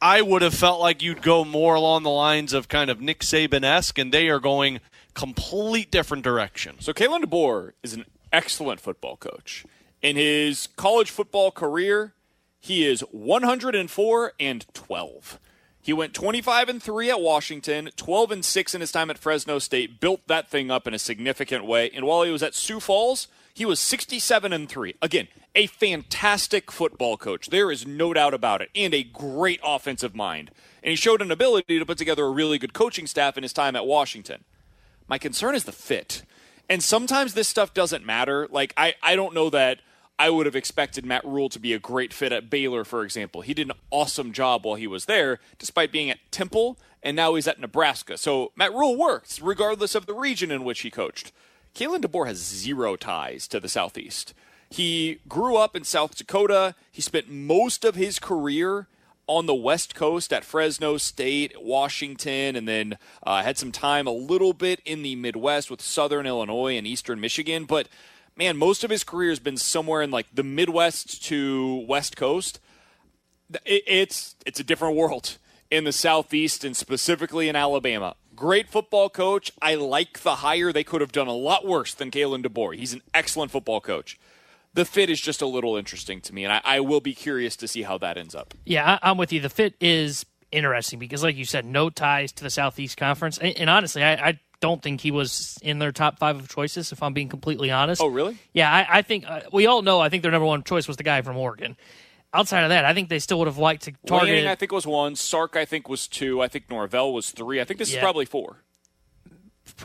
I would have felt like you'd go more along the lines of kind of Nick Saban esque, and they are going complete different direction. So Kalen DeBoer is an excellent football coach. In his college football career, he is 104 and 12. He went 25 and 3 at Washington, 12 and 6 in his time at Fresno State, built that thing up in a significant way. And while he was at Sioux Falls, he was 67 and 3. Again, a fantastic football coach. There is no doubt about it. And a great offensive mind. And he showed an ability to put together a really good coaching staff in his time at Washington. My concern is the fit. And sometimes this stuff doesn't matter. Like, I, I don't know that I would have expected Matt Rhule to be a great fit at Baylor, for example. He did an awesome job while he was there, despite being at Temple, and now he's at Nebraska. So Matt Rhule works, regardless of the region in which he coached. Kalen DeBoer has zero ties to the Southeast. He grew up in South Dakota. He spent most of his career on the West Coast at Fresno State, Washington, and then uh, had some time a little bit in the Midwest with Southern Illinois and Eastern Michigan. But man, most of his career has been somewhere in like the Midwest to West Coast. It, it's it's a different world in the Southeast and specifically in Alabama. Great football coach. I like the hire. They could have done a lot worse than Kalen DeBoer. He's an excellent football coach. The fit is just a little interesting to me, and I, I will be curious to see how that ends up. Yeah, I, I'm with you. The fit is interesting because, like you said, no ties to the Southeast Conference. And, and honestly, I, I don't think he was in their top five of choices, if I'm being completely honest. Oh, really? Yeah, I, I think uh, we all know. I think their number one choice was the guy from Oregon. Outside of that, I think they still would have liked to target. Lanning, I think, was one. Sark, I think, was two. I think Norvell was three. I think this Yeah. is probably four.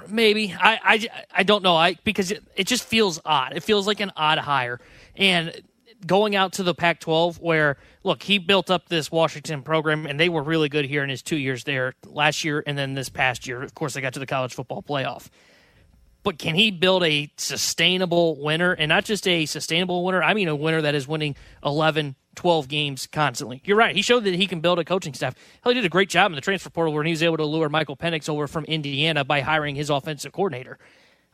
Maybe I, I, I don't know. I because it, it just feels odd. It feels like an odd hire. And going out to the Pac-12, where look, he built up this Washington program, and they were really good here in his two years there last year, and then this past year. Of course, they got to the college football playoff. But can he build a sustainable winner, and not just a sustainable winner? I mean, a winner that is winning 11, 12 games constantly. You're right. He showed that he can build a coaching staff. Hell, he did a great job in the transfer portal when he was able to lure Michael Penix over from Indiana by hiring his offensive coordinator.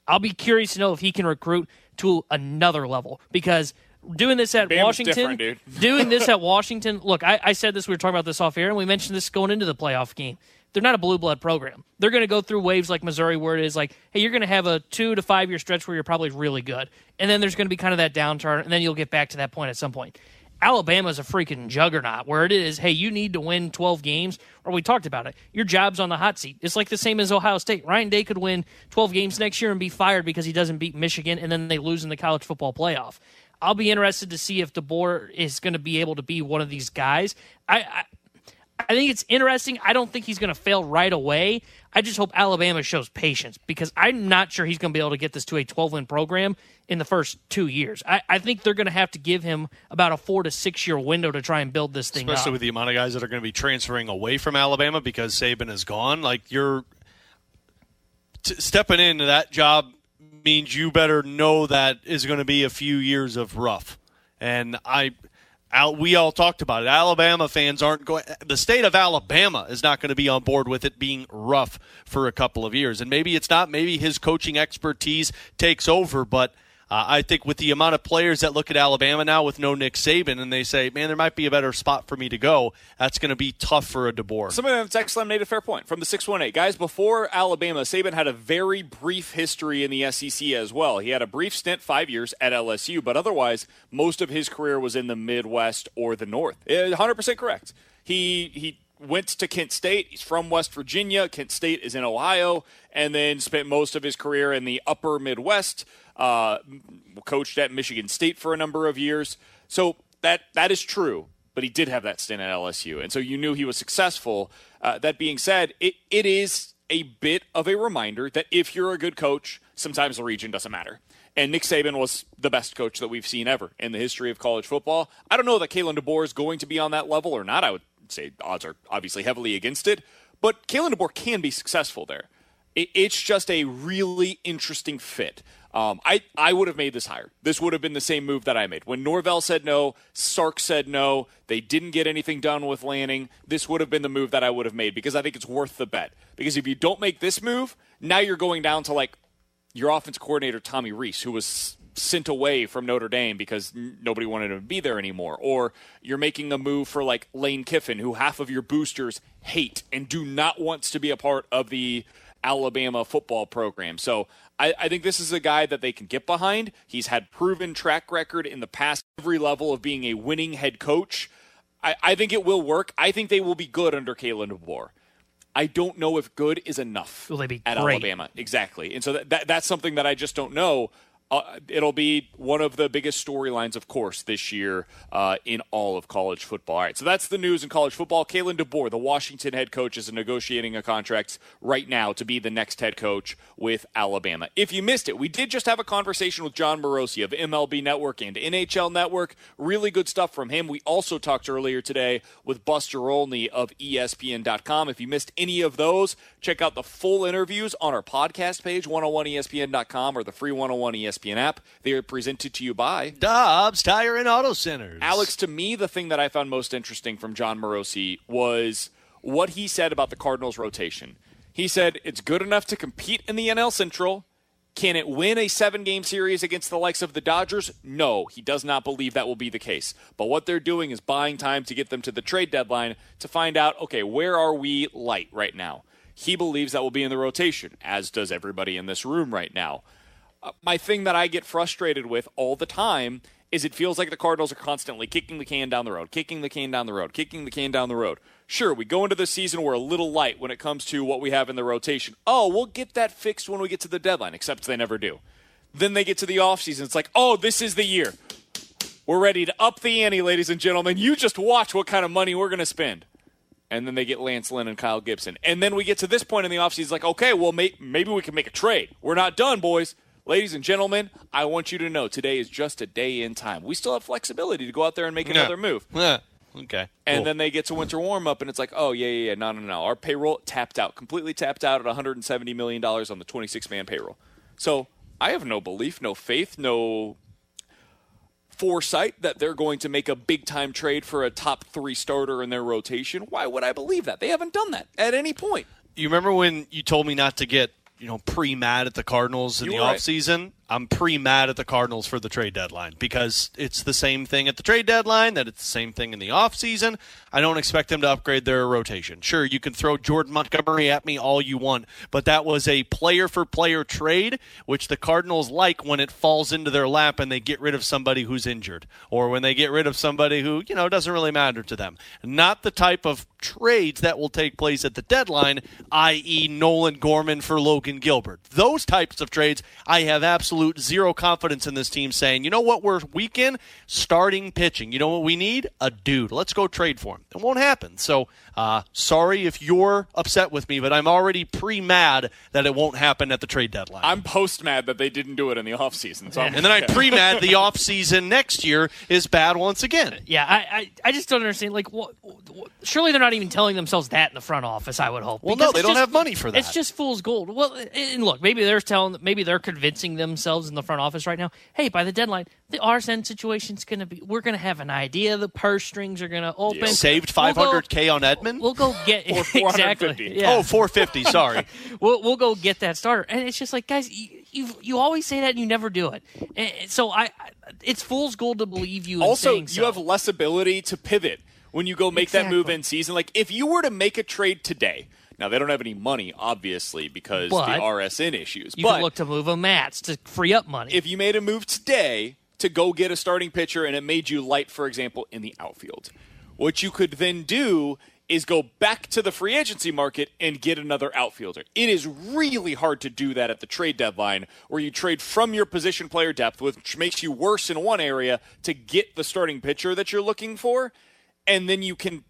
I'll be curious to know if he can recruit to another level because doing this at Washington, doing this at Washington. Look, I, I said this. We were talking about this off air, and we mentioned this going into the playoff game. They're not a blue blood program. They're going to go through waves like Missouri, where it is like, hey, you're going to have a two to five year stretch where you're probably really good, and then there's going to be kind of that downturn, and then you'll get back to that point at some point. Alabama's a freaking juggernaut where it is, hey, you need to win 12 games, or we talked about it. Your job's on the hot seat. It's like the same as Ohio State. Ryan Day could win 12 games next year and be fired because he doesn't beat Michigan, and then they lose in the college football playoff. I'll be interested to see if DeBoer is going to be able to be one of these guys. I, I I think it's interesting. I don't think he's going to fail right away. I just hope Alabama shows patience because I'm not sure he's going to be able to get this to a 12 win program in the first two years. I, I think they're going to have to give him about a four to six year window to try and build this thing especially up. with the amount of guys that are going to be transferring away from Alabama because Saban is gone. Like you're t- stepping into that job means you better know that is going to be a few years of rough. And I, Al, we all talked about it. Alabama fans aren't going. The state of Alabama is not going to be on board with it being rough for a couple of years. And maybe it's not. Maybe his coaching expertise takes over, but. Uh, I think with the amount of players that look at Alabama now with no Nick Saban and they say, man, there might be a better spot for me to go, that's going to be tough for a DeBoer. Somebody that's excellent made a fair point from the 618. Guys, before Alabama, Saban had a very brief history in the SEC as well. He had a brief stint, five years at LSU, but otherwise, most of his career was in the Midwest or the North. Eh, 100% correct. He, he went to Kent State. He's from West Virginia. Kent State is in Ohio, and then spent most of his career in the upper Midwest. Uh, coached at Michigan State for a number of years. So that that is true. But he did have that stint at LSU, and so you knew he was successful. Uh, that being said, it, it is a bit of a reminder that if you're a good coach, sometimes the region doesn't matter. And Nick Saban was the best coach that we've seen ever in the history of college football. I don't know that Kalen DeBoer is going to be on that level or not. I would say odds are obviously heavily against it, but Kalen DeBoer can be successful there. It, it's just a really interesting fit. Um, I, I would have made this hire. This would have been the same move that I made. When Norvell said no, Sark said no, they didn't get anything done with Lanning, this would have been the move that I would have made because I think it's worth the bet. Because if you don't make this move, now you're going down to like your offense coordinator, Tommy Rees, who was sent away from Notre Dame because nobody wanted him to be there anymore. Or you're making a move for like Lane Kiffin, who half of your boosters hate and do not want to be a part of the Alabama football program. So I, I, think this is a guy that they can get behind. He's had proven track record in the past every level of being a winning head coach. I, I think it will work. I think they will be good under Kalen DeBoer. I don't know if good is enough will they be at great? Alabama. Exactly. And so that, that, that's something that I just don't know uh, it'll be one of the biggest storylines, of course, this year uh, in all of college football. All right, so that's the news in college football. Kalen DeBoer, the Washington head coach, is negotiating a contract right now to be the next head coach with Alabama. If you missed it, we did just have a conversation with Jon Morosi of MLB Network and NHL Network. Really good stuff from him. We also talked earlier today with Buster Olney of ESPN.com. If you missed any of those, check out the full interviews on our podcast page, 101ESPN.com or the free 101 ESPN ESPN app. They are presented to you by Dobbs Tire and Auto Centers. Alex, to me, the thing that I found most interesting from Jon Morosi was what he said about the Cardinals' rotation. He said it's good enough to compete in the NL Central. Can it win a seven game series against the likes of the Dodgers? No, he does not believe that will be the case. But what they're doing is buying time to get them to the trade deadline to find out okay, where are we light right now? He believes that will be in the rotation, as does everybody in this room right now Uh, my thing that I get frustrated with all the time is it feels like the Cardinals are constantly kicking the can down the road, kicking the can down the road, kicking the can down the road. Sure, we go into the season, we're a little light when it comes to what we have in the rotation. Oh, we'll get that fixed when we get to the deadline, except they never do. Then they get to the offseason. It's like, oh, this is the year. We're ready to up the ante, ladies and gentlemen. You just watch what kind of money we're going to spend. And then they get Lance Lynn and Kyle Gibson. And then we get to this point in the offseason, like, okay, well, may- maybe we can make a trade. We're not done, boys Ladies and gentlemen, I want you to know today is just a day in time. We still have flexibility to go out there and make yeah. another move. Yeah. Okay. And cool. then they get to winter warm up, and it's like, oh yeah, yeah, yeah, no, no, no. Our payroll tapped out, completely tapped out at 170 million dollars on the 26 man payroll. So I have no belief, no faith, no foresight that they're going to make a big time trade for a top three starter in their rotation. Why would I believe that? They haven't done that at any point. You remember when you told me not to get you know pre mad at the Cardinals in you the right. I'm pre mad at the Cardinals for the trade deadline because it's the same thing at the trade deadline that it's the same thing in the offseason. I don't expect them to upgrade their rotation. Sure, you can throw Jordan Montgomery at me all you want, but that was a player for player trade, which the Cardinals like when it falls into their lap and they get rid of somebody who's injured or when they get rid of somebody who, you know, doesn't really matter to them. Not the type of trades that will take place at the deadline, i.e., Nolan Gorman for Logan Gilbert. Those types of trades, I have absolutely absolute zero confidence in this team saying, you know what, we're weak in? Starting pitching. You know what we need? A dude. Let's go trade for him. It won't happen. So uh, sorry if you're upset with me, but I'm already pre mad that it won't happen at the trade deadline. I'm post mad that they didn't do it in the offseason. So and then I'm pre mad the offseason next year is bad once again. Yeah, I, I, I just don't understand. Like, what, what, surely they're not even telling themselves that in the front office, I would hope. Well, no, they don't just, have money for that. It's just fool's gold. Well, and look, maybe they're telling, maybe they're convincing themselves in the front office right now, hey, by the deadline, the RSN situation's going to be, we're going to have an idea. The purse strings are going to open. Yeah. Saved 500K we'll on Edmonton. We'll go get exactly. Yeah. Oh, 450. Sorry. we'll we'll go get that starter, and it's just like guys, you you, you always say that and you never do it. And so I, it's fool's gold to believe you. Also, you so. have less ability to pivot when you go make exactly. that move in season. Like if you were to make a trade today. Now they don't have any money, obviously, because but the RSN issues. You but look to move a Mats to free up money. If you made a move today to go get a starting pitcher and it made you light, for example, in the outfield, what you could then do is go back to the free agency market and get another outfielder. It is really hard to do that at the trade deadline where you trade from your position player depth, which makes you worse in one area to get the starting pitcher that you're looking for, and then you can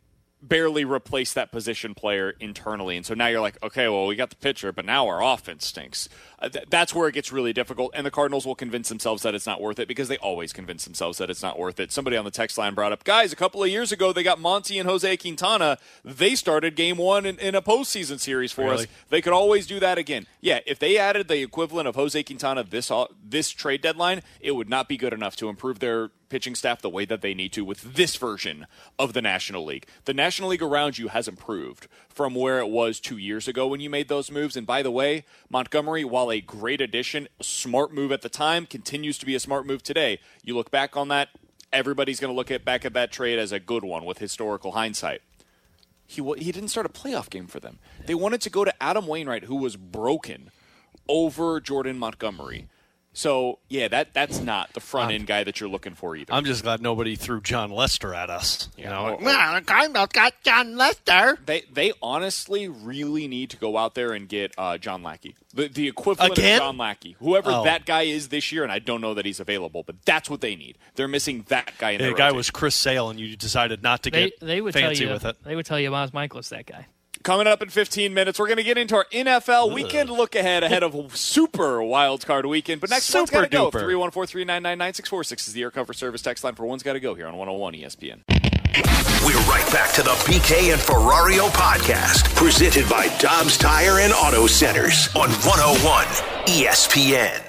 barely replace that position player internally. And so now you're like, okay, well, we got the pitcher, but now our offense stinks. Uh, th- that's where it gets really difficult. And the Cardinals will convince themselves that it's not worth it because they always convince themselves that it's not worth it. Somebody on the text line brought up, guys, a couple of years ago, they got Monty and Jose Quintana. They started game one in, in a postseason series for Really? us. They could always do that again. Yeah, if they added the equivalent of Jose Quintana this this trade deadline, it would not be good enough to improve their pitching staff the way that they need to with this version of the National League. The National League around you has improved from where it was two years ago when you made those moves. And by the way, Montgomery, while a great addition, smart move at the time, continues to be a smart move today. You look back on that, everybody's going to look at back at that trade as a good one with historical hindsight he he didn't start a playoff game for them. They wanted to go to Adam Wainwright, who was broken, over Jordan Montgomery. So yeah, that that's not the front end guy that you're looking for either. I'm just glad nobody threw Jon Lester at us. You know, well, the Cardinals got Jon Lester. They they honestly really need to go out there and get uh, John Lackey, the the equivalent Again? of John Lackey, whoever Oh. that guy is this year. And I don't know that he's available, but that's what they need. They're missing that guy. In the their guy rotation. was Chris Sale, and you decided not to They get they would fancy tell you with it. they would tell you Miles Mikolas that guy. Coming up in 15 minutes, we're going to get into our NFL weekend look ahead ahead of Super Wild Card Weekend. But next one's got to go. duper. 314 399 9646 is the Air Comfort Service text line for One's Got to Go here on 101 ESPN. We're right back to the BK and Ferrario podcast, presented by Dobbs Tire and Auto Centers on 101 ESPN.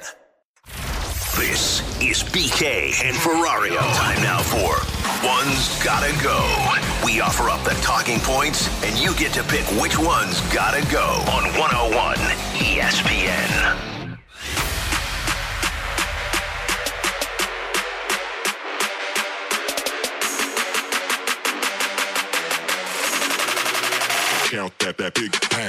This is BK and Ferrario. Time now for One's Gotta Go. We offer up the talking points, and you get to pick which one's gotta go on 101 ESPN. Count that, that big bang.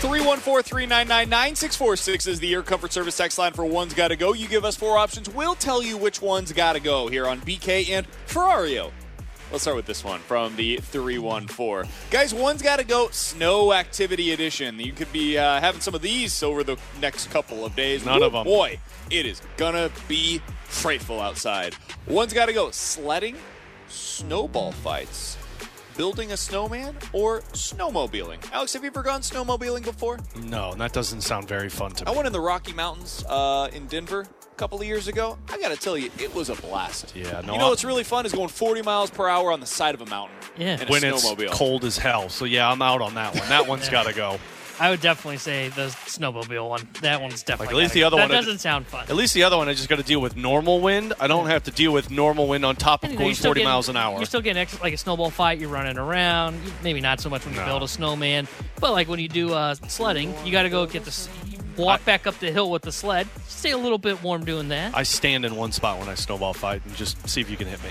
314 399 9646 is the Air Comfort Service text line for One's Got to Go. You give us four options. We'll tell you which one's got to go here on BK and Ferrario. Let's start with this one from the 314. Guys, one's got to go snow activity edition. You could be uh, having some of these over the next couple of days. None Woo, of 'em. Boy, it is going to be frightful outside. One's got to go sledding, snowball fights, building a snowman, or snowmobiling. Alex, have you ever gone snowmobiling before? No, that doesn't sound very fun to me. I went in the Rocky Mountains uh, in Denver couple of years ago. I got to tell you, it was a blast. Yeah, no. you know what's really fun is going 40 miles per hour on the side of a mountain. Yeah. in a when it's cold as hell. So yeah, I'm out on that one. That one's got to go. I would definitely say the snowmobile one. That one's definitely. Like, at least the other go. one- That doesn't sound fun. At least the other one, I just got to deal with normal wind. I don't have to deal with normal wind on top of You going 40 getting- miles an hour. You're still getting extra, like a snowball fight. You're running around. Maybe not so much when you No. build a snowman, but like when you do uh, sledding, you got to go get the s- walk back up the hill with the sled. Stay a little bit warm doing that. I stand in one spot when I snowball fight and just see if you can hit me.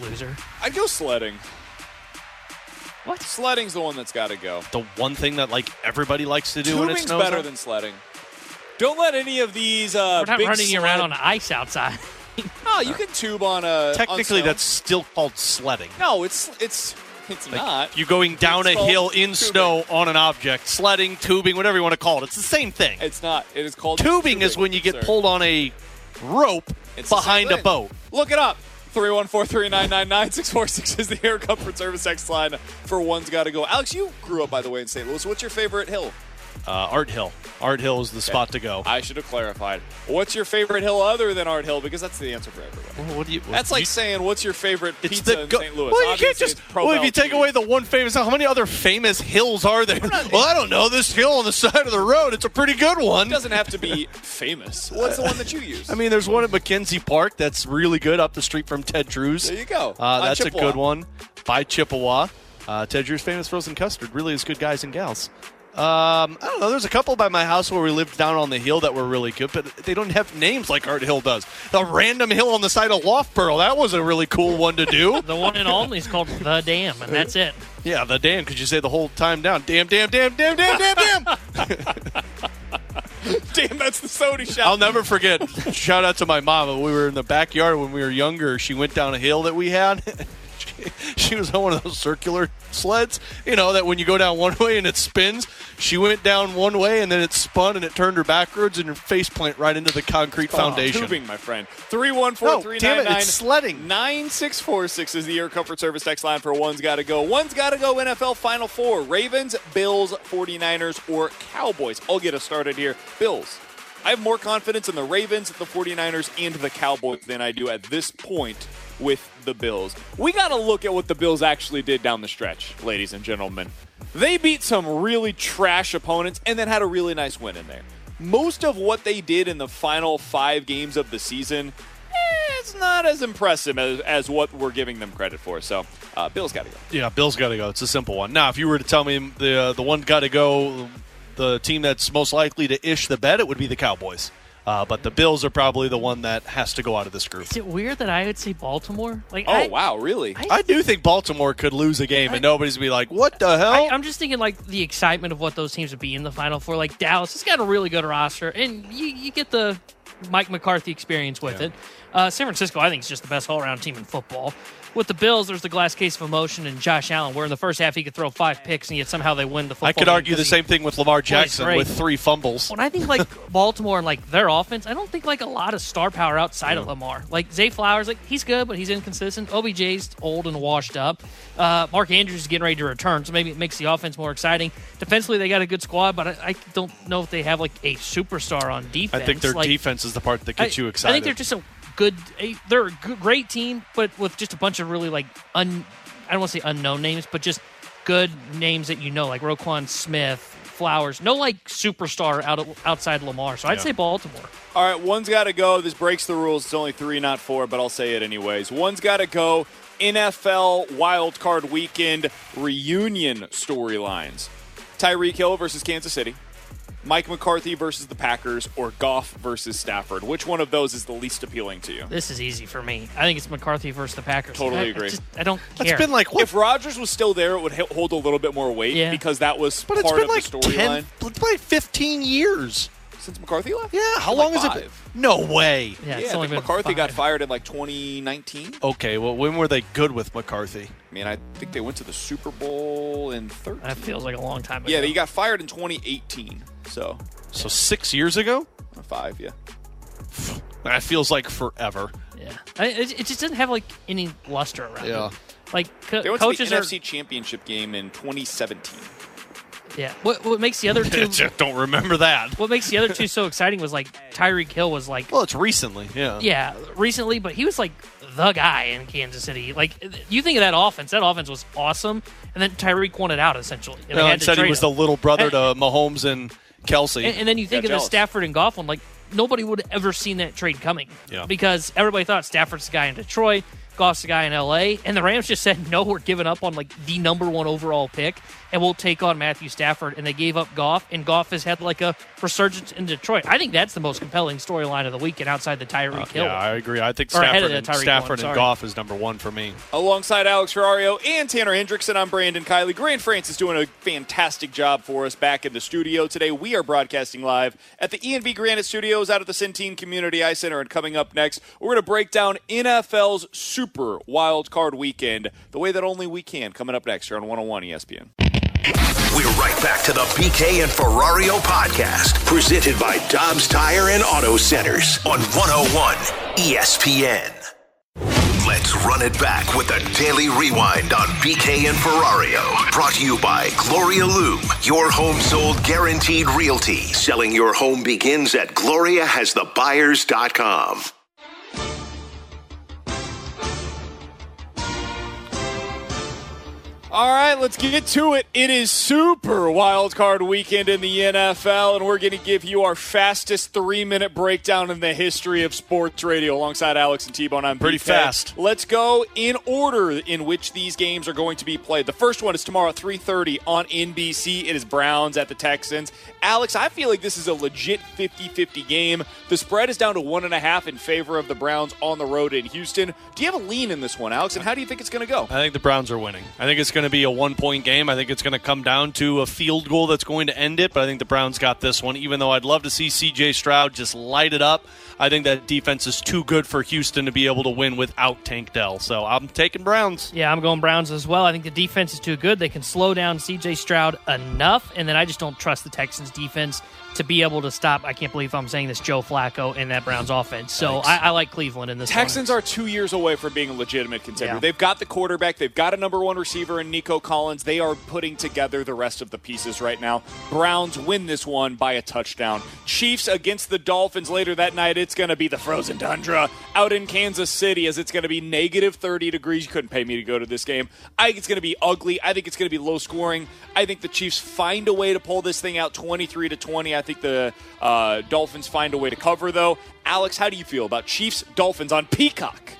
Loser. I'd go sledding. What? Sledding's the one that's got to go. The one thing that like everybody likes to do when it Tubing's snows. better out- than sledding. Don't let any of these uh, We're not big running sled- around on ice outside. Oh, you can tube on a. on Technically, snow. that's still called sledding. no. It's it's it's Like, not. You going down It's a hill in tubing. snow on an object, sledding, tubing, whatever you want to call it. It's the same thing. It's not. It is called Tubing is when you get sir. pulled on a rope It's behind a boat. Look it up. 314-399-9646 is the Air Comfort Service X line for One's Got to Go. Alex, you grew up, by the way, in St. Louis. What's your favorite hill? Uh, Art Hill. Art Hill is the spot to go. I should have clarified. What's your favorite hill other than Art Hill? Because that's the answer for everybody. What do you? That's like you- saying, what's your favorite It's pizza the in St. Louis? Well, you can't just. Well, if you take away the one famous, how many other famous hills are there? well, I don't know. This hill on the side of the road, it's a pretty good one. It doesn't have to be famous. What's the one that you use? I mean, there's one at Mackenzie Park that's really good up the street from Ted Drewes. There you go. Uh, that's Chippewa. a good one by Chippewa. Uh, Ted Drewes famous frozen custard really is good guys and gals. Um, I don't know. There's a couple by my house where we lived down on the hill that were really good, but they don't have names like Art Hill does. The random hill on the side of Loughborough, that was a really cool one to do. The one in Olney is called the Dam, and that's it. yeah, the Dam, could you say the whole time down? Damn, damn, damn, damn, damn, damn, damn. Damn, that's the Sony shot. I'll never forget. Shout out to my mom. We were in the backyard when we were younger. She went down a hill that we had. she, was on one of those circular sleds, you know, that when you go down one way and it spins, she went down one way and then it spun and it turned her backwards and her face plant right into the concrete oh, foundation. Tubing, my friend. 314 No, damn it, it's sledding. 9646 is the Air Comfort Service text line for One's Gotta Go. One's Gotta Go NFL Final Four Ravens, Bills, 49ers, or Cowboys. I'll get us started here. Bills. I have more confidence in the Ravens, the 49ers, and the Cowboys than I do at this point with the Bills. We got to look at what the Bills actually did down the stretch, ladies and gentlemen. They beat some really trash opponents and then had a really nice win in there. Most of what they did in the final five games of the season, eh, it's not as impressive as, as what we're giving them credit for. So, uh, Bills got to go. Yeah, Bill's got to go. It's a simple one. Now, if you were to tell me the uh, the one got to go, the team that's most likely to ish the bet, it would be the Cowboys. Uh, but the Bills are probably the one that has to go out of this group. Is it weird that I would say Baltimore? Like, Oh, I, wow, really? I do think Baltimore could lose a game and nobody's be like, "What the hell?" I, I'm just thinking like the excitement of what those teams would be in the Final Four. Like Dallas it's got a really good roster, and you, you get the Mike McCarthy experience with it. Uh, San Francisco, I think, is just the best all-around team in football. With the Bills, there's the glass case of emotion and Josh Allen, where in the first half he could throw five picks, and yet somehow they win the football. I could argue the same thing with Lamar Jackson with three fumbles. When I think like Baltimore and like their offense, I don't think like a lot of star power outside of Lamar. Like Zay Flowers, like he's good, but he's inconsistent. OBJ's old and washed up. Uh, Mark Andrews is getting ready to return, so maybe it makes the offense more exciting. Defensively, they got a good squad, but I, I don't know if they have like a superstar on defense. I think their Like, defense is the part that gets I- you excited. I think they're just a good. They're a great team, but with just a bunch of really like un. I don't want to say unknown names, but just good names that you know, like Roquan Smith, Flowers. No like superstar out of, outside Lamar. So I'd Yeah. say Baltimore. All right, one's got to go. This breaks the rules. It's only three, not four, but I'll say it anyways. One's got to go. NFL Wild Card Weekend reunion storylines: Tyreek Hill versus Kansas City, Mike McCarthy versus the Packers, or Goff versus Stafford. Which one of those is the least appealing to you? This is easy for me. I think it's McCarthy versus the Packers. Totally I, I agree. just- I don't care. It's been like if Rodgers was still there, it would hold a little bit more weight Yeah. because that was But it's part been of like the storyline. it's been like 15 years. Since McCarthy left? Yeah, how Like long has it been? No way. Yeah, Yeah, I think McCarthy got fired in like 2019. Okay, well, when were they good with McCarthy? I mean, I think they went to the Super Bowl in 13. That feels like a long time ago. Yeah, he got fired in 2018. So, So six years ago? five, yeah. That feels like forever. Yeah, I, it, it just doesn't have like any luster around Yeah. it. Like co- They went coaches to the are. NFC Championship game in 2017. Yeah. What what makes the other two? Just don't remember that. what makes the other two so exciting was like Tyreek Hill was like Well, it's recently, yeah. yeah recently, but he was like the guy in Kansas City. Like you think of that offense, that offense was awesome, and then Tyreek wanted out essentially. And they No, had and to said he was him. the little brother to Mahomes and Kelce. And, and then you think of the Stafford and Goff one, like nobody would have ever seen that trade coming. Yeah. Because everybody thought Stafford's the guy in Detroit, Goff's the guy in LA, and the Rams just said, no, we're giving up on like the number one overall pick, and we'll take on Matthew Stafford. And they gave up Goff, and Goff has had like a resurgence in Detroit. I think that's the most compelling storyline of the weekend outside the Tyreek Hill. Uh, yeah, I agree. I think Stafford, and, Stafford one, and. Goff is number one for me. Alongside Alex Ferrario and Tanner Hendrickson, I'm Brandon Kiley. Grant Francis is doing a fantastic job for us back in the studio today. We are broadcasting live at the ENV Granite Studios out at the Centene Community Ice Center. And coming up next, we're going to break down NFL's Super Wild Card Weekend the way that only we can. Coming up next here on 101 ESPN. We're right back to the BK and Ferrario podcast, presented by Dobbs Tire and Auto Centers on 101 ESPN. Let's run it back with a daily rewind on BK and Ferrario. Brought to you by Gloria Loom, your home sold guaranteed realty. Selling your home begins at gloriahasthebuyers.com. All right, let's get to it. It is Super Wild Card Weekend in the NFL, and we're going to give you our fastest three-minute breakdown in the history of sports radio. Alongside Alex and T-Bone, I'm Pretty BK. fast. Let's go in order in which these games are going to be played. The first one is tomorrow at 3:30 on NBC. It is Browns at the Texans. Alex, I feel like this is a legit 50-50 game. The spread is down to one and a half in favor of the Browns on the road in Houston. Do you have a lean in this one, Alex? And how do you think it's going to go? I think the Browns are winning. I think it's going going to be a one point game. I think it's going to come down to a field goal that's going to end it, but I think the Browns got this one, even though I'd love to see CJ Stroud just light it up. I think that defense is too good for Houston to be able to win without Tank Dell. So I'm taking Browns. Yeah, I'm going Browns as well. I think the defense is too good. They can slow down CJ Stroud enough, and then I just don't trust the Texans defense to be able to stop. I can't believe I'm saying this, Joe Flacco in that Browns offense. So I, I, like Cleveland in this. Texans one. are two years away from being a legitimate contender. Yeah. They've got the quarterback. They've got a number one receiver in Nico Collins. They are putting together the rest of the pieces right now. Browns win this one by a touchdown. Chiefs against the Dolphins later that night. It's going to be the frozen tundra out in Kansas City as it's going to be negative 30 degrees. You couldn't pay me to go to this game. I think it's going to be ugly. I think it's going to be low scoring. I think the Chiefs find a way to pull this thing out 23 to 20. I think the uh, Dolphins find a way to cover, though. Alex, how do you feel about Chiefs Dolphins on Peacock?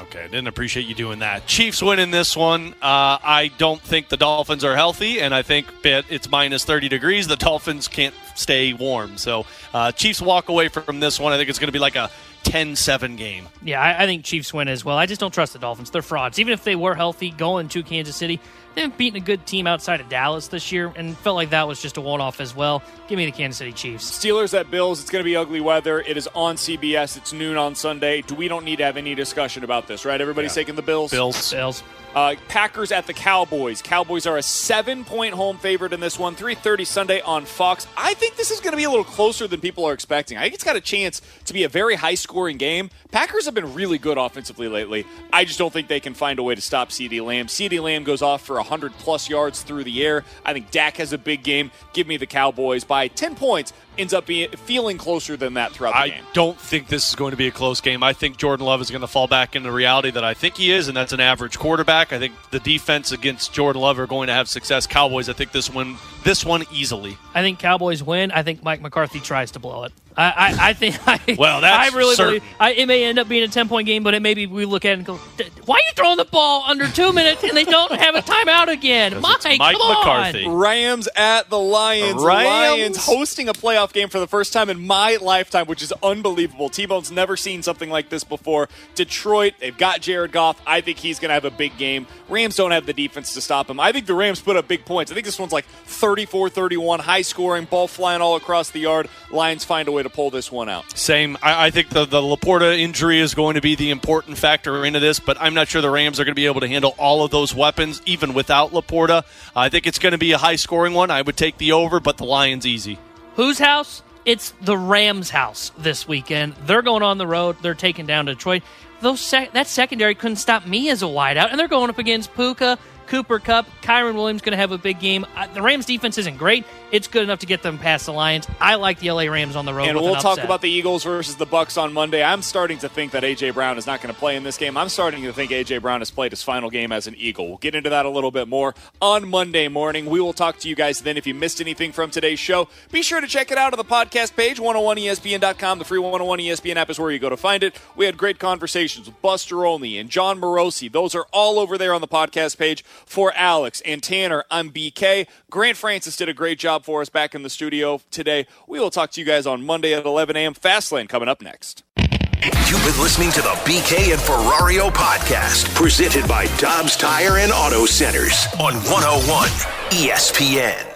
Okay, I didn't appreciate you doing that. Chiefs winning this one. Uh, I don't think the Dolphins are healthy, and I think it's minus 30 degrees. The Dolphins can't stay warm. So uh, Chiefs walk away from this one. I think it's going to be like a 10-7 game. Yeah, I, I, think Chiefs win as well. I just don't trust the Dolphins. They're frauds. Even if they were healthy going to Kansas City, they haven't beaten a good team outside of Dallas this year, and felt like that was just a one-off as well. Give me the Kansas City Chiefs. Steelers at Bills. It's going to be ugly weather. It is on CBS. It's noon on Sunday. Do we don't need to have any discussion about this, right? Everybody's yeah. taking the Bills. Bills. Bills. Uh, Packers at the Cowboys. Cowboys are a seven-point home favorite in this one. 3:30 Sunday on Fox. I think this is going to be a little closer than people are expecting. I think it's got a chance to be a very high-scoring game. Packers have been really good offensively lately. I just don't think they can find a way to stop CeeDee Lamb. CeeDee Lamb goes off for 100 plus yards through the air. I think Dak has a big game. Give me the Cowboys by 10 points. Ends up being feeling closer than that throughout the I game. don't think this is going to be a close game. I think Jordan Love is going to fall back into reality that I think he is, and that's an average quarterback. I think the defense against Jordan Love are going to have success. Cowboys, I think this one this one easily. I think Cowboys win. I think Mike McCarthy tries to blow it. I, I, I think. I, well, that's I really certain. believe I, it may end up being a ten point game, but it maybe we look at it and go, "Why are you throwing the ball under two minutes and they don't have a timeout again?" Mike, Mike come McCarthy. on. Rams at the Lions. Rams. Lions hosting a playoff game for the first time in my lifetime, which is unbelievable. T Bone's never seen something like this before. Detroit, they've got Jared Goff. I think he's going to have a big game. Rams don't have the defense to stop him. I think the Rams put up big points. I think this one's like 34 31, high scoring, ball flying all across the yard. Lions find a way to pull this one out. Same. I, I think the, the LaPorta injury is going to be the important factor into this, but I'm not sure the Rams are going to be able to handle all of those weapons, even without LaPorta. I think it's going to be a high scoring one. I would take the over, but the Lions easy. Whose house? It's the Rams' house this weekend. They're going on the road. They're taking down Detroit. Those sec- that secondary couldn't stop me as a wideout, and they're going up against Puka, Cooper Kupp, Kyren Williams going to have a big game. Uh, the Rams defense isn't great. It's good enough to get them past the Lions. I like the LA Rams on the road. And we'll an talk about the Eagles versus the Bucs on Monday. I'm starting to think that AJ Brown is not going to play in this game. I'm starting to think AJ Brown has played his final game as an Eagle. We'll get into that a little bit more on Monday morning. We will talk to you guys then. If you missed anything from today's show, be sure to check it out on the podcast page, 101ESPN.com. The free 101 ESPN app is where you go to find it. We had great conversations with Buster Olney and Jon Morosi. Those are all over there on the podcast page for Alex and Tanner. I'm BK. Grant Francis did a great job for us back in the studio today. We will talk to you guys on Monday at 11 a.m. Fastlane coming up next. You've been listening to the BK and Ferrario podcast, presented by Dobbs Tire and Auto Centers on 101 ESPN.